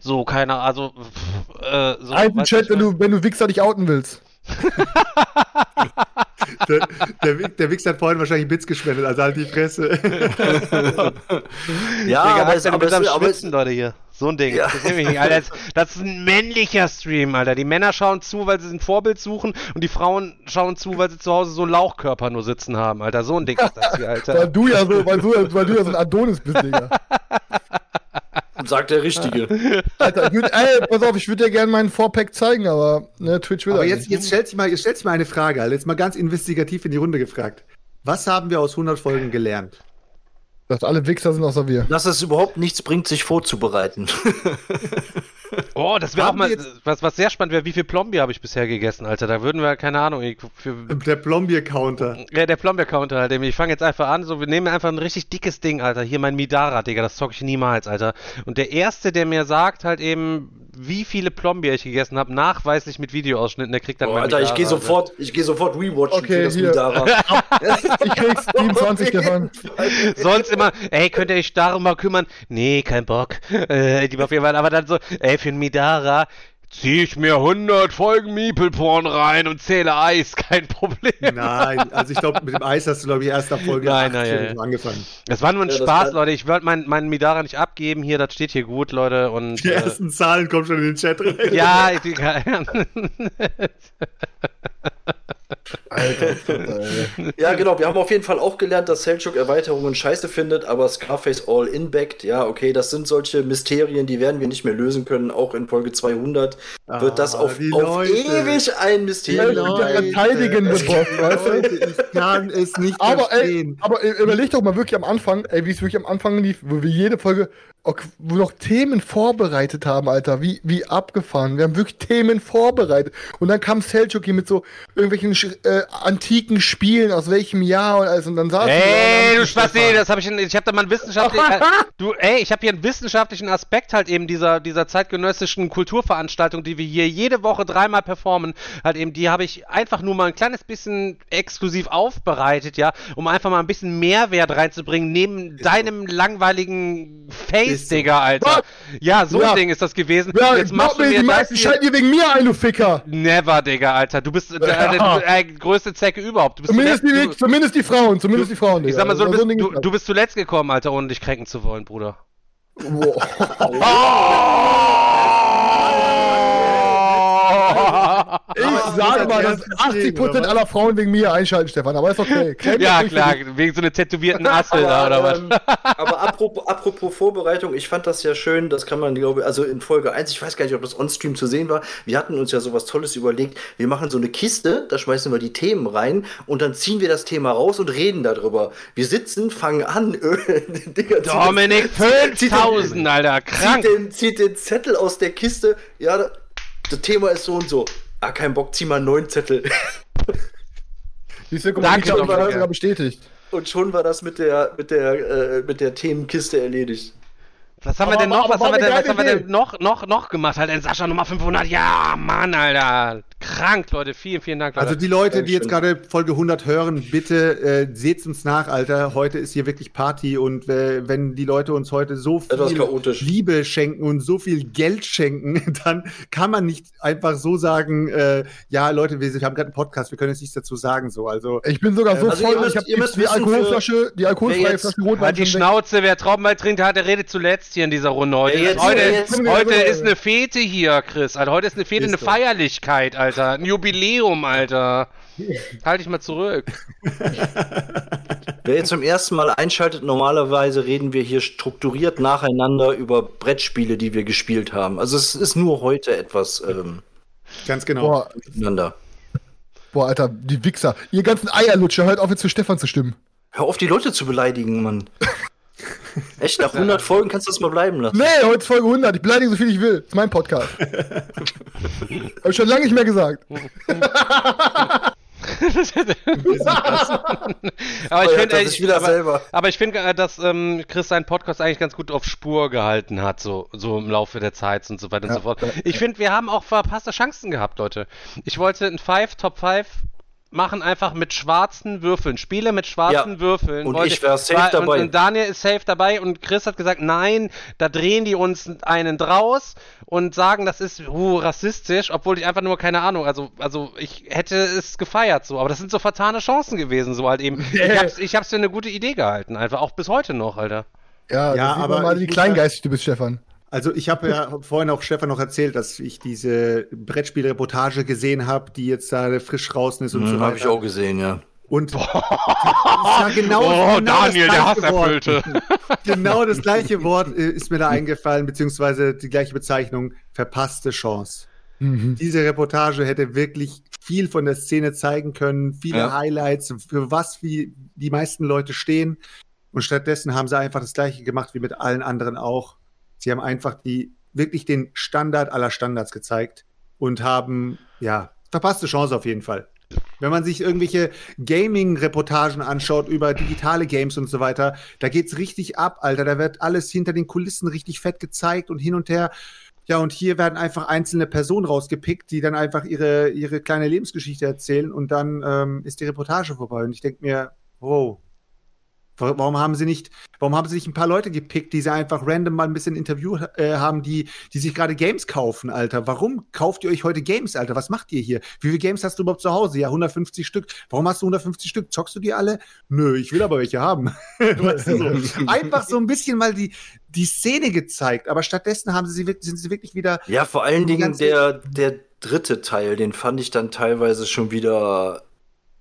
Speaker 3: So, keiner, also, pff, äh, so.
Speaker 4: Alten Chat, wenn du, wenn du Wichser dich outen willst.
Speaker 5: Der, der, der Wichs hat vorhin wahrscheinlich Bits gespendet, also halt die Fresse.
Speaker 2: Ja,
Speaker 3: Digga,
Speaker 2: aber es, aber es, aber es,
Speaker 3: Schwitzen, Leute, hier. So ein Ding.
Speaker 2: Ja.
Speaker 3: Das, ist nicht, Alter, das, das ist ein männlicher Stream, Alter. Die Männer schauen zu, weil sie ein Vorbild suchen und die Frauen schauen zu, weil sie zu Hause so einen Lauchkörper nur sitzen haben, Alter. So ein Ding ist das hier,
Speaker 4: Weil
Speaker 3: Alter.
Speaker 4: du ja so, weil du, weil du ja so ein Adonis bist, Digga.
Speaker 2: Sagt der Richtige.
Speaker 4: Alter, ich würd, ey, pass auf, ich würde dir gerne meinen Vorpack zeigen, aber ne, Twitch will
Speaker 5: Aber
Speaker 4: er
Speaker 5: jetzt,
Speaker 4: nicht.
Speaker 5: jetzt stellt sich mal, jetzt stellt sich mal eine Frage, Alter. Jetzt mal ganz investigativ in die Runde gefragt. Was haben wir aus 100 Folgen gelernt?
Speaker 4: Dass alle Wichser sind außer wir.
Speaker 2: Dass es überhaupt nichts bringt, sich vorzubereiten.
Speaker 3: Oh, das wäre auch mal, was, was sehr spannend wäre, wie viel Plombier habe ich bisher gegessen, Alter. Da würden wir, keine Ahnung, ich- für,
Speaker 5: Der Plombier-Counter.
Speaker 3: Ja, der Plombeer-Counter halt. Ich fange jetzt einfach an, so, wir nehmen einfach ein richtig dickes Ding, Alter. Hier mein Midara, Digga, das zocke ich niemals, Alter. Und der Erste, der mir sagt halt eben, wie viele Plombier ich gegessen habe, nachweislich mit Videoausschnitten, der kriegt dann
Speaker 2: Oh,
Speaker 3: mein
Speaker 2: Alter, ich gehe
Speaker 3: Midara, Alter.
Speaker 2: sofort, ich gehe sofort rewatchen
Speaker 4: Okay,
Speaker 2: für das
Speaker 4: hier.
Speaker 2: Midara.
Speaker 4: Ich krieg's 27 davon.
Speaker 3: Sonst immer, ey, könnt ihr euch darum mal kümmern? Nee, kein Bock. Äh, die auf jeden Fall, aber dann so, ey, für ein Midara zieh ich mir 100 Folgen Meeple-Porn rein und zähle Eis, kein Problem.
Speaker 5: Nein, also ich glaube, mit dem Eis hast du, glaube ich, erst ab Folge
Speaker 3: Nein,
Speaker 5: 8
Speaker 3: nein, ja, ja.
Speaker 5: angefangen.
Speaker 3: Das war nur ein
Speaker 2: Ja,
Speaker 3: Spaß, Leute. Ich wollte meinen mein Midara nicht abgeben. Hier, das steht hier gut, Leute. Und,
Speaker 5: Die
Speaker 3: äh,
Speaker 5: ersten Zahlen kommen schon in den Chat rein.
Speaker 3: ja, ich,
Speaker 4: Alter, ey.
Speaker 2: Ja, genau. Wir haben auf jeden Fall auch gelernt, dass Selchuk Erweiterungen scheiße findet, aber Scarface All In backt. Ja, okay, das sind solche Mysterien, die werden wir nicht mehr lösen können. Auch in Folge 200 wird das
Speaker 5: Ah,
Speaker 2: auf,
Speaker 5: die
Speaker 2: auf ewig ein
Speaker 4: Die
Speaker 2: Mysterium bleiben.
Speaker 4: verteidigen Boss, weißt du?
Speaker 5: Ich kann es nicht
Speaker 4: Aber ey,
Speaker 5: verstehen.
Speaker 4: aber überleg doch mal wirklich am Anfang, ey, wie es wirklich am Anfang lief, wir jede Folge, ok, wo wir noch Themen vorbereitet haben, Alter, wie, wie abgefahren. Wir haben wirklich Themen vorbereitet. Und dann kam Selchuk hier mit so irgendwelchen äh, antiken Spielen, aus welchem Jahr und alles. Und dann und
Speaker 3: Ey, du Spasti, das habe ich, in- ich habe da mal einen wissenschaftlichen, äh, du, ey, ich habe hier einen wissenschaftlichen Aspekt halt eben dieser, dieser zeitgenössischen Kulturveranstaltung, die wir hier jede Woche dreimal performen, halt eben, die habe ich einfach nur mal ein kleines bisschen exklusiv aufbereitet, ja, um einfach mal ein bisschen Mehrwert reinzubringen, neben deinem langweiligen Face,
Speaker 5: Ist so.
Speaker 3: Digga, Alter. Ja, so
Speaker 4: Ja.
Speaker 3: ein Ding ist das gewesen.
Speaker 4: Ja,
Speaker 3: Jetzt machst du
Speaker 4: mir, die meisten
Speaker 3: hier.
Speaker 4: schalten hier wegen mir ein, du Ficker.
Speaker 3: Never, Digga, Alter. Du bist äh, der, der, der größte Zecke überhaupt. Du bist
Speaker 4: Zumindest die,
Speaker 3: zuletzt- du-
Speaker 4: zumindest die Frauen, zumindest die Frauen,
Speaker 3: ich
Speaker 4: Digga.
Speaker 3: sag mal so, du
Speaker 4: Also
Speaker 3: bist,
Speaker 4: ein Ding
Speaker 3: du, du bist zuletzt gekommen, Alter, ohne dich kränken zu wollen, Bruder.
Speaker 4: Boah. Ich sage mal, dass
Speaker 5: ernst
Speaker 4: 80%
Speaker 5: geschrieben, oder
Speaker 4: aller Frauen wegen mir einschalten, Stefan. Aber ist okay. Mich
Speaker 3: ja, klar, wegen so einer tätowierten Assel da, oder
Speaker 2: Aber,
Speaker 3: was?
Speaker 2: ähm, aber apropos, apropos Vorbereitung, ich fand das ja schön, das kann man, glaube ich, also in Folge 1, ich weiß gar nicht, ob das on-stream zu sehen war, wir hatten uns ja sowas Tolles überlegt, wir machen so eine Kiste, da schmeißen wir die Themen rein und dann ziehen wir das Thema raus und reden darüber. Wir sitzen, fangen an, Digga,
Speaker 3: Dominik,
Speaker 2: den- zieht den-
Speaker 3: 5000, Alter, krank.
Speaker 2: Zieht den, zieht den Zettel aus der Kiste, ja, da- das Thema ist so und so. Ah, kein Bock, zieh mal einen neuen Zettel.
Speaker 4: Siehst du, guck
Speaker 3: Danke,
Speaker 4: ich habe
Speaker 3: Dominik.
Speaker 4: sogar bestätigt.
Speaker 2: Und schon war das mit der, mit der, äh, mit der Themenkiste erledigt.
Speaker 3: Was haben wir
Speaker 4: Aber-
Speaker 3: denn noch?
Speaker 4: aber
Speaker 3: Was
Speaker 4: war
Speaker 3: haben wir denn, was haben wir denn noch, noch, noch gemacht? Halt, ein Sascha Nummer 500. Ja, Mann, Alter. Krank, Leute. Vielen, vielen Dank, Leute.
Speaker 5: Also die Leute, die jetzt gerade Folge 100 hören, bitte äh, seht's uns nach, Alter. Heute ist hier wirklich Party und äh, wenn die Leute uns heute so viel
Speaker 2: chaotisch.
Speaker 5: Liebe schenken und so viel Geld schenken, dann kann man nicht einfach so sagen, äh, ja Leute, wir, wir haben gerade einen Podcast, wir können jetzt nichts dazu sagen. So, also
Speaker 4: Ich bin sogar so
Speaker 2: Also
Speaker 4: voll,
Speaker 2: ihr müsst-
Speaker 4: ich habe die
Speaker 2: wissen,
Speaker 4: Alkoholflasche, die alkoholfreie Flasche Rotwein
Speaker 3: Halt die. Schnauze, wer Traubenwein trinkt hat, der redet zuletzt hier in dieser Runde heute.
Speaker 2: Jetzt-
Speaker 3: heute
Speaker 2: jetzt-
Speaker 3: heute ist eine Fete hier, Chris. Alter. Heute ist eine Fete, eine
Speaker 5: Ist so.
Speaker 3: Feierlichkeit, Alter. Ein Jubiläum, Alter. Halt dich mal zurück.
Speaker 2: Wer jetzt zum ersten Mal einschaltet, normalerweise reden wir hier strukturiert nacheinander über Brettspiele, die wir gespielt haben. Also es ist nur heute etwas ähm,
Speaker 5: ganz genau.
Speaker 4: Boah,
Speaker 2: miteinander.
Speaker 4: boah, Alter, die Wichser. Ihr ganzen Eierlutscher, hört auf jetzt für Stefan zu stimmen.
Speaker 2: Hör auf, die Leute zu beleidigen, Mann. Echt, nach 100 Folgen kannst du das mal bleiben lassen.
Speaker 4: Nee, heute ist Folge 100. Ich beleidige so viel ich will. Das ist mein Podcast. Hab ich schon lange nicht mehr gesagt.
Speaker 3: aber ich
Speaker 2: Feuert
Speaker 3: finde,
Speaker 2: sich wieder
Speaker 3: aber,
Speaker 2: selber.
Speaker 3: aber ich finde, äh, dass ähm, Chris seinen Podcast eigentlich ganz gut auf Spur gehalten hat, so, so im Laufe der Zeit und so weiter und so fort. Ich finde, wir haben auch verpasste Chancen gehabt, Leute. Ich wollte ein Five, Top 5 machen einfach mit schwarzen Würfeln. Spiele mit schwarzen
Speaker 2: Ja.
Speaker 3: Würfeln.
Speaker 2: Und
Speaker 3: Wollte-
Speaker 2: ich wär safe
Speaker 3: Weil-
Speaker 2: dabei.
Speaker 3: Und, und Daniel ist safe dabei und Chris hat gesagt, nein, da drehen die uns einen draus und sagen, das ist uh, rassistisch, obwohl ich einfach nur keine Ahnung, also also ich hätte es gefeiert so, aber das sind so vertane Chancen gewesen, so halt eben. Ich hab's, ich hab's für eine gute Idee gehalten, einfach auch bis heute noch, Alter.
Speaker 4: Ja,
Speaker 5: Ja, aber
Speaker 4: mal, wie kleingeistig du bist, Stefan.
Speaker 5: Also ich habe ja vorhin auch Stefan noch erzählt, dass ich diese Brettspielreportage gesehen habe, die jetzt da frisch draußen ist und so
Speaker 2: Hm,
Speaker 5: weiter.
Speaker 2: Habe ich auch gesehen, ja.
Speaker 5: Und war genau,
Speaker 3: Oh,
Speaker 5: genau
Speaker 3: Daniel,
Speaker 5: das
Speaker 3: der
Speaker 5: gleiche Wort.
Speaker 3: Hasserfüllte.
Speaker 5: Genau das gleiche Wort äh, ist mir da eingefallen, beziehungsweise die gleiche Bezeichnung, verpasste Chance.
Speaker 4: Mhm.
Speaker 5: Diese Reportage hätte wirklich viel von der Szene zeigen können, viele
Speaker 2: Ja.
Speaker 5: Highlights, für was wie die meisten Leute stehen. Und stattdessen haben sie einfach das gleiche gemacht wie mit allen anderen auch. Sie haben einfach die, wirklich den Standard aller Standards gezeigt und haben, ja, verpasste Chance auf jeden Fall. Wenn man sich irgendwelche Gaming-Reportagen anschaut über digitale Games und so weiter, da geht's richtig ab, Alter. Da wird alles hinter den Kulissen richtig fett gezeigt und hin und her. Ja, und hier werden einfach einzelne Personen rausgepickt, die dann einfach ihre, ihre kleine Lebensgeschichte erzählen und dann ähm, ist die Reportage vorbei. Und ich denke mir, wow, warum haben sie nicht, warum haben sie nicht ein paar Leute gepickt, die sie einfach random mal ein bisschen Interview äh, haben, die, die sich gerade Games kaufen, Alter? Warum kauft ihr euch heute Games, Alter? Was macht ihr hier? Wie viele Games hast du überhaupt zu Hause? Ja, 150 Stück. Warum hast du 150 Stück? Zockst du die alle? Nö, ich will aber welche haben. weißt du, so. Einfach so ein bisschen mal die, die Szene gezeigt, aber stattdessen haben sie, sind sie wirklich wieder
Speaker 2: Ja, vor allen Dingen der, der dritte Teil, den fand ich dann teilweise schon wieder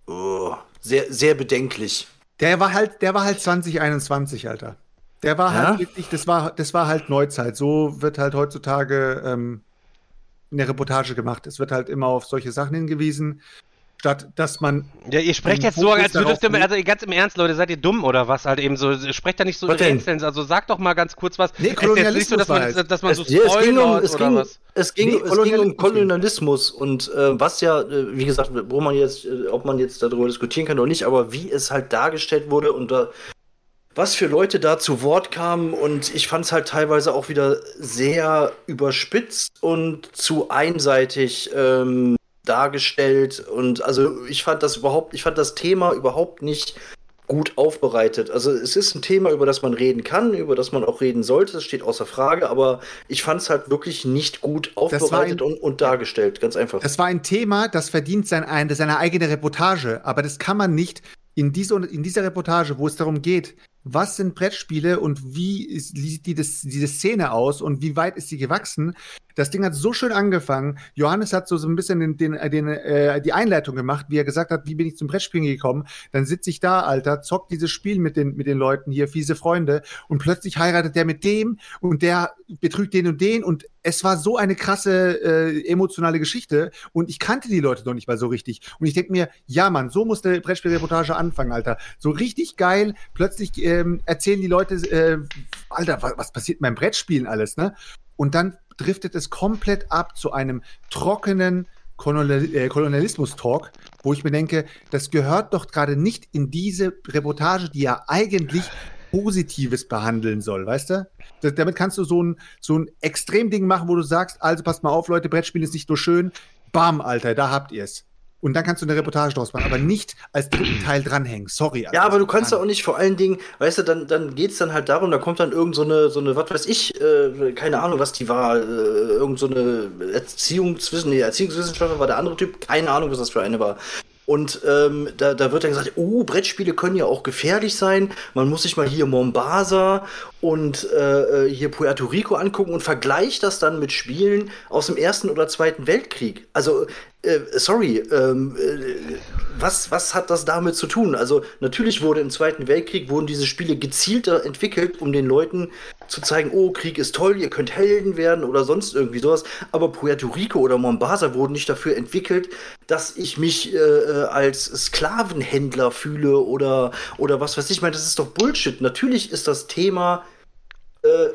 Speaker 2: oh, sehr, sehr bedenklich.
Speaker 5: Der war halt, der war halt 2021, Alter. Der war
Speaker 2: Ja?
Speaker 5: halt wirklich, das war, das war halt Neuzeit. So wird halt heutzutage ähm, in der Reportage gemacht. Es wird halt immer auf solche Sachen hingewiesen, statt dass man.
Speaker 3: Ja, ihr sprecht jetzt so,
Speaker 5: Fokus
Speaker 3: als würdet ihr, also ganz im Ernst, Leute, seid ihr dumm oder was? Halt eben so, sprecht da nicht so rätseln, also sagt doch mal ganz kurz was.
Speaker 5: Nee,
Speaker 3: ist so,
Speaker 5: Kolonialismus
Speaker 3: dass man,
Speaker 5: war es.
Speaker 3: dass man so
Speaker 2: Es, ja, es ging um, es ging,
Speaker 3: was?
Speaker 2: es ging,
Speaker 5: Nee,
Speaker 2: es ging um
Speaker 5: Kolonialismus.
Speaker 2: Kolonialismus und äh, was ja, äh, wie gesagt, wo man jetzt, äh, ob man jetzt darüber diskutieren kann oder nicht, aber wie es halt dargestellt wurde und da, was für Leute da zu Wort kamen und ich fand es halt teilweise auch wieder sehr überspitzt und zu einseitig ähm, dargestellt und also ich fand das überhaupt, ich fand das Thema überhaupt nicht gut aufbereitet. Also es ist ein Thema, über das man reden kann, über das man auch reden sollte, das steht außer Frage, aber ich fand es halt wirklich nicht gut aufbereitet
Speaker 5: ein-
Speaker 2: und, und dargestellt, ganz einfach.
Speaker 5: Das war ein Thema, das verdient sein, ein, seine eigene Reportage, aber das kann man nicht in, diese, in dieser Reportage, wo es darum geht, was sind Brettspiele und wie ist, sieht die, das, diese Szene aus und wie weit ist sie gewachsen. Das Ding hat so schön angefangen. Johannes hat so, so ein bisschen den, den, den, äh, die Einleitung gemacht, wie er gesagt hat, wie bin ich zum Brettspielen gekommen. Dann sitze ich da, Alter, zock dieses Spiel mit den, mit den Leuten hier, fiese Freunde, und plötzlich heiratet der mit dem und der betrügt den und den und es war so eine krasse äh, emotionale Geschichte und ich kannte die Leute noch nicht mal so richtig. Und ich denke mir, ja, Mann, so muss eine Brettspielreportage anfangen, Alter. So richtig geil. Plötzlich ähm, erzählen die Leute, äh, Alter, was, was passiert beim Brettspielen alles, ne? Und dann driftet es komplett ab zu einem trockenen, äh, Kolonialismus-Talk, wo ich mir denke, das gehört doch gerade nicht in diese Reportage, die ja eigentlich Positives behandeln soll, weißt du? Da- damit kannst du so ein, so ein Extremding machen, wo du sagst, also passt mal auf, Leute, Brettspiel ist nicht nur schön, bam, Alter, da habt ihr es. Und dann kannst du eine Reportage draus machen, aber nicht als dritten Teil dranhängen. Sorry.
Speaker 2: Ja, aber du kannst ja auch nicht vor allen Dingen, weißt du, dann, dann geht's dann halt darum, da kommt dann irgend so eine, so eine, was weiß ich, äh, keine Ahnung, was die war, äh, irgend so eine Erziehung zwischen, nee, Erziehungswissenschaftler war der andere Typ, keine Ahnung, was das für eine war. Und ähm, da, da wird dann gesagt, oh, Brettspiele können ja auch gefährlich sein. Man muss sich mal hier Mombasa und äh, äh, hier Puerto Rico angucken und vergleicht das dann mit Spielen aus dem Ersten oder Zweiten Weltkrieg. Also, sorry, ähm, äh, was, was hat das damit zu tun? Also, natürlich wurde im Zweiten Weltkrieg, wurden diese Spiele gezielter entwickelt, um den Leuten zu zeigen, oh, Krieg ist toll, ihr könnt Helden werden oder sonst irgendwie sowas. Aber Puerto Rico oder Mombasa wurden nicht dafür entwickelt, dass ich mich äh, äh, als Sklavenhändler fühle oder, oder was weiß ich. Ich meine, das ist doch Bullshit. Natürlich ist das Thema äh,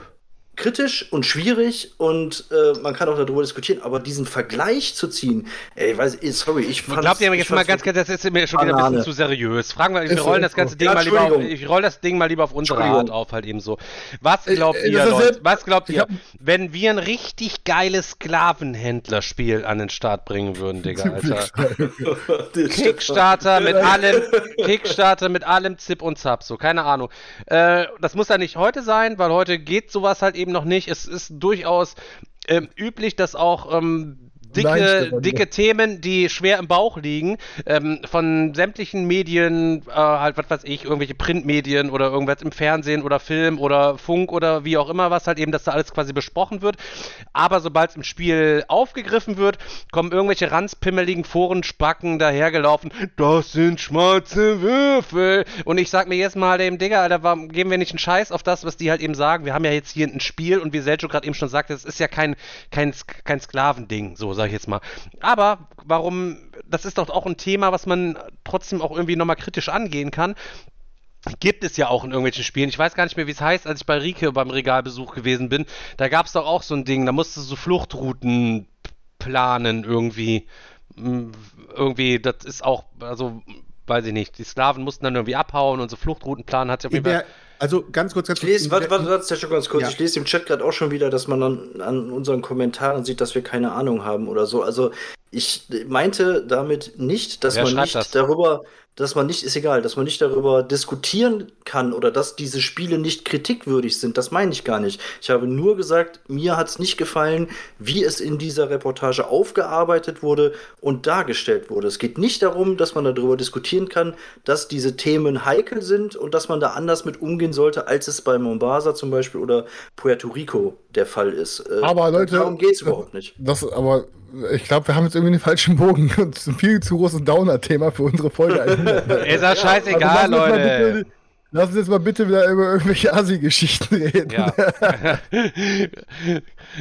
Speaker 2: kritisch und schwierig und äh, man kann auch darüber diskutieren, aber diesen Vergleich zu ziehen, ey, weiß, sorry, ich fand
Speaker 3: Glaubt ihr mir jetzt mal ganz kurz, das ist mir schon wieder ein bisschen zu seriös. Fragen wir, wir rollen das ganze Ding
Speaker 2: Ja,
Speaker 3: mal lieber auf, ich roll das Ding mal lieber auf unsere. Art auf, halt eben so. Was glaubt
Speaker 4: äh,
Speaker 3: ihr, Leute? Was glaubt ihr,
Speaker 4: hab-
Speaker 3: wenn wir ein richtig geiles Sklavenhändlerspiel an den Start bringen würden, Digga, Alter? Kickstarter mit allem, Kickstarter mit allem Zip und Zap, so, keine Ahnung. Äh, das muss ja nicht heute sein, weil heute geht sowas halt eben noch nicht. Es ist durchaus ähm, üblich, dass auch ähm, dicke,
Speaker 4: Stefan,
Speaker 3: dicke Themen, die schwer im Bauch liegen, ähm, von sämtlichen Medien, äh, halt, was weiß ich, irgendwelche Printmedien oder irgendwas im Fernsehen oder Film oder Funk oder wie auch immer was, halt eben, dass da alles quasi besprochen wird. Aber sobald es im Spiel aufgegriffen wird, kommen irgendwelche ranzpimmeligen Forenspacken dahergelaufen. Das sind schwarze Würfel. Und ich sag mir jetzt mal dem Digga, Alter, warum geben wir nicht einen Scheiß auf das, was die halt eben sagen? Wir haben ja jetzt hier ein Spiel und wie Seljo gerade eben schon sagte, es ist ja kein, kein, kein Sklavending, so sag ich jetzt mal. Aber warum, das ist doch auch ein Thema, was man trotzdem auch irgendwie nochmal kritisch angehen kann. Gibt es ja auch in irgendwelchen Spielen. Ich weiß gar nicht mehr, wie es heißt, als ich bei Rike beim Regalbesuch gewesen bin. Da gab es doch auch so ein Ding, da musstest du so Fluchtrouten planen irgendwie. Irgendwie, das ist auch, also, weiß ich nicht. Die Sklaven mussten dann irgendwie abhauen und so Fluchtrouten planen hat sich auf jeden Fall.
Speaker 5: Also ganz kurz, ganz
Speaker 2: Ich lese,
Speaker 5: kurz.
Speaker 2: warte, warte, warte, schon ganz kurz.
Speaker 5: Ja.
Speaker 2: Ich lese im Chat gerade auch schon wieder, dass man dann an unseren Kommentaren sieht, dass wir keine Ahnung haben oder so. Also ich meinte damit nicht, dass
Speaker 3: Wer
Speaker 2: man nicht
Speaker 3: das?
Speaker 2: darüber, dass man nicht, ist egal, dass man nicht darüber diskutieren kann oder dass diese Spiele nicht kritikwürdig sind. Das meine ich gar nicht. Ich habe nur gesagt, mir hat es nicht gefallen, wie es in dieser Reportage aufgearbeitet wurde und dargestellt wurde. Es geht nicht darum, dass man darüber diskutieren kann, dass diese Themen heikel sind und dass man da anders mit umgehen sollte, als es bei Mombasa zum Beispiel oder Puerto Rico der Fall ist. Äh,
Speaker 4: Aber Leute,
Speaker 2: darum geht es überhaupt nicht.
Speaker 4: Das, aber ich glaube, wir haben jetzt irgendwie den falschen Bogen und ein viel zu großes Downer-Thema für unsere Folge. 100.
Speaker 3: Ist das scheißegal,
Speaker 4: Also
Speaker 3: Leute.
Speaker 4: Lass uns jetzt mal bitte wieder über irgendwelche Assi-Geschichten reden.
Speaker 3: Ja.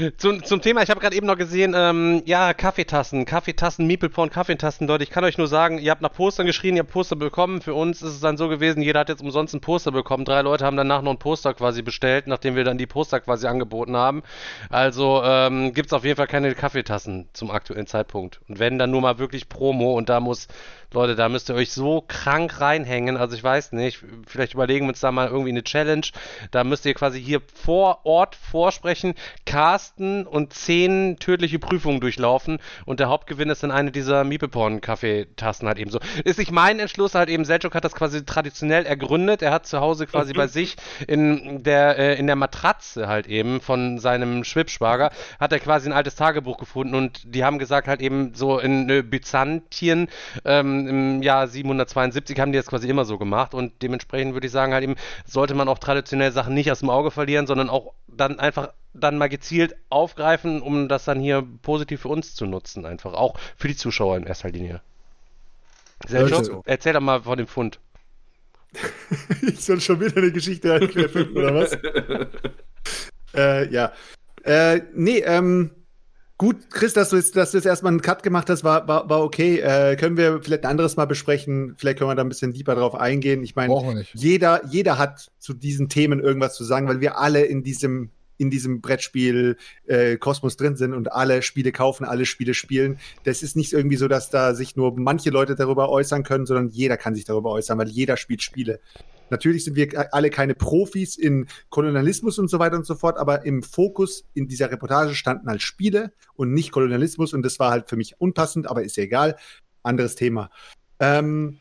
Speaker 3: zum, zum Thema, ich habe gerade eben noch gesehen, ähm, ja, Kaffeetassen, Kaffeetassen, Meeple-Porn, Kaffeetassen, Leute. Ich kann euch nur sagen, ihr habt nach Postern geschrien, ihr habt Poster bekommen. Für uns ist es dann so gewesen, jeder hat jetzt umsonst ein Poster bekommen. Drei Leute haben danach noch ein Poster quasi bestellt, nachdem wir dann die Poster quasi angeboten haben. Also ähm, gibt es auf jeden Fall keine Kaffeetassen zum aktuellen Zeitpunkt. Und wenn, dann nur mal wirklich Promo und da muss, Leute, da müsst ihr euch so krank reinhängen. Also ich weiß nicht, vielleicht überlegen wir uns da mal irgendwie eine Challenge. Da müsst ihr quasi hier vor Ort vorsprechen, casten und zehn tödliche Prüfungen durchlaufen und der Hauptgewinn ist dann eine dieser Miepeporn-Kaffeetassen halt eben so. Ist nicht mein Entschluss halt eben, Selchuk hat das quasi traditionell ergründet. Er hat zu Hause quasi bei sich in der, äh, in der Matratze halt eben von seinem Schwibschwager hat er quasi ein altes Tagebuch gefunden und die haben gesagt halt eben so in äh, Byzantien ähm, im Jahr 772 haben die das quasi immer so gemacht und dementsprechend würde ich sagen halt eben sollte man auch traditionelle Sachen nicht aus dem Auge verlieren, sondern auch dann einfach dann mal gezielt aufgreifen, um das dann hier positiv für uns zu nutzen einfach, auch für die Zuschauer in erster Linie.
Speaker 5: Leute.
Speaker 3: erzähl doch mal von dem Fund.
Speaker 5: ich soll schon wieder eine Geschichte erfinden, oder was? äh, ja. Äh, nee, ähm, gut, Chris, dass du jetzt, dass du jetzt erstmal einen Cut gemacht hast, war, war, war okay. Äh, können wir vielleicht ein anderes Mal besprechen? Vielleicht können wir da ein bisschen deeper drauf eingehen. Ich meine, jeder, jeder hat zu diesen Themen irgendwas zu sagen, weil wir alle in diesem, in diesem Brettspiel äh, Kosmos drin sind und alle Spiele kaufen, alle Spiele spielen. Das ist nicht irgendwie so, dass da sich nur manche Leute darüber äußern können, sondern jeder kann sich darüber äußern, weil jeder spielt Spiele. Natürlich sind wir alle keine Profis in Kolonialismus und so weiter und so fort, aber im Fokus in dieser Reportage standen halt Spiele und nicht Kolonialismus und das war halt für mich unpassend, aber ist ja egal. Anderes Thema. Ähm,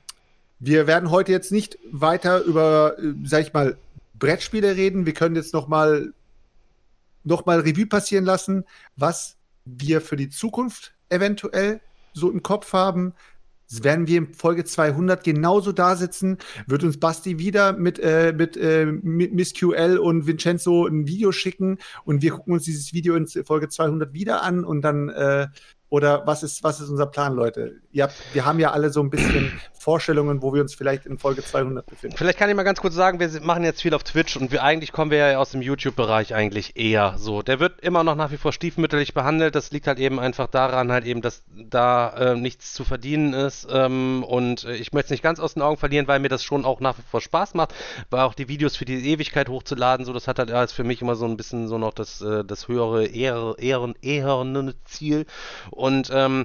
Speaker 5: wir werden heute jetzt nicht weiter über, äh, sag ich mal, Brettspiele reden. Wir können jetzt noch mal, noch mal Revue passieren lassen, was wir für die Zukunft eventuell so im Kopf haben. Werden wir in Folge 200 genauso da sitzen? Wird uns Basti wieder mit, äh, mit, äh, mit Miss QL und Vincenzo ein Video schicken und wir gucken uns dieses Video in Folge 200 wieder an und dann äh, oder was ist, was ist unser Plan, Leute? Ihr wir haben ja alle so ein bisschen Vorstellungen, wo wir uns vielleicht in Folge 200 befinden.
Speaker 3: Vielleicht kann ich mal ganz kurz sagen, wir machen jetzt viel auf Twitch und wir eigentlich kommen wir ja aus dem YouTube-Bereich eigentlich eher so. Der wird immer noch nach wie vor stiefmütterlich behandelt. Das liegt halt eben einfach daran, halt eben, dass da äh, nichts zu verdienen ist. Ähm, und äh, ich möchte es nicht ganz aus den Augen verlieren, weil mir das schon auch nach wie vor Spaß macht, weil auch die Videos für die Ewigkeit hochzuladen, so das hat halt alles für mich immer so ein bisschen so noch das, äh, das höhere Ehren, Ehren, Ehren Ziel. Und ähm,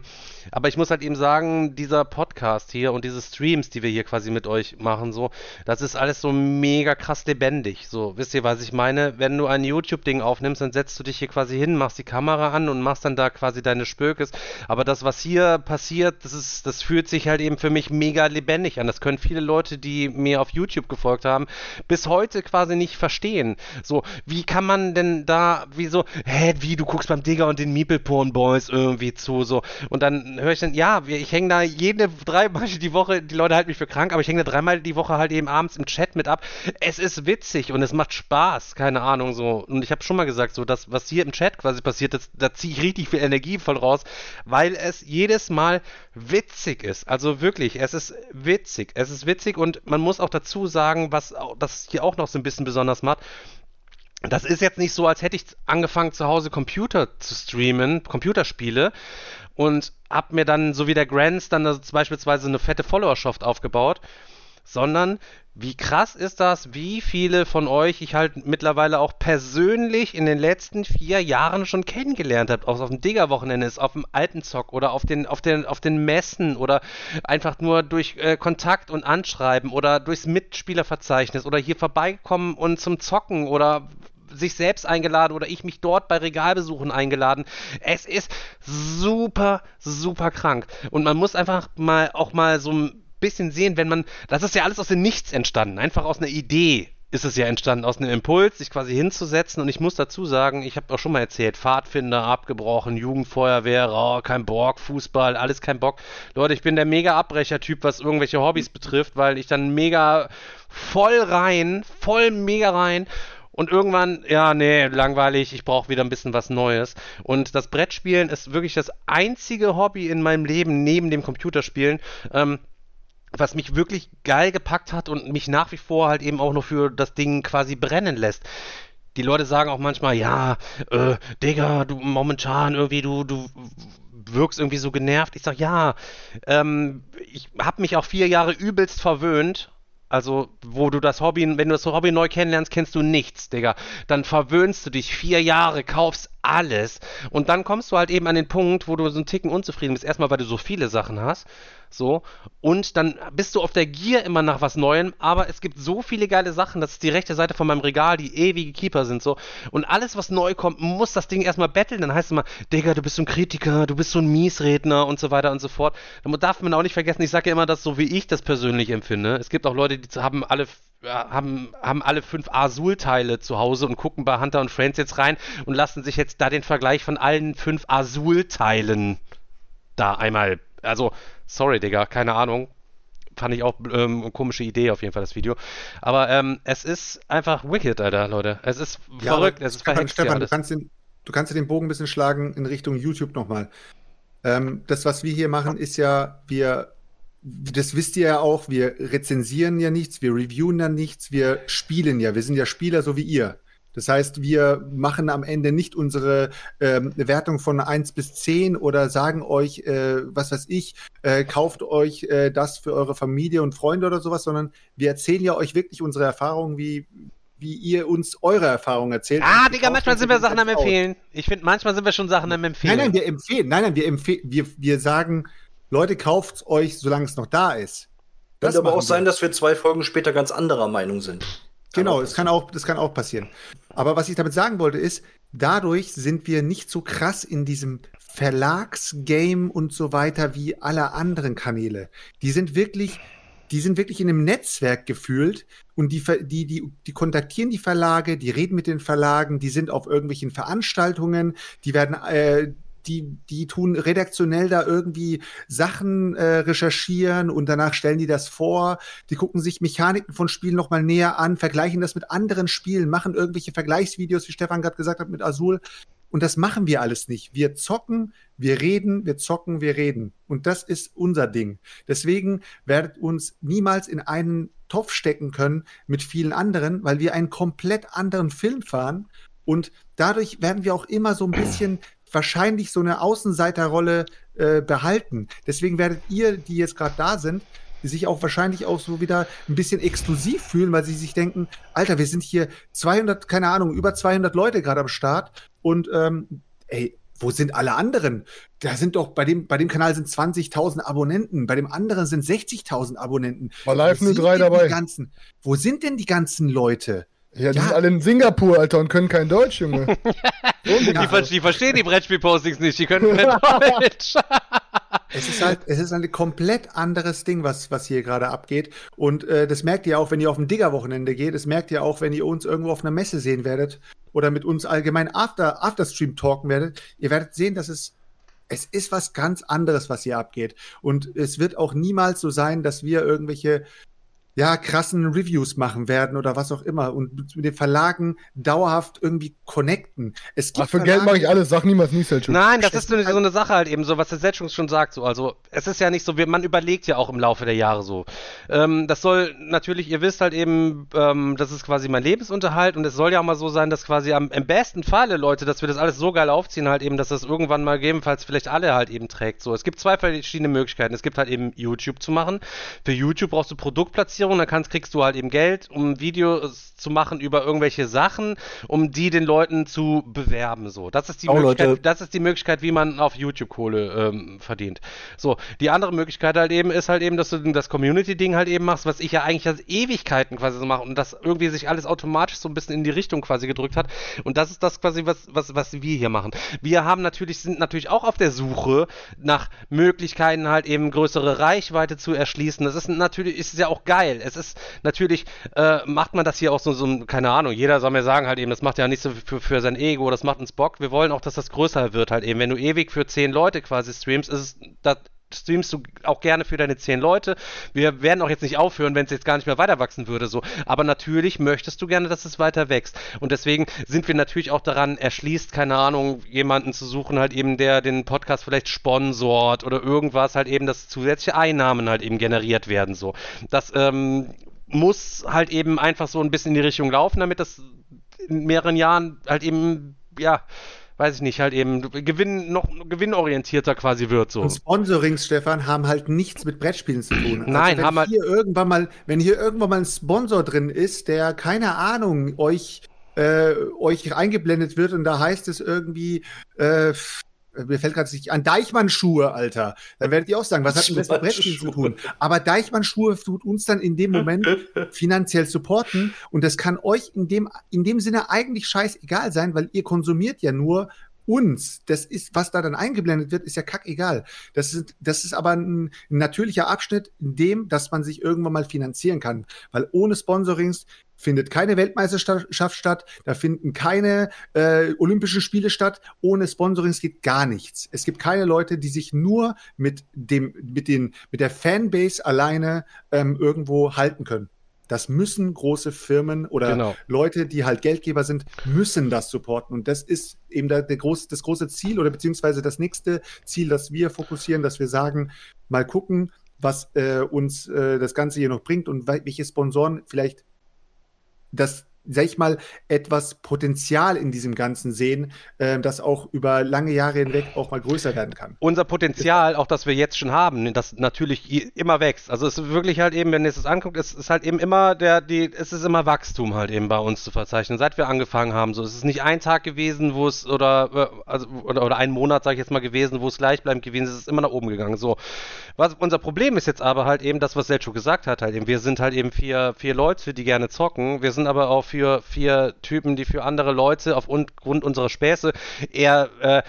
Speaker 3: aber ich muss halt eben sagen, dieser Podcast hier und diese Streams, die wir hier quasi mit euch machen, so, das ist alles so mega krass lebendig. So, wisst ihr, was ich meine? Wenn du ein YouTube-Ding aufnimmst, dann setzt du dich hier quasi hin, machst die Kamera an und machst dann da quasi deine Spökes. Aber das, was hier passiert, das ist, das fühlt sich halt eben für mich mega lebendig an. Das können viele Leute, die mir auf YouTube gefolgt haben, bis heute quasi nicht verstehen. So, wie kann man denn da, wie so, hä, wie, du guckst beim Digger und den Meeple Porn Boys irgendwie zu, so. Und dann höre ich dann, ja, ich hänge da jede dreimal die Woche, die Leute halten mich für krank, aber ich hänge da dreimal die Woche halt eben abends im Chat mit ab. Es ist witzig und es macht Spaß, keine Ahnung, so. Und ich habe schon mal gesagt, so, das, was hier im Chat quasi passiert, das, da ziehe ich richtig viel Energie voll raus, weil es jedes Mal witzig ist. Also wirklich, es ist witzig. Es ist witzig und man muss auch dazu sagen, was das hier auch noch so ein bisschen besonders macht, das ist jetzt nicht so, als hätte ich angefangen zu Hause Computer zu streamen, Computerspiele und hab mir dann, so wie der Grants, dann also beispielsweise eine fette Followerschaft aufgebaut, sondern wie krass ist das, wie viele von euch ich halt mittlerweile auch persönlich in den letzten vier Jahren schon kennengelernt habe, auch auf dem Digger-Wochenende ist, auf dem alten Zock oder auf den, auf den, auf den Messen oder einfach nur durch äh, Kontakt und Anschreiben oder durchs Mitspielerverzeichnis oder hier vorbeikommen und zum Zocken oder sich selbst eingeladen oder ich mich dort bei Regalbesuchen eingeladen. Es ist super, super krank. Und man muss einfach mal auch mal so ein bisschen sehen, wenn man, das ist ja alles aus dem Nichts entstanden, einfach aus einer Idee ist es ja entstanden, aus einem Impuls, sich quasi hinzusetzen. Und ich muss dazu sagen, ich habe auch schon mal erzählt, Pfadfinder abgebrochen, Jugendfeuerwehr, oh, kein Bock, Fußball, alles kein Bock. Leute, ich bin der mega Abbrecher-Typ, was irgendwelche Hobbys betrifft, weil ich dann mega voll rein, voll mega rein und irgendwann, ja, nee, langweilig, ich brauche wieder ein bisschen was Neues. Und das Brettspielen ist wirklich das einzige Hobby in meinem Leben neben dem Computerspielen, ähm, was mich wirklich geil gepackt hat und mich nach wie vor halt eben auch noch für das Ding quasi brennen lässt. Die Leute sagen auch manchmal, ja, äh, Digga, du momentan irgendwie, du, du wirkst irgendwie so genervt. Ich sag, ja, ähm, ich habe mich auch vier Jahre übelst verwöhnt also, wo du das Hobby, wenn du das Hobby neu kennenlernst, kennst du nichts, Digga. Dann verwöhnst du dich vier Jahre, kaufst alles. Und dann kommst du halt eben an den Punkt, wo du so einen Ticken unzufrieden bist. Erstmal, weil du so viele Sachen hast. So. Und dann bist du auf der Gier immer nach was Neuem, aber es gibt so viele geile Sachen, das ist die rechte Seite von meinem Regal, die ewige Keeper sind so. Und alles, was neu kommt, muss das Ding erstmal betteln. Dann heißt es immer, Digga, du bist so ein Kritiker, du bist so ein Miesredner und so weiter und so fort. Da darf man auch nicht vergessen, ich sage ja immer das so, wie ich das persönlich empfinde. Es gibt auch Leute, die haben alle haben, haben alle fünf Azul-Teile zu Hause und gucken bei Hunter und Friends jetzt rein und lassen sich jetzt da den Vergleich von allen fünf Azul-Teilen da einmal. Also, sorry, Digga, keine Ahnung. Fand ich auch ähm, eine komische Idee auf jeden Fall, das Video. Aber ähm, es ist einfach wicked, Alter, Leute. Es ist ja, verrückt, es ist
Speaker 5: verhext Stefan, du kannst, den, du kannst den Bogen ein bisschen schlagen in Richtung YouTube nochmal. Ähm, das, was wir hier machen, ist ja, wir das wisst ihr ja auch, wir rezensieren ja nichts, wir reviewen ja nichts, wir spielen ja. Wir sind ja Spieler, so wie ihr. Das heißt, wir machen am Ende nicht unsere ähm, Wertung von 1 bis 10 oder sagen euch, äh, was weiß ich, äh, kauft euch äh, das für eure Familie und Freunde oder sowas, sondern wir erzählen ja euch wirklich unsere Erfahrungen, wie, wie ihr uns eure Erfahrungen erzählt.
Speaker 3: Ah, Digga, manchmal sind wir
Speaker 5: das
Speaker 3: Sachen am. Empfehlen. Ich finde, manchmal sind wir schon Sachen am Empfehlen.
Speaker 5: Nein, nein, wir empfehlen. Nein, nein, wir empfehlen. Wir, wir sagen, Leute, kauft's euch, solange es noch da ist.
Speaker 2: Könnte aber auch
Speaker 5: wir.
Speaker 2: sein, dass wir zwei Folgen später ganz anderer Meinung sind.
Speaker 5: Genau, das kann auch, das kann auch passieren. Aber was ich damit sagen wollte ist, dadurch sind wir nicht so krass in diesem Verlagsgame und so weiter wie alle anderen Kanäle. Die sind wirklich, die sind wirklich in einem Netzwerk gefühlt und die, die, die, die kontaktieren die Verlage, die reden mit den Verlagen, die sind auf irgendwelchen Veranstaltungen, die werden, äh, die, die tun redaktionell da irgendwie Sachen äh, recherchieren und danach stellen die das vor. Die gucken sich Mechaniken von Spielen nochmal näher an, vergleichen das mit anderen Spielen, machen irgendwelche Vergleichsvideos, wie Stefan gerade gesagt hat, mit Azul. Und das machen wir alles nicht. Wir zocken, wir reden, wir zocken, wir reden. Und das ist unser Ding. Deswegen werdet uns niemals in einen Topf stecken können mit vielen anderen, weil wir einen komplett anderen Film fahren. Und dadurch werden wir auch immer so ein bisschen wahrscheinlich so eine Außenseiterrolle äh, behalten. Deswegen werdet ihr, die jetzt gerade da sind, sich auch wahrscheinlich auch so wieder ein bisschen exklusiv fühlen, weil sie sich denken, Alter, wir sind hier 200, keine Ahnung, über 200 Leute gerade am Start und ähm, ey, wo sind alle anderen? Da sind doch, bei dem, bei dem Kanal sind 20.000 Abonnenten, bei dem anderen sind 60.000 Abonnenten.
Speaker 4: Bei live nur drei dabei.
Speaker 5: Ganzen, wo sind denn die ganzen Leute?
Speaker 4: Ja, die
Speaker 5: Ja.
Speaker 4: sind alle in Singapur, Alter, und können kein Deutsch, Junge.
Speaker 3: die, ver die verstehen die Brettspiel-Postings nicht, die können kein Deutsch.
Speaker 5: Es ist halt, es ist ein komplett anderes Ding, was, was hier gerade abgeht. Und äh, das merkt ihr auch, wenn ihr auf ein Digger-Wochenende geht. Das merkt ihr auch, wenn ihr uns irgendwo auf einer Messe sehen werdet oder mit uns allgemein After, Afterstream talken werdet. Ihr werdet sehen, dass es, es ist was ganz anderes, was hier abgeht. Und es wird auch niemals so sein, dass wir irgendwelche ja, krassen Reviews machen werden oder was auch immer und mit den Verlagen dauerhaft irgendwie connecten. Es gibt
Speaker 4: Ach, für Geld
Speaker 5: Verlage-
Speaker 4: mache ich alles, sag niemals nie, Selchuk.
Speaker 3: Nein, das ist so eine, so eine Sache halt eben, so was der Setschung schon sagt. So. Also es ist ja nicht so, wir, man überlegt ja auch im Laufe der Jahre so. Ähm, das soll natürlich, ihr wisst halt eben, ähm, das ist quasi mein Lebensunterhalt und es soll ja auch mal so sein, dass quasi am, im besten Falle, Leute, dass wir das alles so geil aufziehen halt eben, dass das irgendwann mal gegebenenfalls vielleicht alle halt eben trägt. So, es gibt zwei verschiedene Möglichkeiten. Es gibt halt eben YouTube zu machen. Für YouTube brauchst du Produktplatzierung, dann kannst, kriegst du halt eben Geld, um Videos zu machen über irgendwelche Sachen, um die den Leuten zu bewerben. So, das ist die
Speaker 2: Oh,
Speaker 3: Möglichkeit,
Speaker 2: Leute.
Speaker 3: das ist die Möglichkeit, wie man auf YouTube Kohle ähm, verdient. So, die andere Möglichkeit halt eben ist halt eben, dass du das Community-Ding halt eben machst, was ich ja eigentlich als Ewigkeiten quasi so mache und das irgendwie sich alles automatisch so ein bisschen in die Richtung quasi gedrückt hat. Und das ist das quasi, was, was, was wir hier machen. Wir haben natürlich, sind natürlich auch auf der Suche nach Möglichkeiten halt eben größere Reichweite zu erschließen. Das ist natürlich, ist ja auch geil. Es ist natürlich, äh, macht man das hier auch so, so, ein- keine Ahnung, jeder soll mir sagen halt eben, das macht ja nicht so für, für sein Ego, das macht uns Bock. Wir wollen auch, dass das größer wird halt eben. Wenn du ewig für zehn Leute quasi streamst, ist es, das streamst du auch gerne für deine zehn Leute. Wir werden auch jetzt nicht aufhören, wenn es jetzt gar nicht mehr weiter wachsen würde, so. Aber natürlich möchtest du gerne, dass es weiter wächst. Und deswegen sind wir natürlich auch daran erschließt, keine Ahnung, jemanden zu suchen, halt eben, der den Podcast vielleicht sponsort oder irgendwas halt eben, dass zusätzliche Einnahmen halt eben generiert werden, so. Das, ähm, muss halt eben einfach so ein bisschen in die Richtung laufen, damit das in mehreren Jahren halt eben, ja, weiß ich nicht, halt eben gewinn, noch gewinnorientierter quasi wird, so.
Speaker 5: Und Sponsorings, Stefan, haben halt nichts mit Brettspielen zu tun. Also
Speaker 3: Nein,
Speaker 5: wenn
Speaker 3: haben halt-
Speaker 5: hier irgendwann mal, wenn hier irgendwann mal ein Sponsor drin ist, der keine Ahnung euch äh, euch eingeblendet wird und da heißt es irgendwie äh, mir fällt gerade nicht an Deichmann-Schuhe, Alter. Dann werdet ihr auch sagen, was hat denn das mit Brettspielen zu tun? Aber Deichmann-Schuhe tut uns dann in dem Moment finanziell supporten und das kann euch in dem, in dem Sinne eigentlich scheißegal sein, weil ihr konsumiert ja nur uns. Das ist, was da dann eingeblendet wird, ist ja kackegal. Das ist, das ist aber ein, natürlicher Abschnitt in dem, dass man sich irgendwann mal finanzieren kann. Weil ohne Sponsorings findet keine Weltmeisterschaft statt, da finden keine äh, Olympischen Spiele statt. Ohne Sponsorings geht gar nichts. Es gibt keine Leute, die sich nur mit dem, mit den, mit der Fanbase alleine ähm, irgendwo halten können. Das müssen große Firmen oder
Speaker 3: Genau.
Speaker 5: Leute, die halt Geldgeber sind, müssen das supporten. Und das ist eben der, der groß, das große Ziel oder beziehungsweise das nächste Ziel, das wir fokussieren, dass wir sagen, mal gucken, was äh, uns äh, das Ganze hier noch bringt und wel- welche Sponsoren vielleicht das sag ich mal, etwas Potenzial in diesem Ganzen sehen, äh, das auch über lange Jahre hinweg auch mal größer werden kann.
Speaker 3: unser Potenzial, auch das wir jetzt schon haben, das natürlich immer wächst. Also es ist wirklich halt eben, wenn ihr es anguckt, es ist halt eben immer der, die, es ist immer Wachstum halt eben bei uns zu verzeichnen, seit wir angefangen haben. So, es ist nicht ein Tag gewesen, wo es oder äh, also oder, oder ein Monat, sage ich jetzt mal gewesen, wo es gleichbleibend gewesen ist, es ist immer nach oben gegangen. So, was unser Problem ist jetzt aber halt eben das, was Selcho gesagt hat, halt eben, wir sind halt eben vier, vier Leute, die gerne zocken. Wir sind aber auch für vier Typen, die für andere Leute aufgrund unserer Späße eher äh,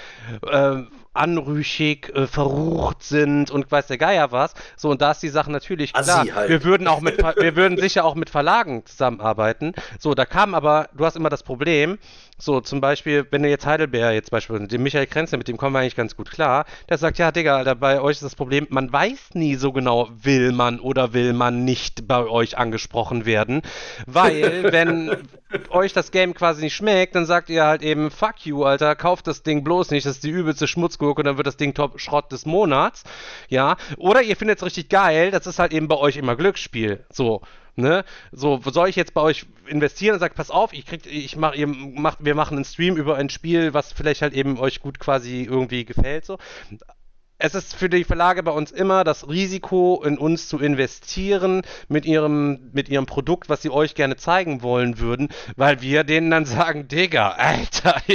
Speaker 3: äh, anrüchig, äh, verrucht sind und weiß der Geier was. So, und da ist die Sache natürlich klar.
Speaker 2: Halt.
Speaker 3: Wir würden auch mit, wir würden sicher auch mit Verlagen zusammenarbeiten. So, da kam aber, du hast immer das Problem, so zum Beispiel, wenn du jetzt Heidelbeer jetzt beispielsweise, den Michael Krenzel, mit dem kommen wir eigentlich ganz gut klar, der sagt, ja, Digga, Alter, bei euch ist das Problem, man weiß nie so genau, will man oder will man nicht bei euch angesprochen werden, weil, wenn euch das Game quasi nicht schmeckt, dann sagt ihr halt eben, fuck you, Alter, kauft das Ding bloß nicht, das ist die übelste Schmutzgurke und dann wird das Ding Top Schrott des Monats, ja, oder ihr findet es richtig geil, das ist halt eben bei euch immer Glücksspiel, so, ne, so, soll ich jetzt bei euch investieren und sagt, pass auf, ich krieg, ich mach, ihr macht, wir machen einen Stream über ein Spiel, was vielleicht halt eben euch gut quasi irgendwie gefällt, so, es ist für die Verlage bei uns immer das Risiko, in uns zu investieren mit ihrem, mit ihrem Produkt, was sie euch gerne zeigen wollen würden, weil wir denen dann sagen, Digga, Alter.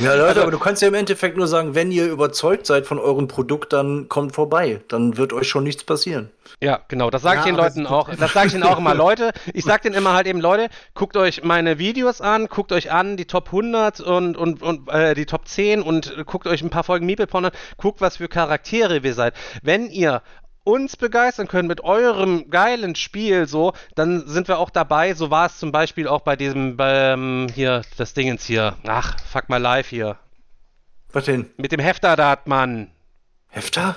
Speaker 2: Ja, Leute,
Speaker 3: Also-
Speaker 2: aber du kannst ja im Endeffekt nur sagen, wenn ihr überzeugt seid von eurem Produkt, dann kommt vorbei. Dann wird euch schon nichts passieren.
Speaker 3: Ja, genau, das sage ich
Speaker 2: Ja,
Speaker 3: den
Speaker 2: aber
Speaker 3: Leuten auch. Das sage ich ihnen auch immer, Leute. Ich sage denen immer halt eben, Leute, guckt euch meine Videos an, guckt euch an die Top 100 und, und, und äh, die Top 10 und guckt euch ein paar Folgen Meeple an, guckt, was für Charaktere wir seid. Wenn ihr uns begeistern könnt mit eurem geilen Spiel, so, dann sind wir auch dabei. So war es zum Beispiel auch bei diesem, beim, hier, das Dingens hier. Ach, fuck my life hier.
Speaker 2: Was denn?
Speaker 3: Mit dem Hefter da, Mann.
Speaker 2: Hefter?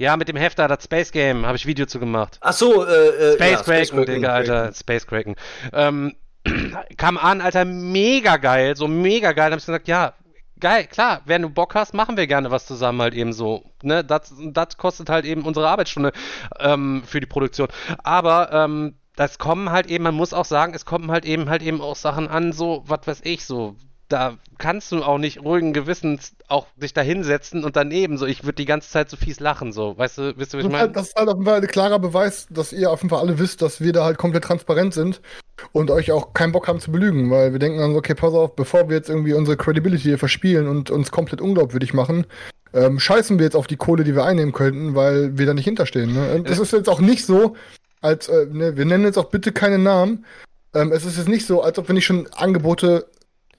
Speaker 3: Ja, mit dem Hefter, das Space Game, habe ich Video zu gemacht.
Speaker 2: Ach so, äh, äh,
Speaker 3: Space
Speaker 2: ja, Space Kraken,
Speaker 3: Digga, Alter. Space Kraken. Ähm, kam an, Alter, mega geil, so mega geil. Dann hab ich gesagt, ja, geil, klar, wenn du Bock hast, machen wir gerne was zusammen halt eben so. Ne, das, das kostet halt eben unsere Arbeitsstunde ähm, für die Produktion. Aber ähm, das kommen halt eben, man muss auch sagen, es kommen halt eben halt eben auch Sachen an, so, was weiß ich, so. Da kannst du auch nicht ruhigen Gewissens auch dich da hinsetzen und daneben so, ich würde die ganze Zeit so fies lachen, so, weißt du, wisst ihr, was ich meine?
Speaker 4: das ist halt auf jeden Fall ein klarer Beweis, dass ihr auf jeden Fall alle wisst, dass wir da halt komplett transparent sind und euch auch keinen Bock haben zu belügen, weil wir denken dann so, okay, pass auf, bevor wir jetzt irgendwie unsere Credibility hier verspielen und uns komplett unglaubwürdig machen, ähm, scheißen wir jetzt auf die Kohle, die wir einnehmen könnten, weil wir da nicht hinterstehen. Ne? Und Das ist jetzt auch nicht so, als, äh, ne, wir nennen jetzt auch bitte keine Namen. Ähm, es ist jetzt nicht so, als ob wir nicht schon Angebote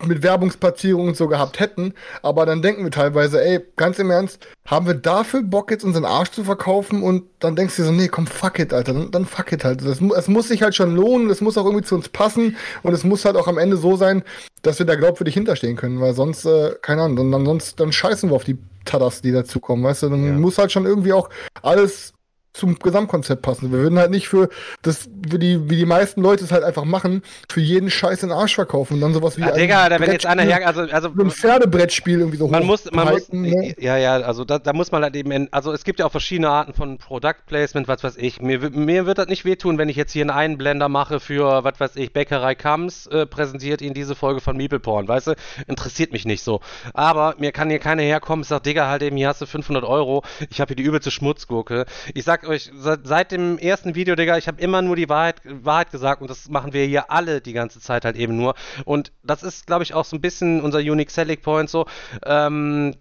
Speaker 4: mit Werbungsplatzierungen und so gehabt hätten, aber dann denken wir teilweise, ey, ganz im Ernst, haben wir dafür Bock, jetzt unseren Arsch zu verkaufen? Und dann denkst du dir so, nee, komm, fuck it, Alter, dann, dann fuck it halt. Das, es muss sich halt schon lohnen, es muss auch irgendwie zu uns passen. Und es muss halt auch am Ende so sein, dass wir da glaubwürdig hinterstehen können, weil sonst, äh, keine Ahnung, dann, dann, sonst, dann scheißen wir auf die Tadas, die dazukommen, weißt du, dann muss halt schon irgendwie auch alles zum Gesamtkonzept passen. Wir würden halt nicht für das, wie die, wie die meisten Leute es halt einfach machen, für jeden Scheiß in den Arsch verkaufen und dann sowas wie
Speaker 3: Ja, Digga, da wenn jetzt einer her, also, also
Speaker 4: so ein Pferdebrettspiel irgendwie so
Speaker 3: man muss, man muss,
Speaker 4: ne?
Speaker 3: ja, ja, also da, da muss man halt eben, in, also es gibt ja auch verschiedene Arten von Product Placement, was weiß ich. Mir, mir wird das nicht wehtun, wenn ich jetzt hier einen Einblender mache für, was weiß ich, Bäckerei Kams, äh, präsentiert Ihnen diese Folge von Meeple Porn, weißt du? Interessiert mich nicht so. Aber mir kann hier keiner herkommen, sagt, Digga, halt eben, hier hast du 500 Euro, ich habe hier die übelste Schmutzgurke. Ich sag euch, seit, seit dem ersten Video, Digga, ich habe immer nur die Wahrheit, Wahrheit gesagt und das machen wir hier alle die ganze Zeit halt eben nur. Und das ist, glaube ich, auch so ein bisschen unser Unique Selling Point so. Ähm,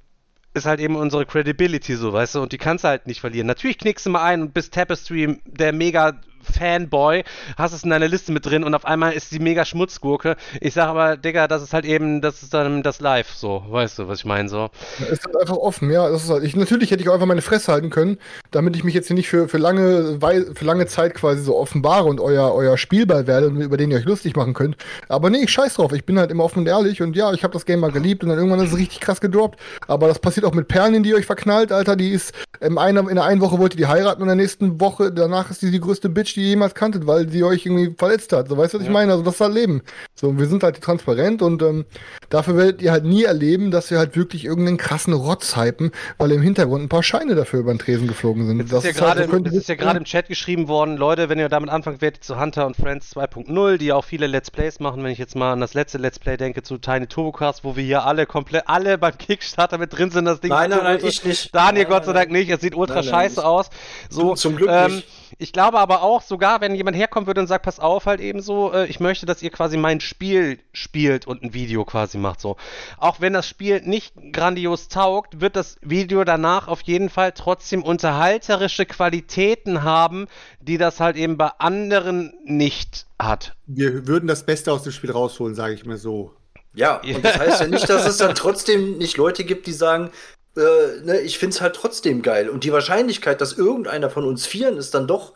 Speaker 3: ist halt eben unsere Credibility so, weißt du, und die kannst du halt nicht verlieren. Natürlich knickst du mal ein und bist Tapestry der mega Fanboy, hast es in deiner Liste mit drin und auf einmal ist die mega Schmutzgurke. Ich sag aber, Digga, das ist halt eben, das ist dann das Live so, weißt du, was ich meine so.
Speaker 4: Es ist halt einfach offen, ja. Halt, ich, natürlich hätte ich auch einfach meine Fresse halten können, damit ich mich jetzt hier nicht für, für, lange, für lange Zeit quasi so offenbare und euer, euer Spielball werde, und über den ihr euch lustig machen könnt. Aber nee, ich scheiß drauf. Ich bin halt immer offen und ehrlich und ja, ich habe das Game mal geliebt und dann irgendwann ist es richtig krass gedroppt. Aber das passiert auch mit Perlen, die ihr euch verknallt, Alter. Die ist in einer, in einer Woche wollt ihr die heiraten und in der nächsten Woche, danach ist die die größte Bitch Mensch die ihr jemals kanntet, weil sie euch irgendwie verletzt hat. So, weißt du, was ich
Speaker 3: Ja.
Speaker 4: meine? Also, das ist halt Leben. So, wir sind halt transparent und ähm, dafür werdet ihr halt nie erleben, dass wir halt wirklich irgendeinen krassen Rotz hypen, weil im Hintergrund ein paar Scheine dafür über den Tresen geflogen sind.
Speaker 3: Es ist, ja
Speaker 4: halt-
Speaker 3: gerade,
Speaker 4: das könnte-
Speaker 3: es ist ja gerade im Chat geschrieben worden, Leute, wenn ihr damit anfangt, werdet zu Hunter und Friends 2.0, die auch viele Let's Plays machen, wenn ich jetzt mal an das letzte Let's Play denke zu Tiny Turbocast, wo wir hier alle komplett, alle beim Kickstarter mit drin sind, das Ding.
Speaker 2: Nein, nein, nein, ich nicht.
Speaker 3: Daniel,
Speaker 2: Nein,
Speaker 3: Gott sei Dank nicht, es sieht ultra
Speaker 2: Nein, nein,
Speaker 3: scheiße
Speaker 2: nicht.
Speaker 3: aus. So,
Speaker 2: Zum Glück
Speaker 3: ähm,
Speaker 2: nicht.
Speaker 3: Ich glaube aber auch, sogar wenn jemand herkommen würde und sagt, pass auf, halt eben so, äh, ich möchte, dass ihr quasi mein Spiel spielt und ein Video quasi macht, so. Auch wenn das Spiel nicht grandios taugt, wird das Video danach auf jeden Fall trotzdem unterhalterische Qualitäten haben, die das halt eben bei anderen nicht hat.
Speaker 5: Wir würden das Beste aus dem Spiel rausholen, sage ich mir so.
Speaker 2: Ja, und das heißt ja nicht, dass es dann trotzdem nicht Leute gibt, die sagen, äh, ne, ich find's halt trotzdem geil. Und die Wahrscheinlichkeit, dass irgendeiner von uns Vieren es dann doch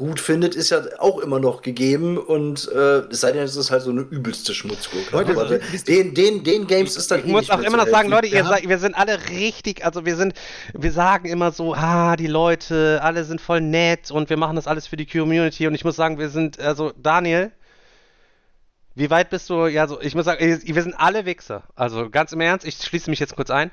Speaker 2: gut findet, ist ja auch immer noch gegeben. Und äh, es sei denn, es ist halt so eine übelste Schmutzgurke.
Speaker 5: Leute,
Speaker 2: Aber den, den, den Games ist dann
Speaker 3: Ich
Speaker 2: eh
Speaker 3: muss auch immer noch sagen. Leute,
Speaker 2: Wir
Speaker 3: seid, wir sind alle richtig, also wir sind, wir sagen immer so, ah, die Leute, alle sind voll nett und wir machen das alles für die Community und ich muss sagen, wir sind, also Daniel, wie weit bist du, ja, so, ich muss sagen, wir sind alle Wichser. Also ganz im Ernst, ich schließe mich jetzt kurz ein.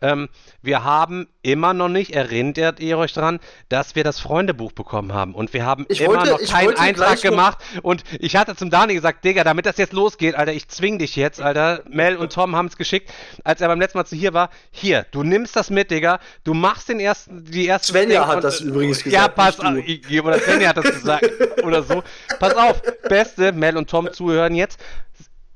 Speaker 3: Ähm, wir haben immer noch nicht, erinnert ihr euch dran, dass wir das Freundebuch bekommen haben. Und wir haben
Speaker 2: Ich
Speaker 3: immer
Speaker 2: wollte-
Speaker 3: noch keinen Eintrag gemacht. Und ich hatte zum Daniel gesagt, Digga, damit das jetzt losgeht, Alter, ich zwing dich jetzt, Alter. Mel und Tom haben es geschickt, als er beim letzten Mal zu hier war. Hier, du nimmst das mit, Digga. Du machst den ersten, die erste
Speaker 2: Svenja hat
Speaker 3: und-
Speaker 2: das übrigens
Speaker 3: Ja,
Speaker 2: gesagt,
Speaker 3: pass
Speaker 2: nicht
Speaker 3: auf. Oder Svenja hat das gesagt. oder so. Pass auf, beste, Mel und Tom zuhören jetzt.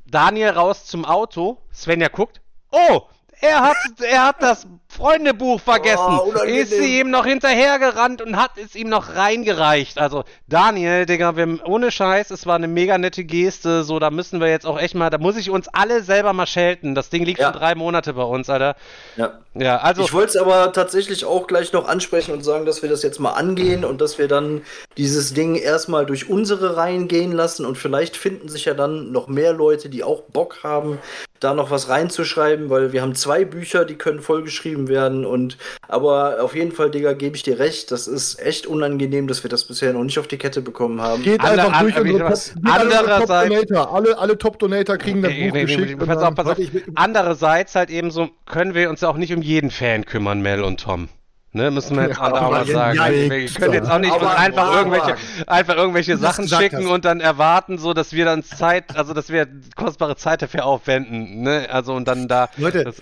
Speaker 3: Daniel raus zum Auto. Svenja guckt. Oh, er hat, er hat das Freundebuch vergessen.
Speaker 2: Oh,
Speaker 3: ist sie ihm noch hinterhergerannt und hat es ihm noch reingereicht. Also, Daniel, Digga, wir, ohne Scheiß, es war eine mega nette Geste. So, da müssen wir jetzt auch echt mal, da muss ich uns alle selber mal schelten. Das Ding liegt
Speaker 2: Ja.
Speaker 3: schon drei Monate bei uns, Alter.
Speaker 2: Ja.
Speaker 3: Ja, also.
Speaker 2: ich wollte es aber tatsächlich auch gleich noch ansprechen und sagen, dass wir das jetzt mal angehen und dass wir dann dieses Ding erstmal durch unsere Reihen gehen lassen und vielleicht finden sich ja dann noch mehr Leute, die auch Bock haben, da noch was reinzuschreiben, weil wir haben zwei Bücher, die können vollgeschrieben werden und aber auf jeden Fall, Digga, gebe ich dir recht, das ist echt unangenehm, dass wir das bisher noch nicht auf die Kette bekommen haben.
Speaker 4: Geht
Speaker 3: Ander-
Speaker 4: einfach durch
Speaker 3: an-
Speaker 4: unsere Top,
Speaker 3: andererseits-
Speaker 4: Top-Donator. Alle, alle Top-Donator kriegen das
Speaker 3: Nee,
Speaker 4: Buch
Speaker 3: nee,
Speaker 4: geschickt.
Speaker 3: nee,
Speaker 4: und
Speaker 3: pass
Speaker 4: dann-
Speaker 3: auf, pass auf. Andererseits halt eben so, können wir uns ja auch nicht um jeden Fan kümmern, Mel und Tom. Ne, müssen wir jetzt
Speaker 5: Ja,
Speaker 3: auch mal sagen.
Speaker 5: ja,
Speaker 3: wir können jetzt auch nicht
Speaker 2: aber-
Speaker 3: einfach
Speaker 2: aber-
Speaker 3: irgendwelche, einfach irgendwelche Sachen schicken
Speaker 5: hast.
Speaker 3: und dann erwarten, so dass wir dann Zeit, also dass wir kostbare Zeit dafür aufwenden. Ne? Also und dann da.
Speaker 5: Leute,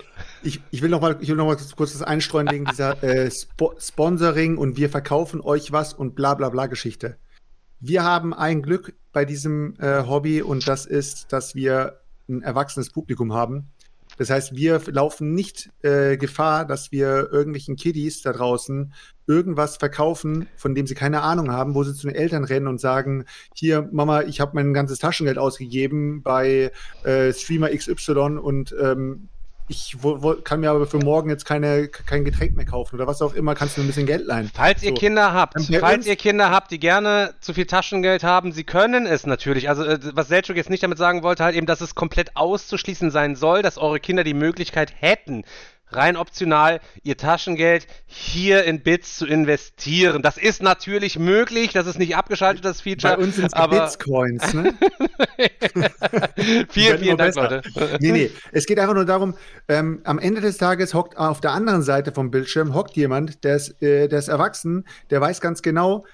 Speaker 5: ich, ich will noch mal, ich will noch mal kurz das einstreuen wegen dieser äh, Spo Sponsoring und wir verkaufen euch was und bla bla bla Geschichte. Wir haben ein Glück bei diesem äh, Hobby und das ist, dass wir ein erwachsenes Publikum haben. Das heißt, wir laufen nicht äh, Gefahr, dass wir irgendwelchen Kiddies da draußen irgendwas verkaufen, von dem sie keine Ahnung haben, wo sie zu den Eltern rennen und sagen, hier, Mama, ich habe mein ganzes Taschengeld ausgegeben bei äh, Streamer XY und ähm, ich kann mir aber für morgen jetzt keine, kein Getränk mehr kaufen oder was auch immer, kannst du mir ein bisschen Geld leihen.
Speaker 3: Falls ihr
Speaker 5: So.
Speaker 3: Kinder habt, falls ihr Kinder habt, die gerne zu viel Taschengeld haben, sie können es natürlich. Also äh, was Selchuk jetzt nicht damit sagen wollte, halt eben, dass es komplett auszuschließen sein soll, dass eure Kinder die Möglichkeit hätten, rein optional ihr Taschengeld hier in Bits zu investieren. Das ist natürlich möglich, das ist nicht abgeschaltet, das Feature.
Speaker 5: Bei uns sind es
Speaker 3: aber
Speaker 5: Bitcoins, ne?
Speaker 3: vielen, vielen Dank,
Speaker 5: besser.
Speaker 3: Leute.
Speaker 5: nee, nee. Es geht einfach nur darum, ähm, am Ende des Tages hockt auf der anderen Seite vom Bildschirm hockt jemand, der ist, äh, der ist erwachsen, der weiß ganz genau,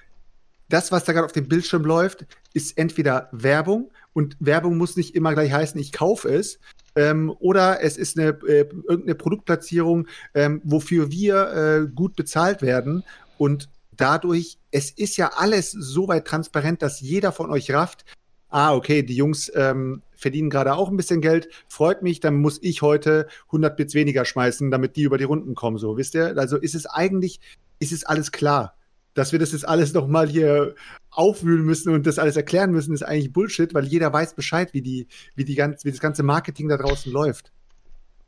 Speaker 5: das, was da gerade auf dem Bildschirm läuft, ist entweder Werbung und Werbung muss nicht immer gleich heißen, ich kaufe es. Ähm, oder es ist eine äh, irgendeine Produktplatzierung, ähm, wofür wir äh, gut bezahlt werden. Und dadurch, es ist ja alles so weit transparent, dass jeder von euch rafft, ah, okay, die Jungs ähm, verdienen gerade auch ein bisschen Geld, freut mich, dann muss ich heute 100 Bits weniger schmeißen, damit die über die Runden kommen, so, wisst ihr? Also ist es eigentlich, ist es alles klar. Dass wir das jetzt alles noch mal hier aufwühlen müssen und das alles erklären müssen, ist eigentlich Bullshit, weil jeder weiß Bescheid, wie, die, wie, die ganz, wie das ganze Marketing da draußen läuft.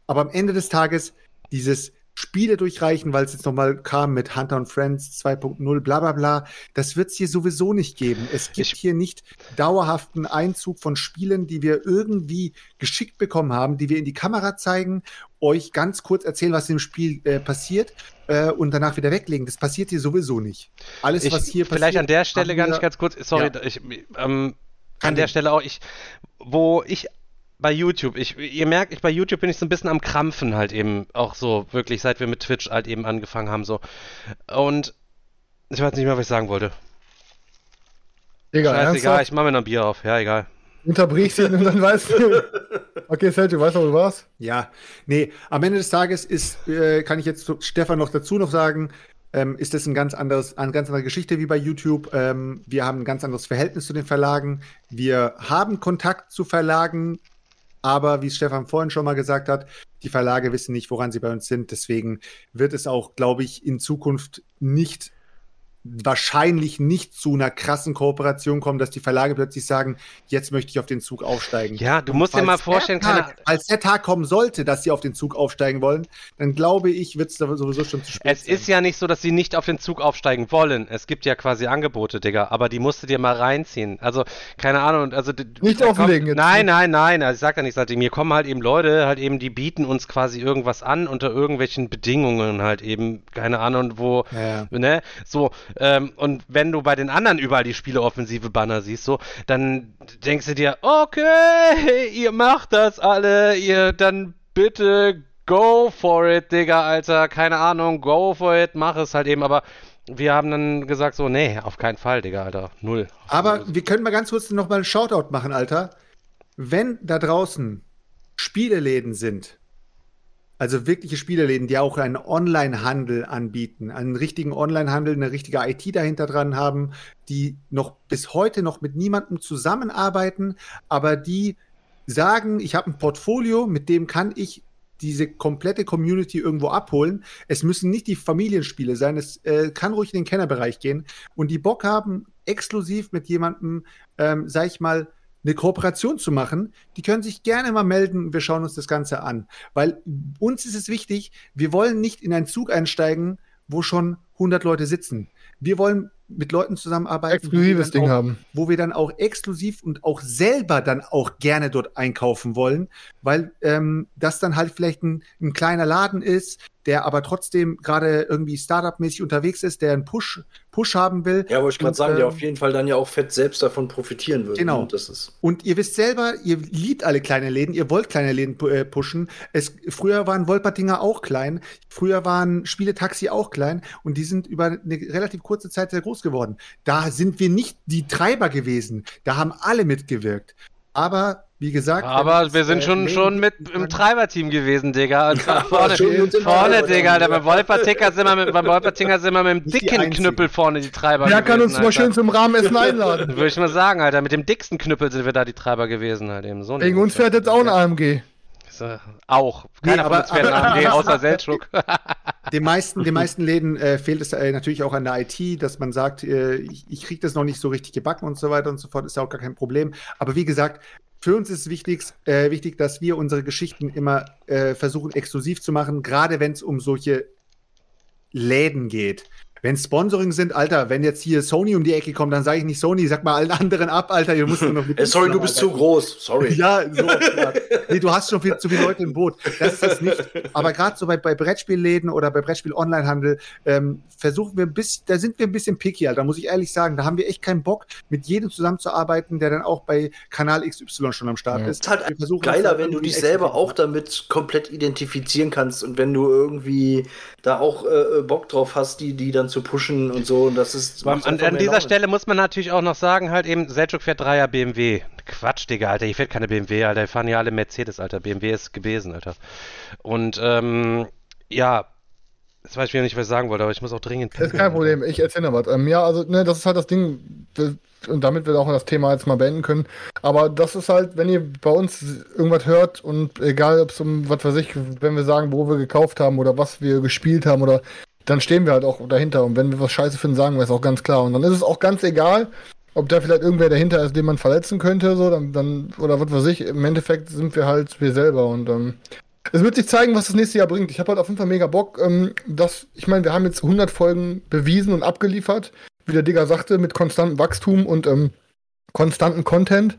Speaker 5: Aber am Ende des Tages, dieses Spiele durchreichen, weil es jetzt nochmal kam mit Hunter und Friends 2.0, bla bla bla. Das wird es hier sowieso nicht geben. Es gibt hier nicht dauerhaften Einzug von Spielen, die wir irgendwie geschickt bekommen haben, die wir in die Kamera zeigen, euch ganz kurz erzählen, was im Spiel äh, passiert äh, und danach wieder weglegen. Das passiert hier sowieso nicht. Alles,
Speaker 3: ich,
Speaker 5: was hier passiert.
Speaker 3: Vielleicht an der Stelle ganz,
Speaker 5: wir-
Speaker 3: ganz kurz, sorry,
Speaker 5: Ja.
Speaker 3: ich, ähm, an der Stelle auch, ich, wo ich bei YouTube, ich, ihr merkt, ich bei YouTube bin ich so ein bisschen am Krampfen halt eben, auch so, wirklich, seit wir mit Twitch halt eben angefangen haben, so. Und ich weiß nicht mehr, was ich sagen wollte.
Speaker 4: Digga,
Speaker 3: Scheißegal,
Speaker 4: ernsthaft?
Speaker 3: ich mach mir noch ein Bier auf, ja, egal.
Speaker 4: Unterbrichst ihn und dann weißt du. Okay, Sergio, weißt du, wo du warst?
Speaker 5: Ja, nee, am Ende des Tages ist, äh, kann ich jetzt zu Stefan noch dazu noch sagen, ähm, ist das ein ganz anderes, eine ganz andere Geschichte wie bei YouTube. Ähm, wir haben ein ganz anderes Verhältnis zu den Verlagen. Wir haben Kontakt zu Verlagen, aber wie Stefan vorhin schon mal gesagt hat, die Verlage wissen nicht, woran sie bei uns sind. Deswegen wird es auch, glaube ich, in Zukunft nicht wahrscheinlich nicht zu einer krassen Kooperation kommen, dass die Verlage plötzlich sagen, jetzt möchte ich auf den Zug aufsteigen.
Speaker 3: Ja, du musst dir mal
Speaker 5: der
Speaker 3: vorstellen, keine-
Speaker 5: Tag, als der Tag kommen sollte, dass sie auf den Zug aufsteigen wollen, dann glaube ich, wird es sowieso schon zu spät
Speaker 3: Es ist ja nicht so, dass sie nicht auf den Zug aufsteigen wollen. Es gibt ja quasi Angebote, Digga, aber die musst du dir mal reinziehen. Also, keine Ahnung, also
Speaker 4: Nicht
Speaker 3: da
Speaker 4: offenlegen
Speaker 3: kommt. Nein, nein, nein, also ich sag ja nicht, seitdem mir kommen halt eben Leute, halt eben, die bieten uns quasi irgendwas an unter irgendwelchen Bedingungen halt eben, keine Ahnung, wo,
Speaker 5: Ja.
Speaker 3: ne, so, ähm, und wenn du bei den anderen überall die Spieleoffensive Banner siehst, so, dann denkst du dir, okay, ihr macht das alle, ihr dann bitte go for it, Digga, Alter, keine Ahnung, go for it, mach es halt eben, aber wir haben dann gesagt so, nee, auf keinen Fall, Digga, Alter, null.
Speaker 5: Aber wir können mal ganz kurz noch mal einen Shoutout machen, Alter. Wenn da draußen Spieleläden sind, also wirkliche Spieleläden, die auch einen Online-Handel anbieten, einen richtigen Online-Handel, eine richtige IT dahinter dran haben, die noch bis heute noch mit niemandem zusammenarbeiten, aber die sagen, ich habe ein Portfolio, mit dem kann ich diese komplette Community irgendwo abholen. Es müssen nicht die Familienspiele sein, es äh, kann ruhig in den Kennerbereich gehen und die Bock haben, exklusiv mit jemandem, ähm, sag ich mal, eine Kooperation zu machen, die können sich gerne mal melden und wir schauen uns das Ganze an. Weil uns ist es wichtig, wir wollen nicht in einen Zug einsteigen, wo schon 100 Leute sitzen. Wir wollen mit Leuten zusammenarbeiten, wo wir
Speaker 4: Exklusives
Speaker 5: dann
Speaker 4: Ding
Speaker 5: auch,
Speaker 4: haben.
Speaker 5: wo wir dann auch exklusiv und auch selber dann auch gerne dort einkaufen wollen, weil ähm, das dann halt vielleicht ein, ein kleiner Laden ist, der aber trotzdem gerade irgendwie Startup-mäßig unterwegs ist, der einen Push, Push haben will.
Speaker 2: Ja, wollte ich gerade
Speaker 5: Und,
Speaker 2: sagen, der
Speaker 5: ähm,
Speaker 2: auf jeden Fall dann ja auch fett selbst davon profitieren würde.
Speaker 5: Genau.
Speaker 2: ne? Das ist.
Speaker 5: Und ihr wisst selber, ihr liebt alle kleine Läden, ihr wollt kleine Läden äh, pushen. Es, früher waren Wolpertinger auch klein, früher waren Spieletaxi auch klein und die sind über eine relativ kurze Zeit sehr groß geworden. Da sind wir nicht die Treiber gewesen, da haben alle mitgewirkt. Aber wie gesagt,
Speaker 3: Aber wir sind
Speaker 5: äh,
Speaker 3: schon, schon mit im Treiberteam gewesen, Digga.
Speaker 5: Ja,
Speaker 3: vorne, vorne, Digga. Da beim Wolpertinger sind wir mit, beim Wolpertinger sind wir mit dem dicken. Knüppel vorne die Treiber
Speaker 4: Wer
Speaker 3: gewesen.
Speaker 4: kann uns mal
Speaker 3: Alter.
Speaker 4: schön zum Rahmenessen einladen?
Speaker 3: Würde ich mal sagen, Alter. Mit dem dicksten Knüppel sind wir da die Treiber gewesen, halt eben. So
Speaker 4: Wegen uns fährt jetzt auch ein AMG.
Speaker 3: So, Auch. Keiner
Speaker 5: Nee,
Speaker 3: von
Speaker 5: aber-
Speaker 3: uns fährt ein
Speaker 5: aber-
Speaker 3: AMG, außer Seltschuk.
Speaker 5: Den meisten, den meisten Läden äh, fehlt es äh, natürlich auch an der IT, dass man sagt, äh, ich, ich kriege das noch nicht so richtig gebacken und so weiter und so fort, ist ja auch gar kein Problem. Aber wie gesagt, für uns ist wichtig, äh, wichtig dass wir unsere Geschichten immer äh, versuchen, exklusiv zu machen, gerade wenn es um solche Läden geht. Wenn Sponsoring sind, Alter, wenn jetzt hier Sony um die Ecke kommt, dann sage ich nicht Sony, sag mal allen anderen ab, Alter, ihr müsst nur noch mit
Speaker 2: Äh, sorry, du bist zu
Speaker 5: zusammenarbeiten.
Speaker 2: groß. Sorry.
Speaker 5: Ja, so. ja. nee, du hast schon viel, zu viele Leute im Boot. Das ist es nicht. Aber gerade so bei, bei Brettspielläden oder bei Brettspiel-Onlinehandel ähm, versuchen wir ein bisschen, da sind wir ein bisschen picky, Alter, muss ich ehrlich sagen. Da haben wir echt keinen Bock, mit jedem zusammenzuarbeiten, der dann auch bei Kanal XY schon am Start
Speaker 2: Es
Speaker 5: ist.
Speaker 2: ist halt
Speaker 5: Wir versuchen uns
Speaker 2: geiler, wenn du dich selber auch damit komplett identifizieren kannst und wenn du irgendwie da auch äh, Bock drauf hast, die, die dann zu pushen und so. Und das ist.
Speaker 3: An, an dieser
Speaker 2: Laune.
Speaker 3: Stelle muss man natürlich auch noch sagen, halt eben, Selchuk fährt 3er BMW. Quatsch, Digga, Alter, hier fährt keine BMW, Alter, hier fahren ja alle Mercedes, Alter. BMW ist gewesen, Alter. Und, ähm, ja, jetzt weiß ich wieder nicht, was ich sagen wollte, aber ich muss auch dringend
Speaker 4: Das ist kein Problem, ich erzähle noch was. Ähm, ja, also, ne, das ist halt das Ding, und damit wir auch das Thema jetzt mal beenden können. Aber das ist halt, wenn ihr bei uns irgendwas hört und egal, ob es um, was weiß ich, wenn wir sagen, wo wir gekauft haben oder was wir gespielt haben oder dann stehen wir halt auch dahinter. Und wenn wir was scheiße finden, sagen wir es auch ganz klar. Und dann ist es auch ganz egal, ob da vielleicht irgendwer dahinter ist, den man verletzen könnte, so, dann, dann, oder was weiß ich, im Endeffekt sind wir halt wir selber und ähm, Es wird sich zeigen, was das nächste Jahr bringt. Ich habe halt auf jeden Fall mega Bock. Ähm, dass, ich meine, wir haben jetzt 100 Folgen bewiesen und abgeliefert, wie der Digger sagte, mit konstantem Wachstum und ähm, konstanten Content.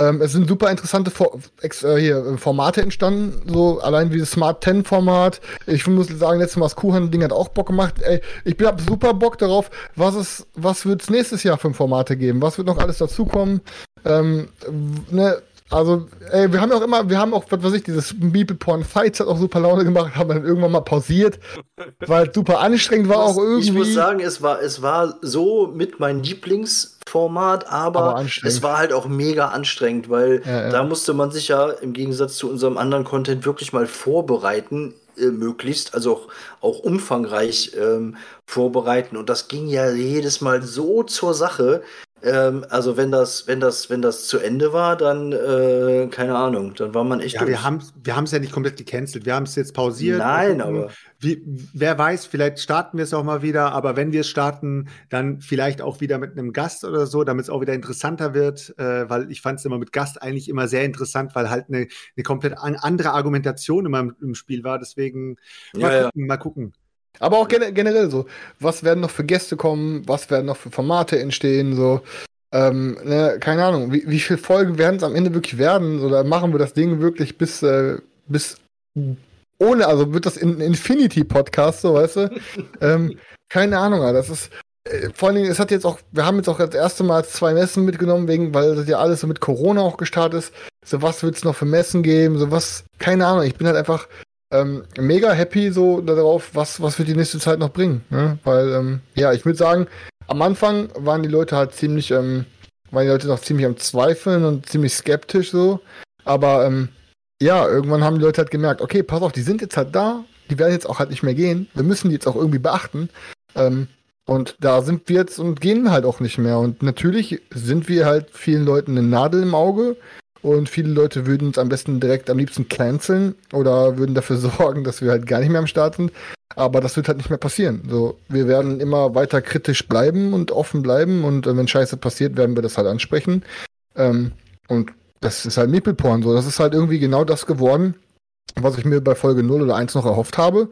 Speaker 4: Ähm, es sind super interessante For ex äh, hier, äh, Formate entstanden, so allein wie das Smart 10 Format. Ich muss sagen, letztes Mal das Kuchen-Ding hat auch Bock gemacht. Ey, ich hab super Bock darauf, was es, was wird's nächstes Jahr für Formate geben? Was wird noch alles dazukommen? Ähm, ne, also, ey, wir haben auch immer, wir haben auch, was weiß ich, dieses People Porn Fights hat auch super Laune gemacht, haben dann irgendwann mal pausiert, weil es super anstrengend war auch irgendwie.
Speaker 2: Ich muss sagen, es war, es war so mit mein Lieblingsformat, aber,
Speaker 4: Aber
Speaker 2: es war halt auch mega anstrengend, weil
Speaker 4: Ja, ja.
Speaker 2: da musste man sich ja im Gegensatz zu unserem anderen Content wirklich mal vorbereiten, äh, möglichst, also auch, auch umfangreich ähm, vorbereiten. Und das ging ja jedes Mal so zur Sache. Ähm, also wenn das, wenn das, wenn das zu Ende war, dann äh, keine Ahnung, dann war man echt
Speaker 5: Ja, wir haben wir es ja nicht komplett gecancelt. Wir haben es jetzt pausiert.
Speaker 2: Nein, aber-
Speaker 5: Wie, wer weiß, vielleicht starten wir es auch mal wieder. Aber wenn wir es starten, dann vielleicht auch wieder mit einem Gast oder so, damit es auch wieder interessanter wird. Äh, weil ich fand es immer mit Gast eigentlich immer sehr interessant, weil halt eine, eine komplett an, andere Argumentation immer im, im Spiel war. Deswegen mal
Speaker 4: Ja, ja.
Speaker 5: gucken, mal gucken.
Speaker 4: Aber auch gene- generell so, was werden noch für Gäste kommen, was werden noch für Formate entstehen, so. Ähm, ne, keine Ahnung, wie, wie viele Folgen werden es am Ende wirklich werden? Oder machen wir das Ding wirklich bis, äh, bis ohne, also wird das in Infinity-Podcast, so weißt du? ähm, keine Ahnung, Alter, das ist. äh, Vor allen Dingen, es hat jetzt auch, wir haben jetzt auch das erste Mal zwei Messen mitgenommen, wegen, weil das ja alles so mit Corona auch gestartet ist. So, was wird es noch für Messen geben? So was, keine Ahnung, ich bin halt einfach ähm, mega happy so darauf, was, was wird die nächste Zeit noch bringen. Ne? Weil, ähm, ja, ich würde sagen, am Anfang waren die Leute halt ziemlich, ähm, waren die Leute noch ziemlich am Zweifeln und ziemlich skeptisch so. Aber ähm, ja, irgendwann haben die Leute halt gemerkt, okay, pass auf, die sind jetzt halt da, die werden jetzt auch halt nicht mehr gehen. Wir müssen die jetzt auch irgendwie beachten. Ähm, und da sind wir jetzt und gehen halt auch nicht mehr. Und natürlich sind wir halt vielen Leuten eine Nadel im Auge. Und viele Leute würden uns am besten direkt am liebsten canceln oder würden dafür sorgen, dass wir halt gar nicht mehr am Start sind. Aber das wird halt nicht mehr passieren. So, wir werden immer weiter kritisch bleiben und offen bleiben. Und äh, wenn Scheiße passiert, werden wir das halt ansprechen. Ähm, und das ist halt Meeple-Porn. So, das ist halt irgendwie genau das geworden, was ich mir bei Folge 0 oder 1 noch erhofft habe.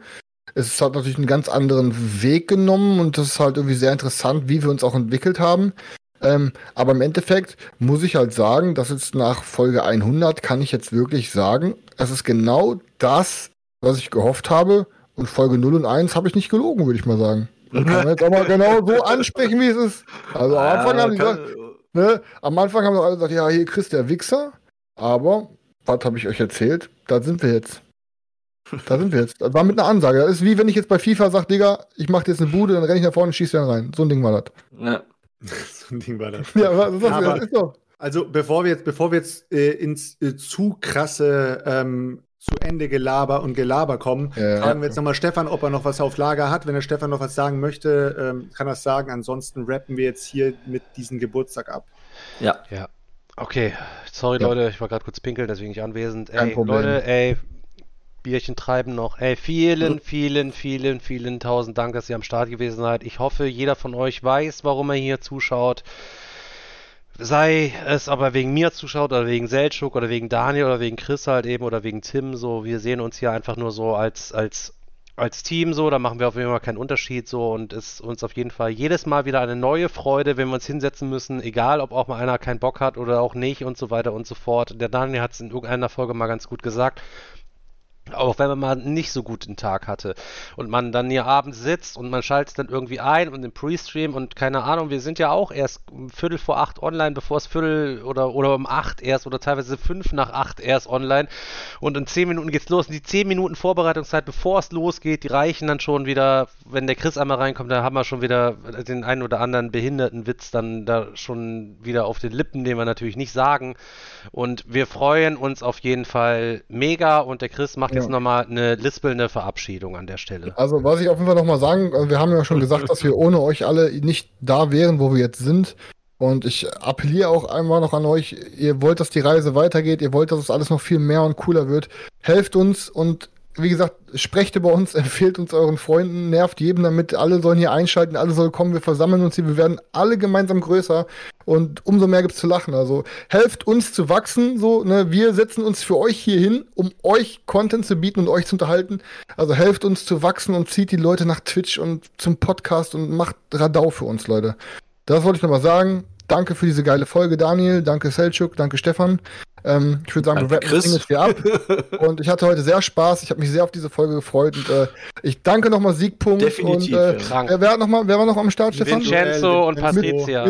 Speaker 4: Es hat natürlich einen ganz anderen Weg genommen und das ist halt irgendwie sehr interessant, wie wir uns auch entwickelt haben. Ähm, aber im Endeffekt muss ich halt sagen, dass jetzt nach Folge 100 kann ich jetzt wirklich sagen, es ist genau das, was ich gehofft habe. Und Folge 0 und 1 habe ich nicht gelogen, würde ich mal sagen. Das kann man jetzt auch mal genau so ansprechen, wie es ist. Also am
Speaker 2: Ja,
Speaker 4: Anfang haben die gesagt, ne, am Anfang haben alle gesagt, ja, hier Chris, der Wichser. Aber, was habe ich euch erzählt? Da sind wir jetzt. Da sind wir jetzt. Das war mit einer Ansage. Das ist wie wenn ich jetzt bei FIFA sage, Digga, ich mache jetzt eine Bude, dann renne ich nach vorne und schieße dann rein. So ein Ding war das.
Speaker 2: Ja.
Speaker 5: so ein Ding war das.
Speaker 4: Ja, aber das,
Speaker 5: Aber-
Speaker 4: das ist doch.
Speaker 5: Also bevor wir jetzt, bevor wir jetzt äh, ins äh, zu krasse ähm, zu Ende Gelaber und Gelaber kommen,
Speaker 4: Ja.
Speaker 5: fragen wir jetzt nochmal Stefan, ob er noch was auf Lager hat. Wenn der Stefan noch was sagen möchte, ähm, kann er es sagen. Ansonsten rappen wir jetzt hier mit diesem Geburtstag ab.
Speaker 2: Ja.
Speaker 3: Ja. Okay, sorry
Speaker 4: Ja.
Speaker 3: Leute, ich war gerade kurz pinkeln, deswegen nicht anwesend.
Speaker 4: Kein
Speaker 3: ey,
Speaker 4: Problem.
Speaker 3: Leute, ey, Bierchen treiben noch. Ey, vielen, vielen, vielen, vielen tausend Dank, dass ihr am Start gewesen seid. Ich hoffe, jeder von euch weiß, warum er hier zuschaut. Sei es aber wegen mir zuschaut oder wegen Seltschuk oder wegen Daniel oder wegen Chris halt eben oder wegen Tim so. Wir sehen uns hier einfach nur so als, als, als Team so. Da machen wir auf jeden Fall keinen Unterschied so und ist uns auf jeden Fall jedes Mal wieder eine neue Freude, wenn wir uns hinsetzen müssen. Egal, ob auch mal einer keinen Bock hat oder auch nicht und so weiter und so fort. Der Daniel hat es in irgendeiner Folge mal ganz gut gesagt. Auch wenn man mal nicht so guten Tag hatte und man dann hier abends sitzt und man schaltet dann irgendwie ein und im Pre-Stream und keine Ahnung, wir sind ja auch erst um Viertel vor acht online, bevor es Viertel oder, oder um acht erst oder teilweise fünf nach acht erst online. Und in zehn Minuten geht's los. Und die zehn Minuten Vorbereitungszeit, bevor es losgeht, die reichen dann schon wieder, wenn der Chris einmal reinkommt, da haben wir schon wieder den einen oder anderen behinderten Witz dann da schon wieder auf den Lippen, den wir natürlich nicht sagen. Und wir freuen uns auf jeden Fall mega. Und der Chris macht
Speaker 4: Ja.
Speaker 3: Jetzt nochmal eine lispelnde Verabschiedung an der Stelle.
Speaker 4: Also, was ich auf jeden Fall nochmal sagen, also wir haben ja schon gesagt, dass wir ohne euch alle nicht da wären, wo wir jetzt sind. Und ich appelliere auch einmal noch an euch, ihr wollt, dass die Reise weitergeht, ihr wollt, dass es alles noch viel mehr und cooler wird. Helft uns und wie gesagt, sprecht über uns, empfehlt uns euren Freunden, nervt jeden damit, alle sollen hier einschalten, alle sollen kommen, wir versammeln uns hier, wir werden alle gemeinsam größer und umso mehr gibt's zu lachen. Also helft uns zu wachsen, so, ne, wir setzen uns für euch hier hin, um euch Content zu bieten und euch zu unterhalten. Also helft uns zu wachsen und zieht die Leute nach Twitch und zum Podcast und macht Radau für uns, Leute. Das wollte ich nochmal sagen. Danke für diese geile Folge, Daniel. Danke, Selchuk. Danke, Stefan. Ähm, ich würde sagen,
Speaker 2: Danke,
Speaker 4: wir rappen das Ding
Speaker 2: Chris.
Speaker 4: jetzt hier ab. und ich hatte heute sehr Spaß. Ich habe mich sehr auf diese Folge gefreut. Und äh, ich danke nochmal Siegpunkt.
Speaker 2: Definitiv,
Speaker 4: Und, äh,
Speaker 2: ja.
Speaker 3: Krank.
Speaker 4: wer, wer, hat noch mal, wer war noch am Start, Stefan?
Speaker 3: Vincenzo und
Speaker 4: Mit-
Speaker 3: Patricia.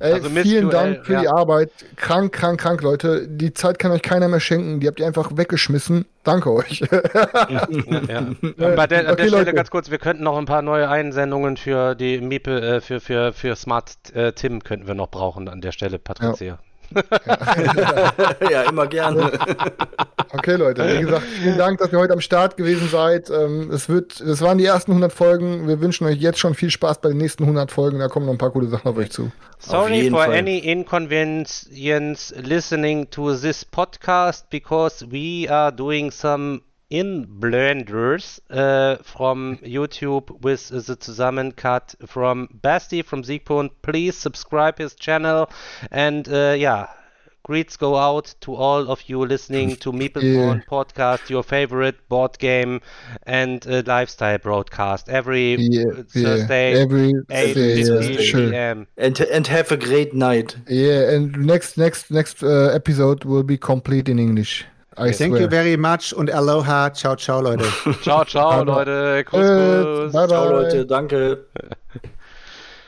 Speaker 4: Ey,
Speaker 3: Also
Speaker 4: vielen Dank für
Speaker 3: ja.
Speaker 4: die Arbeit. Krank, krank, krank, Leute. Die Zeit kann euch keiner mehr schenken. Die habt ihr einfach weggeschmissen. Danke euch.
Speaker 3: Ja. Und bei der, an
Speaker 4: Okay,
Speaker 3: der Stelle
Speaker 4: Leute.
Speaker 3: ganz kurz, wir könnten noch ein paar neue Einsendungen für die Miepel, äh, für, für, für Smart äh, Tim könnten wir noch brauchen an der Stelle, Patricia.
Speaker 2: ja, immer gerne.
Speaker 4: Okay, Leute, wie gesagt, vielen Dank, dass ihr heute am Start gewesen seid. Ähm, es wird, es waren die ersten 100 Folgen. Wir wünschen euch jetzt schon viel Spaß bei den nächsten 100 Folgen. Da kommen noch ein paar coole Sachen auf euch zu.
Speaker 3: Sorry for
Speaker 2: Fall.
Speaker 3: any inconvenience listening to this podcast because we are doing some in blenders uh, from YouTube with the zusammencut from Basti from Siegpunkt. Please subscribe his channel and uh, yeah. Greets go out to all of you listening to Meeple
Speaker 4: Yeah.
Speaker 3: Podcast, your favorite board game and uh, lifestyle broadcast every
Speaker 4: Yeah,
Speaker 3: Thursday,
Speaker 4: yeah, every
Speaker 3: 8
Speaker 4: Thursday, yeah, sure.
Speaker 3: p.m.
Speaker 2: And, and have a great night.
Speaker 4: Yeah, and next, next, next uh, episode will be complete in English. I
Speaker 5: Thank
Speaker 4: swear.
Speaker 5: you very much und Aloha. Ciao, ciao, Leute.
Speaker 3: Ciao, ciao, Leute. Kuss,
Speaker 4: Äh,
Speaker 3: Kuss.
Speaker 4: bye,
Speaker 2: Ciao,
Speaker 4: bye.
Speaker 2: Leute. Danke.